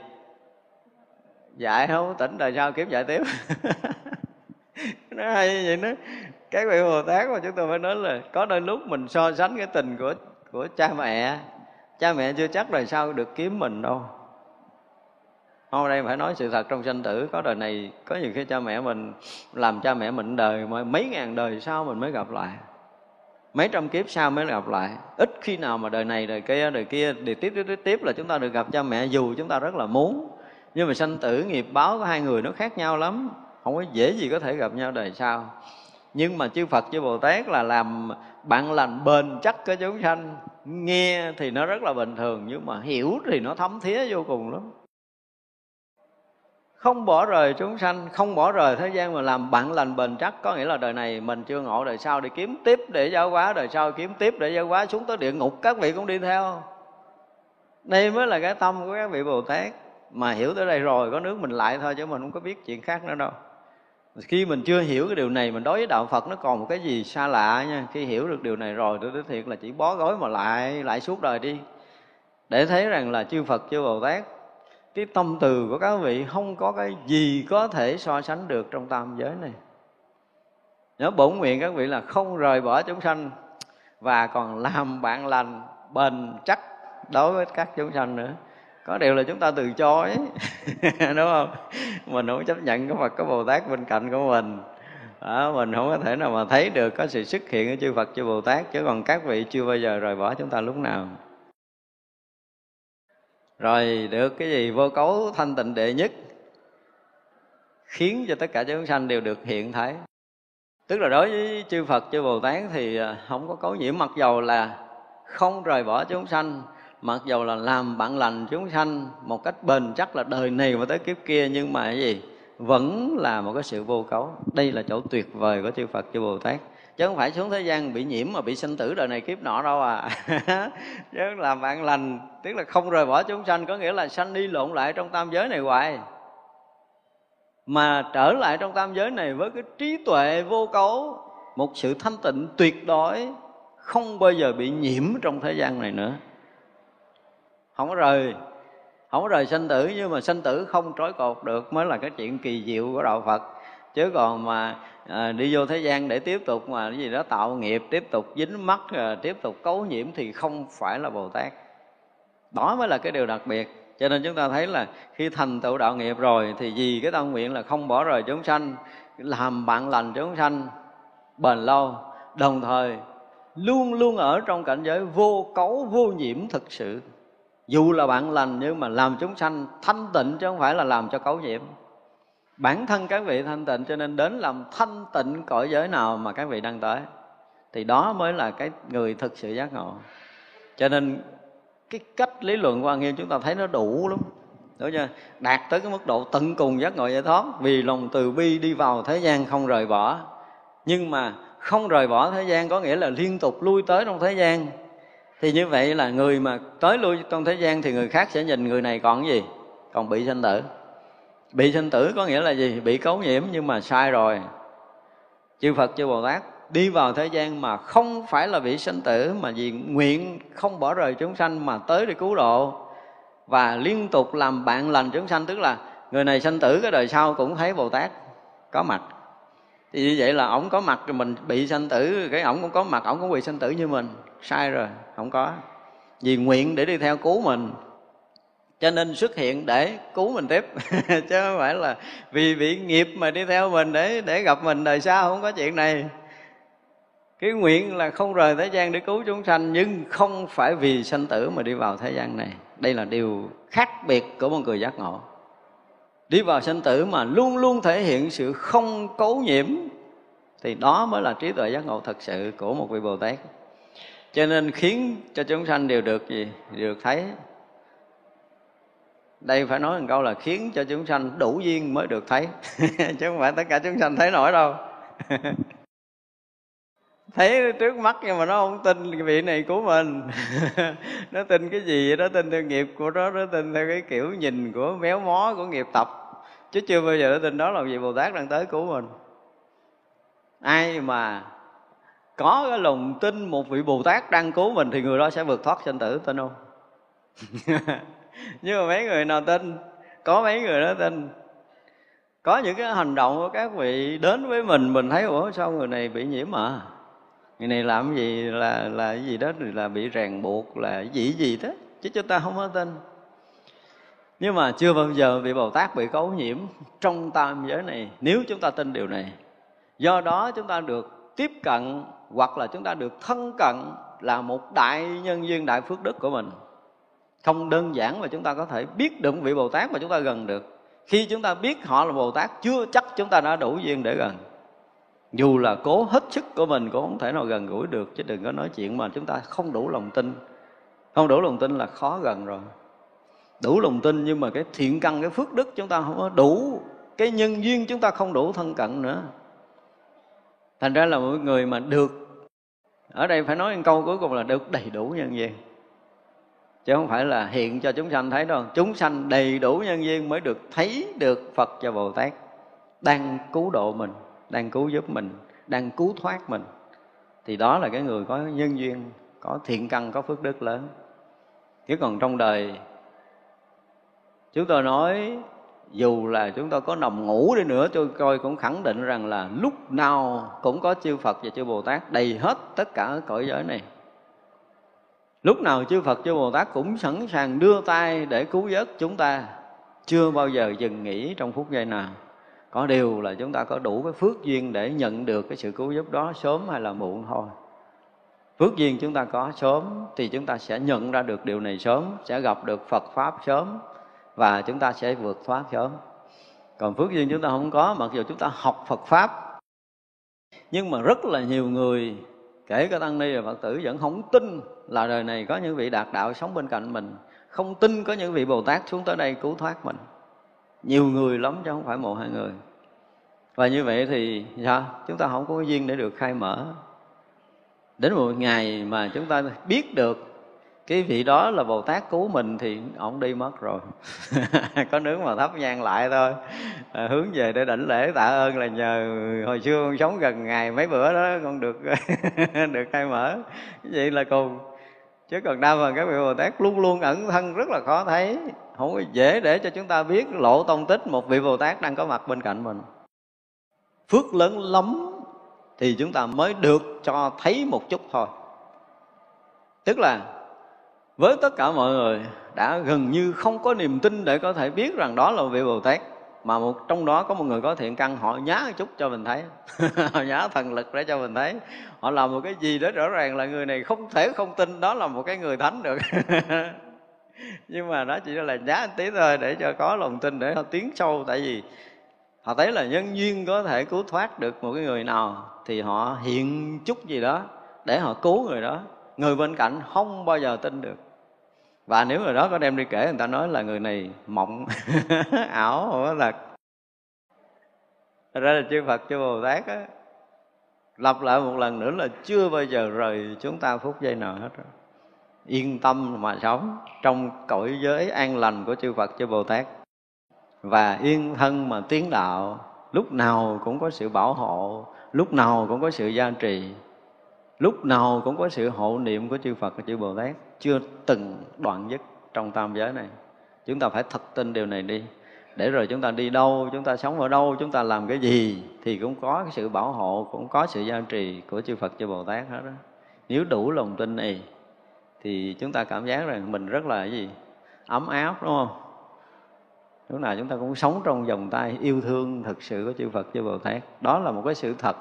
dạy không tỉnh đời sau kiếm dạy tiếp? Nó hay vậy đó. Cái vị bồ tát mà chúng tôi phải nói là có đôi lúc mình so sánh cái tình của của cha mẹ cha mẹ chưa chắc đời sau được kiếm mình đâu. Hôm nay phải nói sự thật trong sanh tử, có đời này có nhiều khi cha mẹ mình làm cha mẹ mình đời, mà mấy ngàn đời sau mình mới gặp lại mấy trăm kiếp sau mới gặp lại. Ít khi nào mà đời này, đời kia đời kia, đời tiếp tiếp tiếp tiếp là chúng ta được gặp cha mẹ, dù chúng ta rất là muốn. Nhưng mà sanh tử, nghiệp báo của hai người nó khác nhau lắm. Không có dễ gì có thể gặp nhau đời sau. Nhưng mà chư Phật, chư Bồ Tát là làm bạn lành bền chắc cái chúng sanh. Nghe thì nó rất là bình thường, nhưng mà hiểu thì nó thấm thía vô cùng lắm không bỏ rời chúng sanh, không bỏ rời thế gian mà làm bạn lành bền chắc. Có nghĩa là đời này mình chưa ngộ, đời sau đi kiếm tiếp để giáo hóa, đời sau kiếm tiếp để giáo hóa, xuống tới địa ngục, các vị cũng đi theo. Đây mới là cái tâm của các vị bồ tát. Mà hiểu tới đây rồi, có nước mình lại thôi, chứ mình không có biết chuyện khác nữa đâu. Khi mình chưa hiểu cái điều này, mình đối với đạo phật nó còn một cái gì xa lạ nha. Khi hiểu được điều này rồi, tôi nói thiệt là chỉ bó gối mà lại lại suốt đời đi. Để thấy rằng là chư phật, chư bồ tát cái tâm từ của các vị không có cái gì có thể so sánh được trong tam giới này. Nhớ bổn nguyện các vị là không rời bỏ chúng sanh và còn làm bạn lành bền chắc đối với các chúng sanh nữa. Có điều là chúng ta từ chối đúng không? Mình không chấp nhận có Phật có Bồ Tát bên cạnh của mình. Đó, mình không có thể nào mà thấy được có sự xuất hiện của chư Phật chư Bồ Tát. Chứ còn các vị chưa bao giờ rời bỏ chúng ta lúc nào rồi được cái gì vô cấu thanh tịnh đệ nhất, khiến cho tất cả chúng sanh đều được hiện thấy tức là đối với chư Phật, chư Bồ Tát thì à, không có cấu nhiễm, mặc dầu là không rời bỏ chúng sanh, mặc dầu là làm bạn lành chúng sanh một cách bền chắc là đời này và tới kiếp kia, nhưng mà cái gì? Vẫn là một cái sự vô cấu. Đây là chỗ tuyệt vời của chư Phật, chư Bồ Tát chứ không phải xuống thế gian bị nhiễm mà bị sinh tử đời này kiếp nọ đâu à. Chứ làm bạn lành. Tức là không rời bỏ chúng sanh, có nghĩa là sanh đi lộn lại trong tam giới này hoài. Mà trở lại trong tam giới này với cái trí tuệ vô cấu, một sự thanh tịnh tuyệt đối, không bao giờ bị nhiễm trong thế gian này nữa. Không có rời, không có rời sanh tử, nhưng mà sanh tử không trói cột được mới là cái chuyện kỳ diệu của đạo phật chứ còn mà à, đi vô thế gian để tiếp tục mà cái gì đó tạo nghiệp tiếp tục dính mắc à, tiếp tục cấu nhiễm thì không phải là bồ tát. Đó mới là cái điều đặc biệt. Cho nên chúng ta thấy là khi thành tựu đạo nghiệp rồi thì vì cái tâm nguyện là không bỏ rời chúng sanh làm bạn lành chúng sanh bền lâu. Đồng thời luôn luôn ở trong cảnh giới vô cấu vô nhiễm thực sự. Dù là bạn lành nhưng mà làm chúng sanh thanh tịnh chứ không phải là làm cho cấu nhiễm bản thân các vị thanh tịnh cho nên đến làm thanh tịnh cõi giới nào mà các vị đang tới, thì đó mới là cái người thực sự giác ngộ. Cho nên cái cách lý luận quan nghiêm chúng ta thấy nó đủ lắm. Đúng chưa? Đạt tới cái mức độ tận cùng giác ngộ giải thoát, vì lòng từ bi đi vào thế gian không rời bỏ. Nhưng mà không rời bỏ thế gian có nghĩa là liên tục lui tới trong thế gian. Thì như vậy là người mà tới lui trong thế gian thì người khác sẽ nhìn người này còn cái gì? Còn bị sanh tử bị sanh tử có nghĩa là gì? Bị cấu nhiễm nhưng mà sai rồi. Chư phật, chư bồ tát, đi vào thế gian mà không phải là bị sanh tử, mà vì nguyện không bỏ rời chúng sanh mà tới để cứu độ. Và liên tục làm bạn lành chúng sanh, tức là người này sanh tử cái đời sau cũng thấy bồ tát có mặt. Thì như vậy là ổng có mặt rồi mình bị sanh tử, cái ổng cũng có mặt, ổng cũng bị sanh tử như mình. Sai rồi, không có. Vì nguyện để đi theo cứu mình cho nên xuất hiện để cứu mình tiếp. Chứ không phải là vì bị nghiệp mà đi theo mình để để gặp mình, đời sau không có chuyện này. Cái nguyện là không rời thế gian để cứu chúng sanh, nhưng không phải vì sanh tử mà đi vào thế gian này. Đây là điều khác biệt của một người giác ngộ. Đi vào sanh tử mà luôn luôn thể hiện sự không cấu nhiễm, thì đó mới là trí tuệ giác ngộ thật sự của một vị bồ tát. Cho nên khiến cho chúng sanh đều được gì? Được thấy đây phải nói một câu là khiến cho chúng sanh đủ duyên mới được thấy. Chứ không phải tất cả chúng sanh thấy nổi đâu. Thấy trước mắt nhưng mà nó không tin cái vị này của mình. Nó tin cái gì đó tin theo nghiệp của nó nó tin theo cái kiểu nhìn của méo mó của nghiệp tập. Chứ chưa bao giờ nó tin đó là vị bồ tát đang tới cứu mình. Ai mà có cái lòng tin một vị bồ tát đang cứu mình thì người đó sẽ vượt thoát sanh tử, tin không? Nhưng mà mấy người nào tin? Có mấy người đó tin. Có những cái hành động của các vị đến với mình mình thấy, ủa, sao người này bị nhiễm à? Người này làm gì? Là là cái gì đó, là bị ràng buộc, là cái gì gì thế chứ chúng ta không có tin. Nhưng mà chưa bao giờ vị bồ tát bị cấu nhiễm trong tam giới này, nếu chúng ta tin điều này. Do đó chúng ta được tiếp cận, hoặc là chúng ta được thân cận là một đại nhân duyên, đại phước đức của mình không đơn giản mà chúng ta có thể biết được vị bồ tát mà chúng ta gần được. Khi chúng ta biết họ là bồ tát, chưa chắc chúng ta đã đủ duyên để gần. Dù là cố hết sức của mình cũng không thể nào gần gũi được, chứ đừng có nói chuyện mà chúng ta không đủ lòng tin. Không đủ lòng tin là khó gần rồi. Đủ lòng tin nhưng mà cái thiện căn, cái phước đức chúng ta không có đủ, cái nhân duyên chúng ta không đủ thân cận nữa. Thành ra là một người mà được, ở đây phải nói một câu cuối cùng là được đầy đủ nhân duyên chứ không phải là hiện cho chúng sanh thấy đâu. Chúng sanh đầy đủ nhân duyên mới được thấy được phật và bồ tát đang cứu độ mình, đang cứu giúp mình, đang cứu thoát mình. Thì đó là cái người có nhân duyên, có thiện căn, có phước đức lớn. Chứ còn trong đời, chúng tôi nói, dù là chúng ta có nằm ngủ đi nữa, tôi coi cũng khẳng định rằng là lúc nào cũng có chư Phật và chư Bồ Tát đầy hết tất cả cõi giới này lúc nào chư Phật, chư Bồ Tát cũng sẵn sàng đưa tay để cứu vớt chúng ta. Chưa bao giờ dừng nghỉ trong phút giây nào. Có điều là chúng ta có đủ cái phước duyên để nhận được cái sự cứu giúp đó sớm hay là muộn thôi. Phước duyên chúng ta có sớm thì chúng ta sẽ nhận ra được điều này sớm, sẽ gặp được phật pháp sớm và chúng ta sẽ vượt thoát sớm. Còn phước duyên chúng ta không có, mặc dù chúng ta học phật pháp, nhưng mà rất là nhiều người kể cả tăng ni và phật tử vẫn không tin là đời này có những vị đạt đạo sống bên cạnh mình, không tin có những vị bồ tát xuống tới đây cứu thoát mình. Nhiều người lắm chứ không phải một hai người. Và như vậy thì sao? Chúng ta không có duyên để được khai mở. Đến một ngày mà chúng ta biết được cái vị đó là bồ tát cứu mình thì ổng đi mất rồi. Có nướng mà thắp nhang lại thôi. À, hướng về để đảnh lễ tạ ơn là nhờ hồi xưa con sống gần ngày mấy bữa đó con được được khai mở. Vậy là cùng. Chứ còn đa phần các vị bồ tát luôn luôn ẩn thân rất là khó thấy. Không có dễ để cho chúng ta biết lộ tông tích một vị bồ tát đang có mặt bên cạnh mình. Phước lớn lắm thì chúng ta mới được cho thấy một chút thôi. Tức là với tất cả mọi người đã gần như không có niềm tin để có thể biết rằng đó là vị bồ tát, mà một trong đó có một người có thiện căn, họ nhá một chút cho mình thấy. Họ nhá thần lực để cho mình thấy. Họ làm một cái gì đó rõ ràng là người này không thể không tin đó là một cái người thánh được. Nhưng mà đó chỉ là nhá một tí thôi để cho có lòng tin để họ tiến sâu. Tại vì họ thấy là nhân duyên có thể cứu thoát được một cái người nào thì họ hiện chút gì đó để họ cứu người đó. Người bên cạnh không bao giờ tin được và nếu người đó có đem đi kể, người ta nói là người này mộng, ảo, hoặc là Thật. Ra là chư Phật, chư Bồ Tát á, lặp lại một lần nữa là chưa bao giờ rời chúng ta phút giây nào hết rồi. yên tâm mà sống trong cõi giới an lành của chư Phật, chư Bồ Tát. Và yên thân mà tiến đạo, lúc nào cũng có sự bảo hộ, lúc nào cũng có sự gia trì lúc nào cũng có sự hộ niệm của chư Phật và chư Bồ Tát. Chưa từng đoạn dứt trong tam giới này. Chúng ta phải thật tin điều này đi. Để rồi chúng ta đi đâu, chúng ta sống ở đâu, chúng ta làm cái gì, thì cũng có cái sự bảo hộ, cũng có sự gia trì của chư Phật, chư Bồ Tát hết đó nếu đủ lòng tin này, thì chúng ta cảm giác rằng mình rất là cái gì? Ấm áp, đúng không? Lúc nào chúng ta cũng sống trong vòng tay yêu thương thực sự của chư Phật, chư Bồ Tát. Đó là một cái sự thật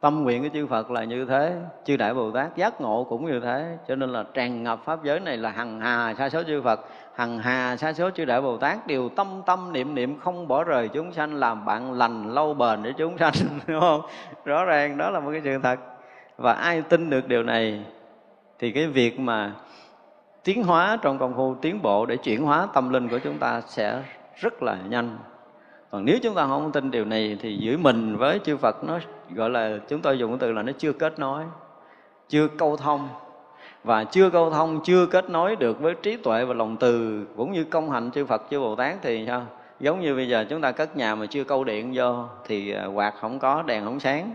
tâm nguyện của chư Phật là như thế, chư Đại Bồ Tát giác ngộ cũng như thế. Cho nên là tràn ngập pháp giới này là hằng hà sa số chư Phật, hằng hà sa số chư Đại Bồ Tát. Đều tâm tâm niệm niệm không bỏ rời chúng sanh, làm bạn lành lâu bền để chúng sanh, đúng không? Rõ ràng đó là một cái sự thật. Và ai tin được điều này thì cái việc mà tiến hóa trong công phu, tiến bộ để chuyển hóa tâm linh của chúng ta sẽ rất là nhanh còn nếu chúng ta không tin điều này thì giữa mình với chư Phật, nó gọi là, chúng tôi dùng cái từ là nó chưa kết nối, chưa câu thông. Và chưa câu thông, chưa kết nối được với trí tuệ và lòng từ, cũng như công hạnh chư Phật, chư Bồ Tát thì sao? Giống như bây giờ chúng ta cất nhà mà chưa câu điện vô thì à, quạt không có, đèn không sáng.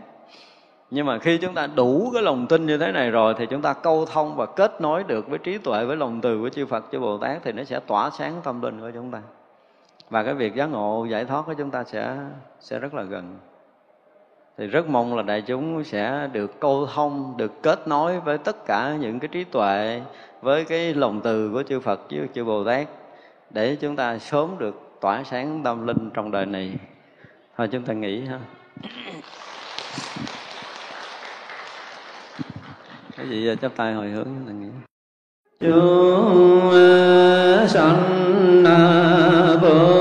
Nhưng mà khi chúng ta đủ cái lòng tin như thế này rồi thì chúng ta câu thông và kết nối được với trí tuệ, với lòng từ của chư Phật, chư Bồ Tát thì nó sẽ tỏa sáng tâm linh của chúng ta và cái việc giác ngộ, giải thoát của chúng ta sẽ sẽ rất là gần. Thì rất mong là đại chúng sẽ được câu thông, được kết nối với tất cả những cái trí tuệ, với cái lòng từ của chư Phật với chư Bồ Tát, để chúng ta sớm được tỏa sáng tâm linh trong đời này. Thôi chúng ta nghĩ ha. Cái gì giờ chắp tay hồi hướng chúng ta nghĩ chúng sanh vô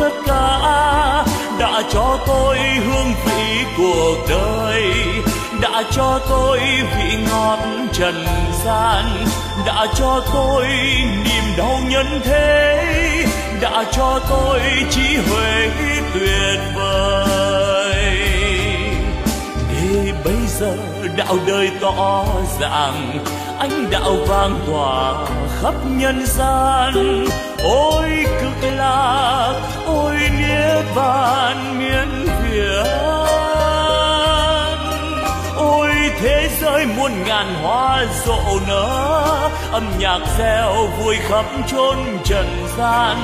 Tất cả đã cho tôi hương vị cuộc đời, đã cho tôi vị ngọt trần gian, đã cho tôi niềm đau nhân thế, đã cho tôi trí huệ tuyệt vời. Để bây giờ đạo đời tỏ ràng ánh đạo vang tỏa khắp nhân gian, ôi cực lạc ôi niết bàn miên việt ôi thế giới muôn ngàn hoa rộ nở, âm nhạc reo vui khắp chốn trần gian.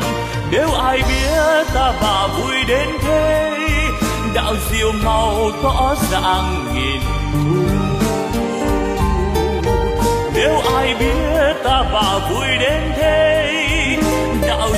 Nếu ai biết ta bà vui đến thế, đạo diệu màu tỏ ràng nghìn thu. Nếu ai biết ta bà vui đến thế, đạo